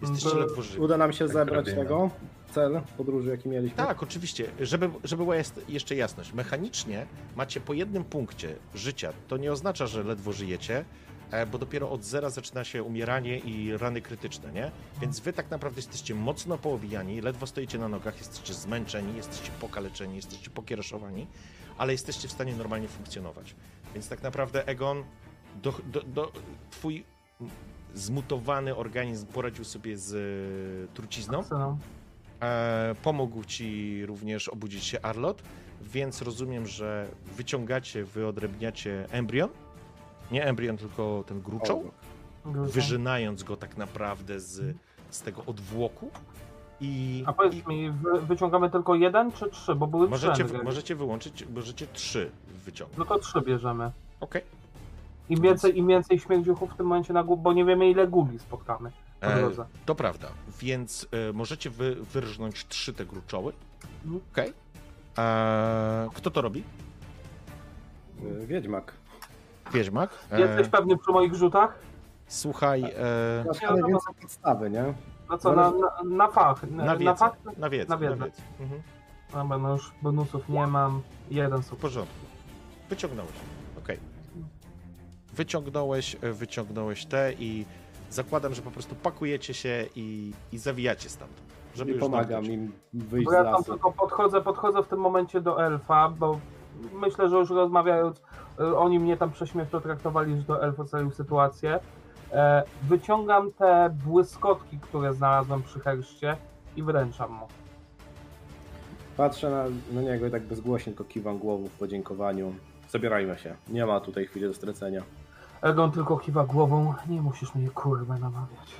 S1: Jesteście ledwo żywi.
S5: Uda nam się
S2: Tak
S5: zebrać
S2: robimy.
S5: tego cel podróży, jaki mieliśmy.
S1: Tak, oczywiście. Żeby, żeby była jest, jeszcze jasność. Mechanicznie macie po jednym punkcie życia. To nie oznacza, że ledwo żyjecie, bo dopiero od zera zaczyna się umieranie i rany krytyczne, nie? Więc wy tak naprawdę jesteście mocno poobijani, ledwo stoicie na nogach, jesteście zmęczeni, jesteście pokaleczeni, jesteście pokiereszowani, ale jesteście w stanie normalnie funkcjonować. Więc tak naprawdę Egon, do, do, do, twój zmutowany organizm poradził sobie z e, trucizną. E, pomógł ci również obudzić się Arlot, więc rozumiem, że wyciągacie, wyodrębniacie embrion. Nie embrion, tylko ten gruczoł, wyżynając go tak naprawdę z, z tego odwłoku. I,
S3: A
S1: i
S3: powiedz mi, wy, wyciągamy tylko jeden czy trzy? Bo były
S1: możecie,
S3: trzy.
S1: możecie wyłączyć, możecie trzy wyciągnąć.
S3: No to trzy bierzemy.
S1: Okej.
S3: Im więcej, im więcej śmierdziuchów w tym momencie na górę, bo nie wiemy ile guli spotkamy po
S1: E,
S3: drodze.
S1: To prawda, więc e, możecie wy, wyrżnąć trzy te gruczoły.
S3: Mhm.
S1: Okej. E, Kto to robi?
S5: Y, Wiedźmak.
S1: Wiedźmak. E,
S3: Jesteś pewny przy moich rzutach?
S1: Słuchaj, e,
S5: Masz ale więcej podstawy, nie?
S3: No co, na, na, na fach? Na,
S1: na wiedzę.
S3: fach?
S1: Na wiedzę.
S3: Na wiedzę.
S1: Na wiedzę. Mhm.
S3: Dobra, no już bonusów nie mam. Jeden
S1: W
S3: sukces.
S1: porządku. Wyciągnąłeś. Okej. Wyciągnąłeś, e, wyciągnąłeś te i zakładam, że po prostu pakujecie się i, i zawijacie stamtąd. Żeby
S5: I
S1: już
S5: pomagam im wyjść
S3: Bo ja tam
S5: lasu.
S3: tylko podchodzę, podchodzę w tym momencie do elfa, bo myślę, że już rozmawiając, oni mnie tam prześmiewczo traktowali, że do elfa ocalił sytuację. E, wyciągam te błyskotki, które znalazłem przy herszcie i wręczam mu.
S5: Patrzę na, na niego i tak bezgłośnie tylko kiwam głową w podziękowaniu. Zabierajmy się. Nie ma tutaj chwili do stracenia.
S3: Egon tylko kiwa głową. Nie musisz mnie kurwa namawiać.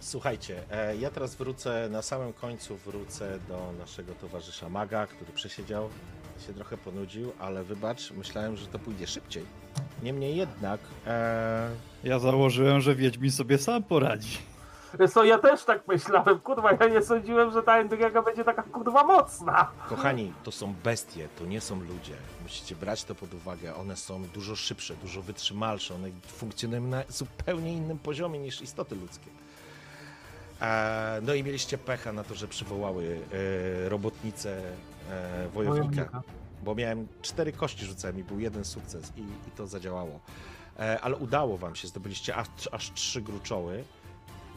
S1: Słuchajcie, e, ja teraz wrócę, na samym końcu wrócę do naszego towarzysza Maga, który przesiedział, się trochę ponudził, ale wybacz, myślałem, że to pójdzie szybciej. Niemniej jednak, e,
S4: Ja założyłem, że Wiedźmin sobie sam poradzi.
S3: Co, ja też tak myślałem, kurwa, ja nie sądziłem, że ta Endriaga będzie taka kurwa mocna.
S1: kochani, to są bestie, to nie są ludzie. Musicie brać to pod uwagę. One są dużo szybsze, dużo wytrzymalsze, one funkcjonują na zupełnie innym poziomie niż istoty ludzkie. E, no i mieliście pecha na to, że przywołały e, robotnicę e, wojownika. Bo miałem cztery kości rzucałem i był jeden sukces i, i to zadziałało. E, ale udało wam się, zdobyliście aż, aż trzy gruczoły,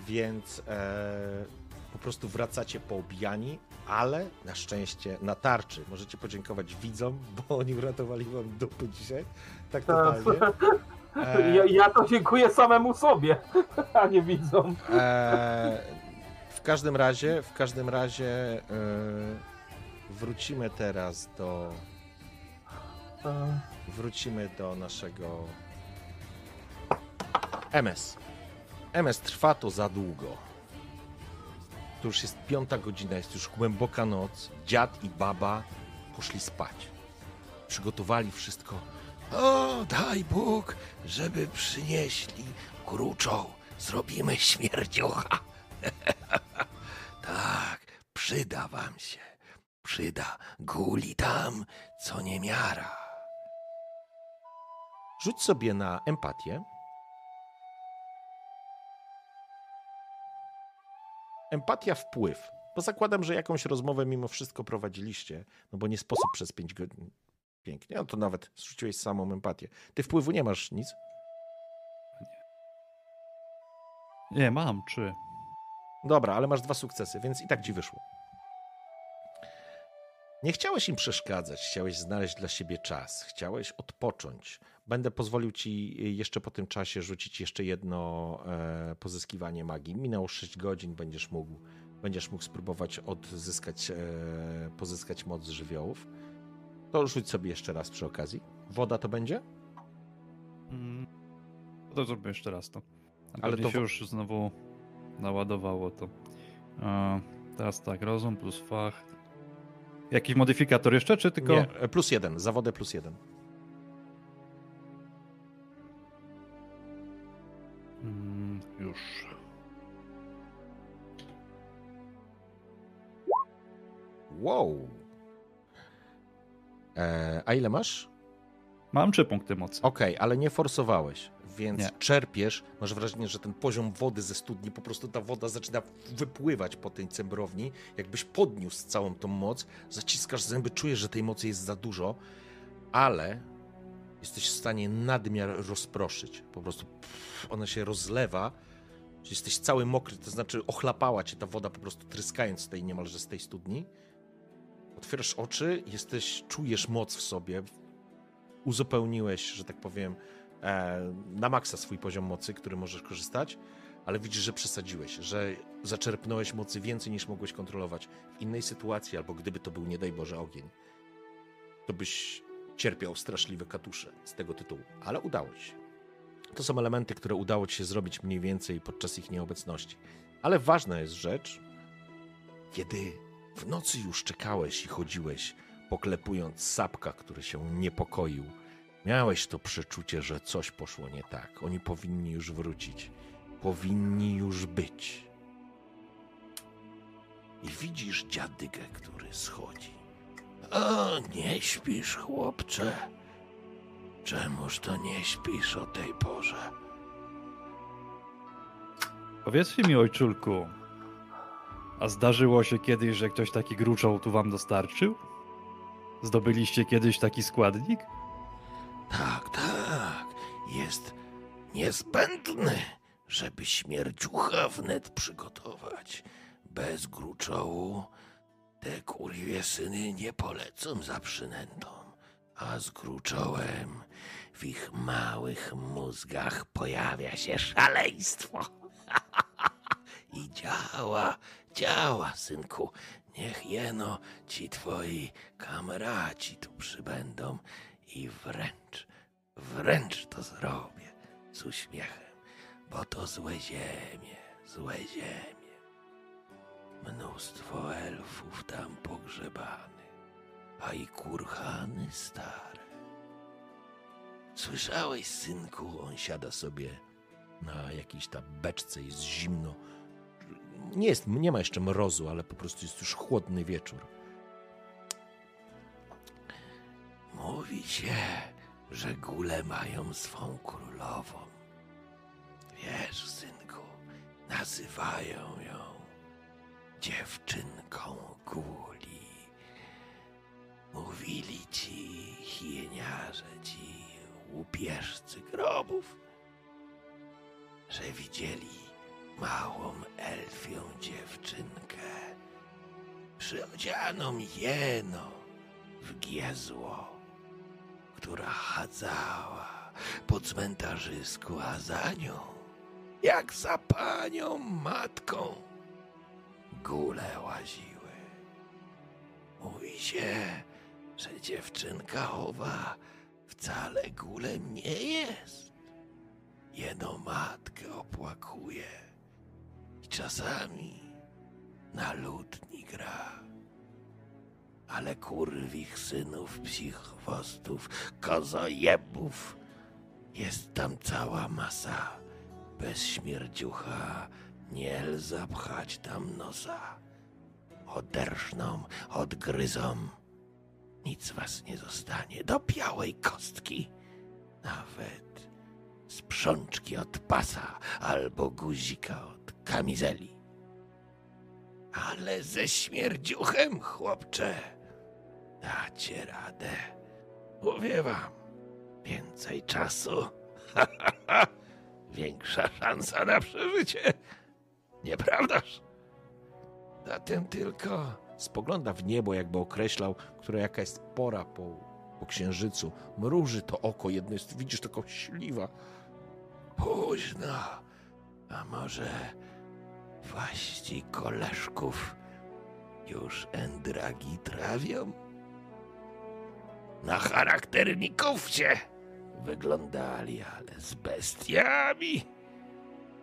S1: więc e, po prostu wracacie poobijani, ale na szczęście na tarczy. Możecie podziękować widzom, bo oni uratowali wam dupy dzisiaj. Tak totalnie. E,
S3: Ja, ja to dziękuję samemu sobie, a nie widzom.
S1: E, w każdym razie, w każdym razie e, wrócimy teraz do wrócimy do naszego MS. MS trwa to za długo. To już jest piąta godzina, jest już głęboka noc. Dziad i baba poszli spać. Przygotowali wszystko. O, daj Bóg, żeby przynieśli kruczą. Zrobimy śmierdziocha. tak, przyda wam się. Przyda guli tam, co nie miara. Rzuć sobie na empatię. Empatia wpływ. Bo zakładam, że jakąś rozmowę mimo wszystko prowadziliście, no bo nie sposób przez 5 godzin. Pięknie, no to nawet zrzuciłeś samą empatię. Ty wpływu nie masz nic?
S4: Nie, mam trzy.
S1: Dobra, ale masz dwa sukcesy, więc i tak ci wyszło. Nie chciałeś im przeszkadzać, chciałeś znaleźć dla siebie czas, chciałeś odpocząć. Będę pozwolił ci jeszcze po tym czasie rzucić jeszcze jedno e, pozyskiwanie magii. Minęło 6 godzin, będziesz mógł, będziesz mógł spróbować odzyskać, e, pozyskać moc żywiołów. To rzuć sobie jeszcze raz przy okazji. Woda to będzie?
S4: Mm. To zrobię jeszcze raz to.
S1: Ale
S4: Ale
S1: to
S4: się już znowu naładowało to. E, teraz tak, rozum plus fach. Jakiś modyfikator jeszcze, czy tylko...
S1: Nie, e, plus jeden, za wodę plus jeden.
S4: Mm, już.
S1: Wow. E, a ile masz?
S4: Mam trzy punkty mocy.
S1: Okej, ale nie forsowałeś, więc
S4: Nie.
S1: czerpiesz. Masz wrażenie, że ten poziom wody ze studni, po prostu ta woda zaczyna wypływać po tej cembrowni. Jakbyś podniósł całą tą moc, zaciskasz zęby, czujesz, że tej mocy jest za dużo, ale jesteś w stanie nadmiar rozproszyć. Po prostu pff, ona się rozlewa, jesteś cały mokry, to znaczy ochlapała cię ta woda po prostu tryskając z tej niemalże z tej studni. Otwierasz oczy, jesteś, czujesz moc w sobie, uzupełniłeś, że tak powiem, na maksa swój poziom mocy, który możesz korzystać, ale widzisz, że przesadziłeś, że zaczerpnąłeś mocy więcej niż mogłeś kontrolować. W innej sytuacji, albo gdyby to był, nie daj Boże, ogień, to byś cierpiał straszliwe katusze z tego tytułu, ale udało ci się. To są elementy, które udało ci się zrobić mniej więcej podczas ich nieobecności. Ale ważna jest rzecz, kiedy w nocy już czekałeś i chodziłeś, poklepując sapka, który się niepokoił. Miałeś to przeczucie, że coś poszło nie tak. Oni powinni już wrócić. Powinni już być. I widzisz dziadygę, który schodzi. O, nie śpisz, chłopcze. Czemuż to nie śpisz o tej porze?
S4: Powiedzcie mi, ojczulku, a zdarzyło się kiedyś, że ktoś taki gruczoł tu wam dostarczył? Zdobyliście kiedyś taki składnik?
S1: Tak, tak. Jest niezbędny, żeby śmierdziucha wnet przygotować. Bez gruczołu te kurwie syny nie polecą za przynętą. A z gruczołem w ich małych mózgach pojawia się szaleństwo. I działa, działa, synku. Niech jeno ci twoi kamraci tu przybędą i wręcz, wręcz to zrobię. z uśmiechem, bo to złe ziemie, złe ziemie. Mnóstwo elfów tam pogrzebany, a i kurhany stare. Słyszałeś, synku, on siada sobie na jakiejś tam beczce, jest zimno. Nie, jest, nie ma jeszcze mrozu, ale po prostu jest już chłodny wieczór. Mówi się, że góle mają swą królową. Wiesz, synku, nazywają ją dziewczynką guli. Mówili ci hieniarze, ci łupieżcy grobów, że widzieli małą elfią dziewczynkę, przyodzianą jeno w giezło, która chadzała po cmentarzysku, a za nią, jak za panią matką, góle łaziły. Mówi się, że dziewczynka owa wcale gulem nie jest. Jeno matkę opłakuje i czasami na lutni gra. Ale kurwich synów, psich chwostów, kozojebów jest tam cała masa. Bez śmierdziucha nie zapchać tam nosa. Oderżną, odgryzą, nic was nie zostanie do białej kostki. Nawet sprzączki od pasa albo guzika od kamizeli. Ale ze śmierdziuchem, chłopcze, dacie radę. Mówię wam, więcej czasu, większa szansa na przeżycie. Nieprawdaż? Zatem tylko spogląda w niebo, jakby określał, która jaka jest pora po, po księżycu. Mruży to oko, jedno jest, widzisz, taką śliwa. Późno, a może waści koleżków już endragi trawią? Na charakterników się wyglądali, ale z bestiami,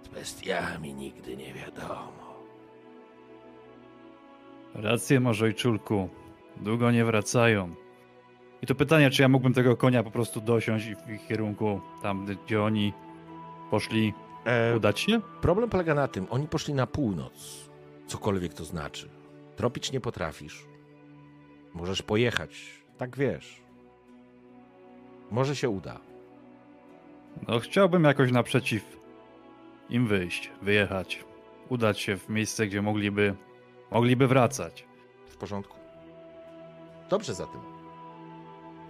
S1: z bestiami nigdy nie wiadomo.
S4: Rację masz, ojczulku. Długo nie wracają. I to pytanie, czy ja mógłbym tego konia po prostu dosiąść i w ich kierunku, tam gdzie oni poszli,
S1: E,
S4: udać się?
S1: Problem polega na tym, oni poszli na północ, cokolwiek to znaczy. Tropić nie potrafisz. Możesz pojechać, tak wiesz. Może się uda.
S4: No, chciałbym jakoś naprzeciw im wyjść, wyjechać, udać się w miejsce, gdzie mogliby, mogliby wracać.
S1: W porządku. Dobrze zatem.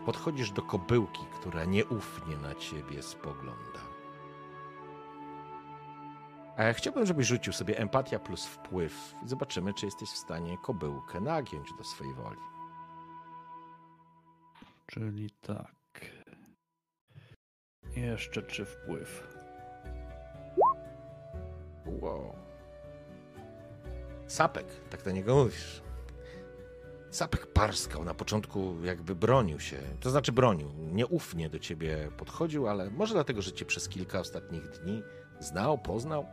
S1: Podchodzisz do kobyłki, która nieufnie na ciebie spogląda. E, chciałbym, żebyś rzucił sobie empatia plus wpływ. i Zobaczymy, czy jesteś w stanie kobyłkę nagiąć do swojej woli.
S4: Czyli tak. Jeszcze czy wpływ?
S1: Wow. Sapek, tak do niego mówisz. Sapek parskał, na początku jakby bronił się. To znaczy bronił, nieufnie do ciebie podchodził, ale może dlatego, że cię przez kilka ostatnich dni znał, poznał.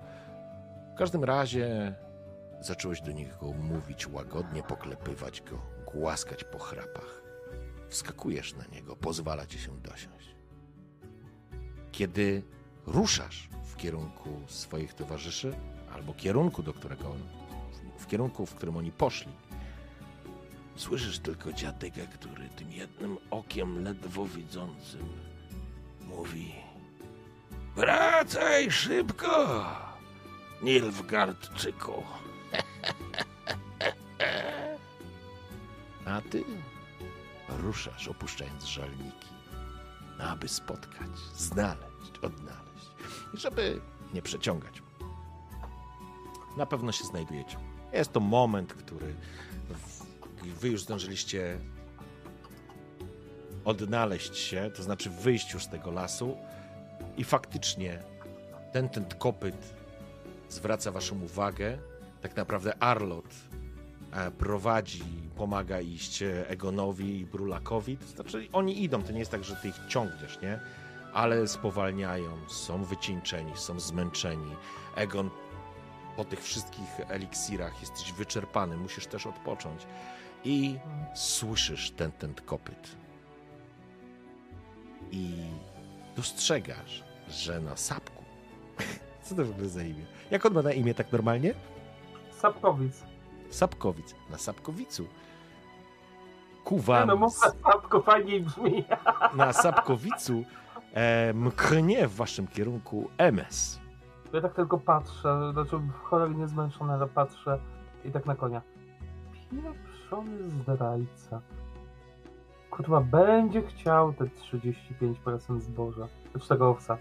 S1: W każdym razie zacząłeś do niego mówić łagodnie, poklepywać go, głaskać po chrapach. Wskakujesz na niego, pozwala ci się dosiąść. Kiedy ruszasz w kierunku swoich towarzyszy, albo kierunku, do którego w kierunku, w którym oni poszli, słyszysz tylko dziadeka, który tym jednym okiem ledwo widzącym mówi: Wracaj szybko, Nilfgaardczyku. A ty ruszasz, opuszczając żalniki, aby spotkać, znaleźć, odnaleźć. I żeby nie przeciągać. Na pewno się znajdujecie. Jest to moment, który wy już zdążyliście odnaleźć się, to znaczy wyjść już z tego lasu i faktycznie ten, ten kopyt zwraca waszą uwagę. Tak naprawdę Arlot prowadzi, pomaga iść e, Egonowi i Brulakowi. To znaczy oni idą, to nie jest tak, że ty ich ciągniesz, nie? ale spowalniają, są wycieńczeni, są zmęczeni. Egon, po tych wszystkich eliksirach jesteś wyczerpany, musisz też odpocząć. I słyszysz ten, ten kopyt. I dostrzegasz, że na sapku. Co to w ogóle za imię? Jak on ma na imię tak normalnie?
S3: Sapkowic.
S1: Sapkowic. Na Sapkowicu.
S3: No mów na sapko, fajniej brzmi.
S1: na Sapkowicu e, mknie w waszym kierunku MS.
S3: Ja tak tylko patrzę, znaczy cholernie zmęczony, ale patrzę i tak na konia. Pieprzony zdrajca. Kurwa, będzie chciał te 35% zboża. Znaczy tego owca.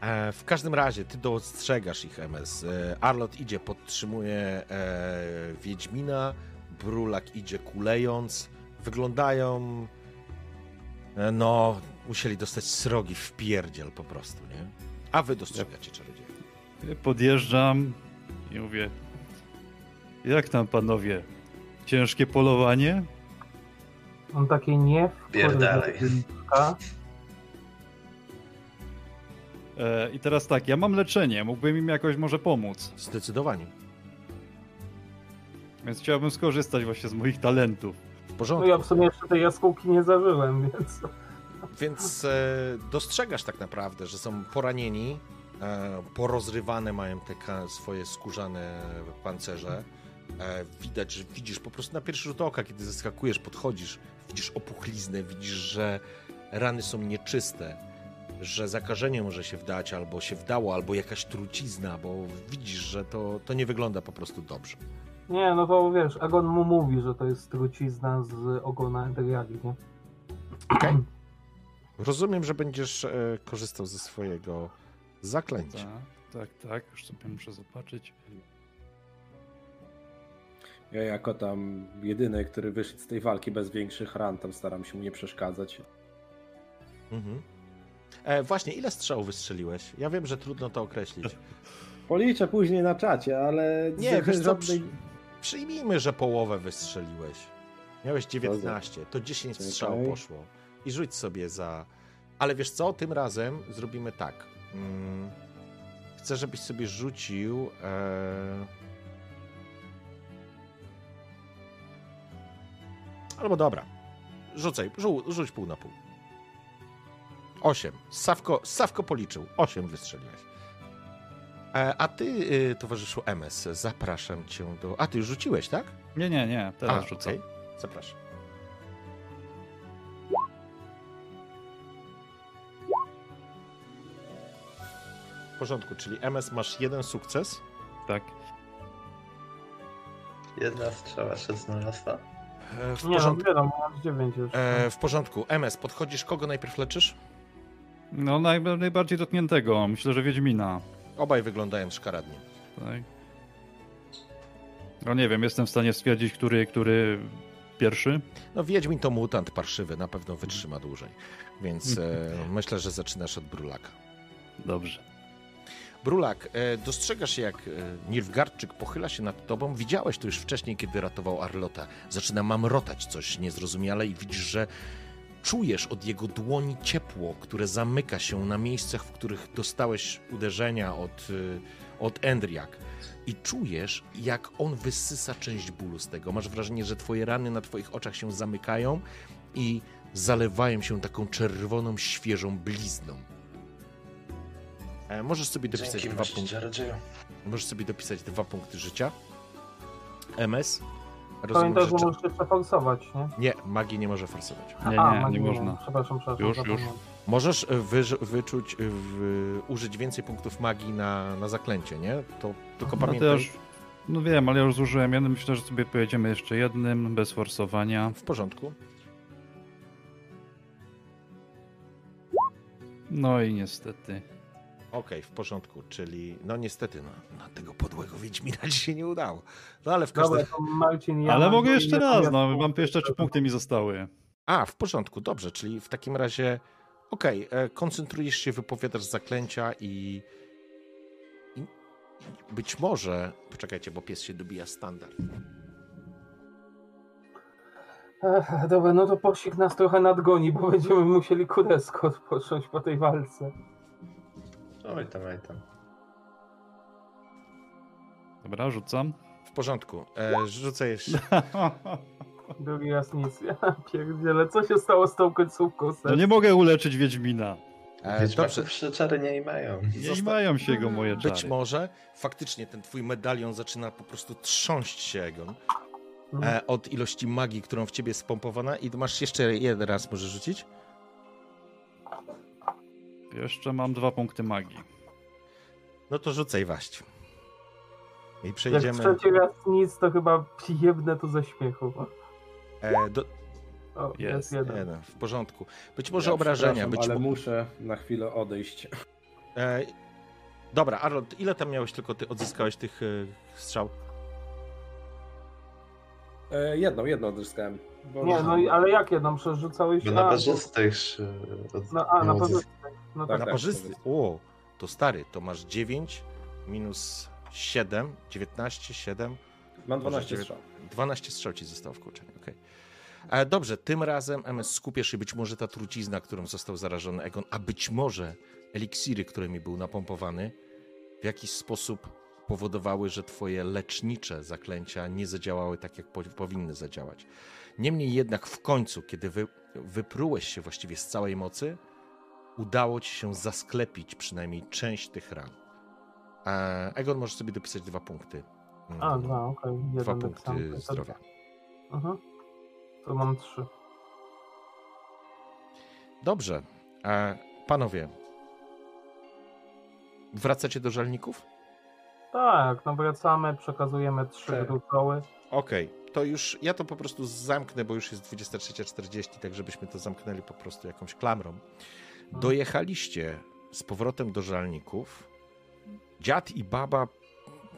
S1: E, w każdym razie, ty dostrzegasz ich MS. E, Arlot idzie, podtrzymuje e, Wiedźmina, Brulak idzie kulejąc. Wyglądają... No, musieli dostać srogi w pierdziel po prostu, nie? A wy dostrzegacie czarodzieja.
S4: Podjeżdżam i mówię, jak tam panowie? Ciężkie polowanie?
S3: On takie nie w
S2: Pierdalej.
S4: E, I teraz tak, ja mam leczenie, mógłbym im jakoś może pomóc.
S1: Zdecydowanie.
S4: Więc chciałbym skorzystać właśnie z moich talentów.
S1: W
S3: No
S1: porządku.
S3: ja w sumie jeszcze tej jaskółki nie zażyłem, więc...
S1: Więc e, dostrzegasz tak naprawdę, że są poranieni, e, porozrywane mają te ka- swoje skórzane pancerze. E, widać, że widzisz po prostu na pierwszy rzut oka, kiedy zeskakujesz, podchodzisz, widzisz opuchlizny, widzisz, że rany są nieczyste, że zakażenie może się wdać, albo się wdało, albo jakaś trucizna, bo widzisz, że to, to nie wygląda po prostu dobrze.
S3: Nie, no to wiesz, Agon mu mówi, że to jest trucizna z ogona Enderiagi, nie?
S1: Okej. Rozumiem, że będziesz e, korzystał ze swojego zaklęcia.
S4: Tak, tak, tak, już sobie muszę zobaczyć.
S5: Ja jako tam jedyny, który wyszedł z tej walki bez większych ran, tam staram się mu nie przeszkadzać.
S1: Mhm. E, właśnie, ile strzałów wystrzeliłeś? Ja wiem, że trudno to określić.
S5: Policzę później na czacie, ale
S1: Nie, wiesz co, przy, przyjmijmy, że połowę wystrzeliłeś. Miałeś 19, to 10
S5: Czekaj.
S1: strzał poszło. I rzuć sobie za... Ale wiesz co, tym razem zrobimy tak. Mm, chcę, żebyś sobie rzucił... E... Albo dobra. Rzucaj, rzu, rzuć pół na pół. 8. Sawko, Sawko policzył. 8 wystrzeliłeś. E, A ty, y, towarzyszu MS, zapraszam cię do. A ty już rzuciłeś, tak?
S4: Nie, nie, nie, teraz
S1: A,
S4: rzucam.
S1: okej. Zapraszam. W porządku, czyli MS masz jeden sukces.
S4: Tak.
S2: Jedna strzała 16.
S1: E, W
S3: Nie no,
S1: porządku.
S3: wiadomo, mam 9 już.
S1: E, w porządku. MS, podchodzisz, kogo najpierw leczysz?
S4: No naj, najbardziej dotkniętego, myślę, że Wiedźmina.
S1: Obaj wyglądają szkaradnie.
S4: Tak. No nie wiem, jestem w stanie stwierdzić, który, który pierwszy.
S1: No, Wiedźmin to mutant parszywy, na pewno wytrzyma dłużej. Więc e, myślę, że zaczynasz od Brulaka.
S4: Dobrze.
S1: Brulak, e, dostrzegasz jak e, pochyla się nad tobą. Widziałeś to już wcześniej, kiedy ratował Arlota. Zaczyna mamrotać coś niezrozumiale i widzisz, że czujesz od jego dłoni ciepło, które zamyka się na miejscach, w których dostałeś uderzenia od, e, od Endriak. I czujesz, jak on wysysa część bólu z tego. Masz wrażenie, że twoje rany na twoich oczach się zamykają i zalewają się taką czerwoną, świeżą blizną. E, Możesz sobie dopisać
S2: Dzięki
S1: dwa punkty. Możesz sobie dopisać dwa punkty życia. MS. Rozumiem,
S3: Pamiętaj,
S1: że...
S3: że możesz się przeforsować, nie?
S1: Nie, magii nie może forsować.
S4: Nie,
S3: A,
S4: nie,
S3: magii
S4: nie można.
S3: Przepraszam, przepraszam.
S4: Już, już.
S3: zapomniałem.
S1: Możesz e, wy, wyczuć, e, w, użyć więcej punktów magii na, na zaklęcie, nie? To tylko
S4: No to
S1: pamiętaj.
S4: już, no wiem, ale ja już zużyłem jeden, myślę, że sobie pojedziemy jeszcze jednym, bez forsowania.
S1: W porządku.
S4: No i niestety.
S1: Okej, w porządku, czyli no niestety, no, na tego podłego Wiedźmina ci się nie udało. No ale w każdym...
S3: Marcin, ja
S4: ale mogę jeszcze raz, no
S3: jaskółki.
S4: mam jeszcze trzy punkty mi zostały.
S1: A, w porządku, dobrze, czyli w takim razie okej, e, koncentrujesz się, wypowiadasz zaklęcia i, i i być może, poczekajcie, bo pies się dobija standard.
S3: Ech, dobra, no to posik nas trochę nadgoni, bo będziemy musieli kuresko odpocząć po tej walce.
S2: Oj tam, oj tam.
S4: Dobra, rzucam.
S1: W porządku. E, rzucę jeszcze.
S3: Drugi raz nic. Ja pierdzielę, co się stało z tą końcówką?
S4: No nie mogę uleczyć Wiedźmina.
S1: E, dobrze.
S2: nie mają.
S4: Nie
S1: Zosta-
S4: mają się go moje czary.
S1: Być może faktycznie ten twój medalion zaczyna po prostu trząść się, Egon,
S3: Mhm.
S1: e, od ilości magii, którą w ciebie jest spompowana i masz jeszcze jeden raz możesz rzucić?
S4: Jeszcze mam dwa punkty magii.
S1: No to rzucaj waść. I
S3: Jak
S1: przejdziemy
S3: trzeci raz nic, to chyba jebnę tu ze śmiechu.
S1: e, do...
S3: O,
S4: Jest,
S3: jest jeden.
S1: Jeden, w porządku. Być może
S5: Ja
S1: obrażenia, być
S5: Ale
S1: mo-
S5: muszę na chwilę odejść.
S1: E, dobra, Arnold, ile tam miałeś tylko ty odzyskałeś tych e, strzał?
S5: E, jedną, jedną odzyskałem. Bo
S3: Nie, no i- ale jak jedną przerzucałeś?
S2: Bo na
S3: A,
S2: barzystych... e, od-
S3: No, a, na
S2: odzysk-
S3: No
S5: Tak,
S3: tak.
S1: Na
S5: tak,
S1: parzysty.
S5: powiedz.
S1: O, to stary, to masz 9 minus 7, 19, 7,
S5: Mam
S1: Może
S5: 12
S1: dziewię-
S5: strzał.
S1: 12 strzał ci zostało w kurczeniu, okej. E, Dobrze, tym razem MS skupię się być może ta trucizna, którą został zarażony Egon, a być może eliksiry, którymi był napompowany, w jakiś sposób powodowały, że twoje lecznicze zaklęcia nie zadziałały tak, jak po, powinny zadziałać. Niemniej jednak w końcu, kiedy wy, wyprułeś się właściwie z całej mocy, udało ci się zasklepić przynajmniej część tych ran. E, Egon może sobie dopisać dwa punkty.
S3: A,
S1: Mm,
S3: dwa, okej. Jeden
S1: Dwa punkty
S3: To-
S1: zdrowia.
S3: Mhm. To mam trzy.
S1: Dobrze. E, panowie, wracacie do żalników?
S3: Tak, no wracamy, przekazujemy trzy gruczoły.
S1: Okej, to już ja to po prostu zamknę, bo już jest 23.40, tak żebyśmy to zamknęli po prostu jakąś klamrą. Dojechaliście z powrotem do żalników. Dziad i baba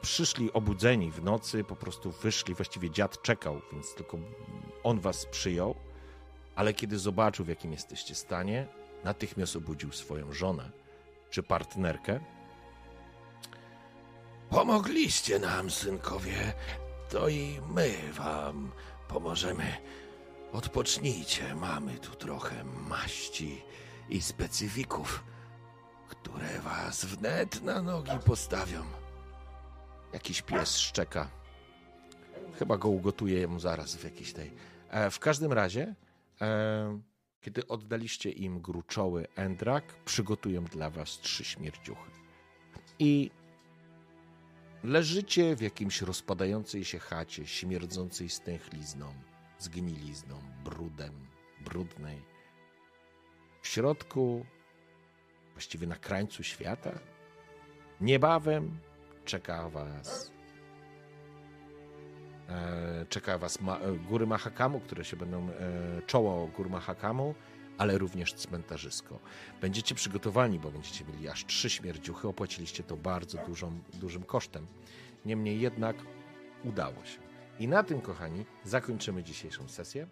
S1: przyszli obudzeni w nocy, po prostu wyszli, właściwie dziad czekał, więc tylko on was przyjął, ale kiedy zobaczył, w jakim jesteście stanie, natychmiast obudził swoją żonę czy partnerkę. Pomogliście nam, synkowie, to i my wam pomożemy. Odpocznijcie, mamy tu trochę maści i specyfików, które was wnet na nogi postawią. Jakiś pies szczeka. Chyba go ugotuję mu zaraz w jakiejś tej. E, w każdym razie, e, kiedy oddaliście im gruczoły Endrak, przygotują dla was trzy śmierdziuchy. I leżycie w jakimś rozpadającej się chacie, śmierdzącej stęchlizną, zgnilizną, brudem, brudnej. W środku, właściwie na krańcu świata, niebawem czeka was e, czeka was ma, e, góry Mahakamu, które się będą e, czoło gór Mahakamu, ale również cmentarzysko. Będziecie przygotowani, bo będziecie mieli aż trzy śmierdziuchy, opłaciliście to bardzo dużą, dużym kosztem. Niemniej jednak udało się. I na tym, kochani, zakończymy dzisiejszą sesję.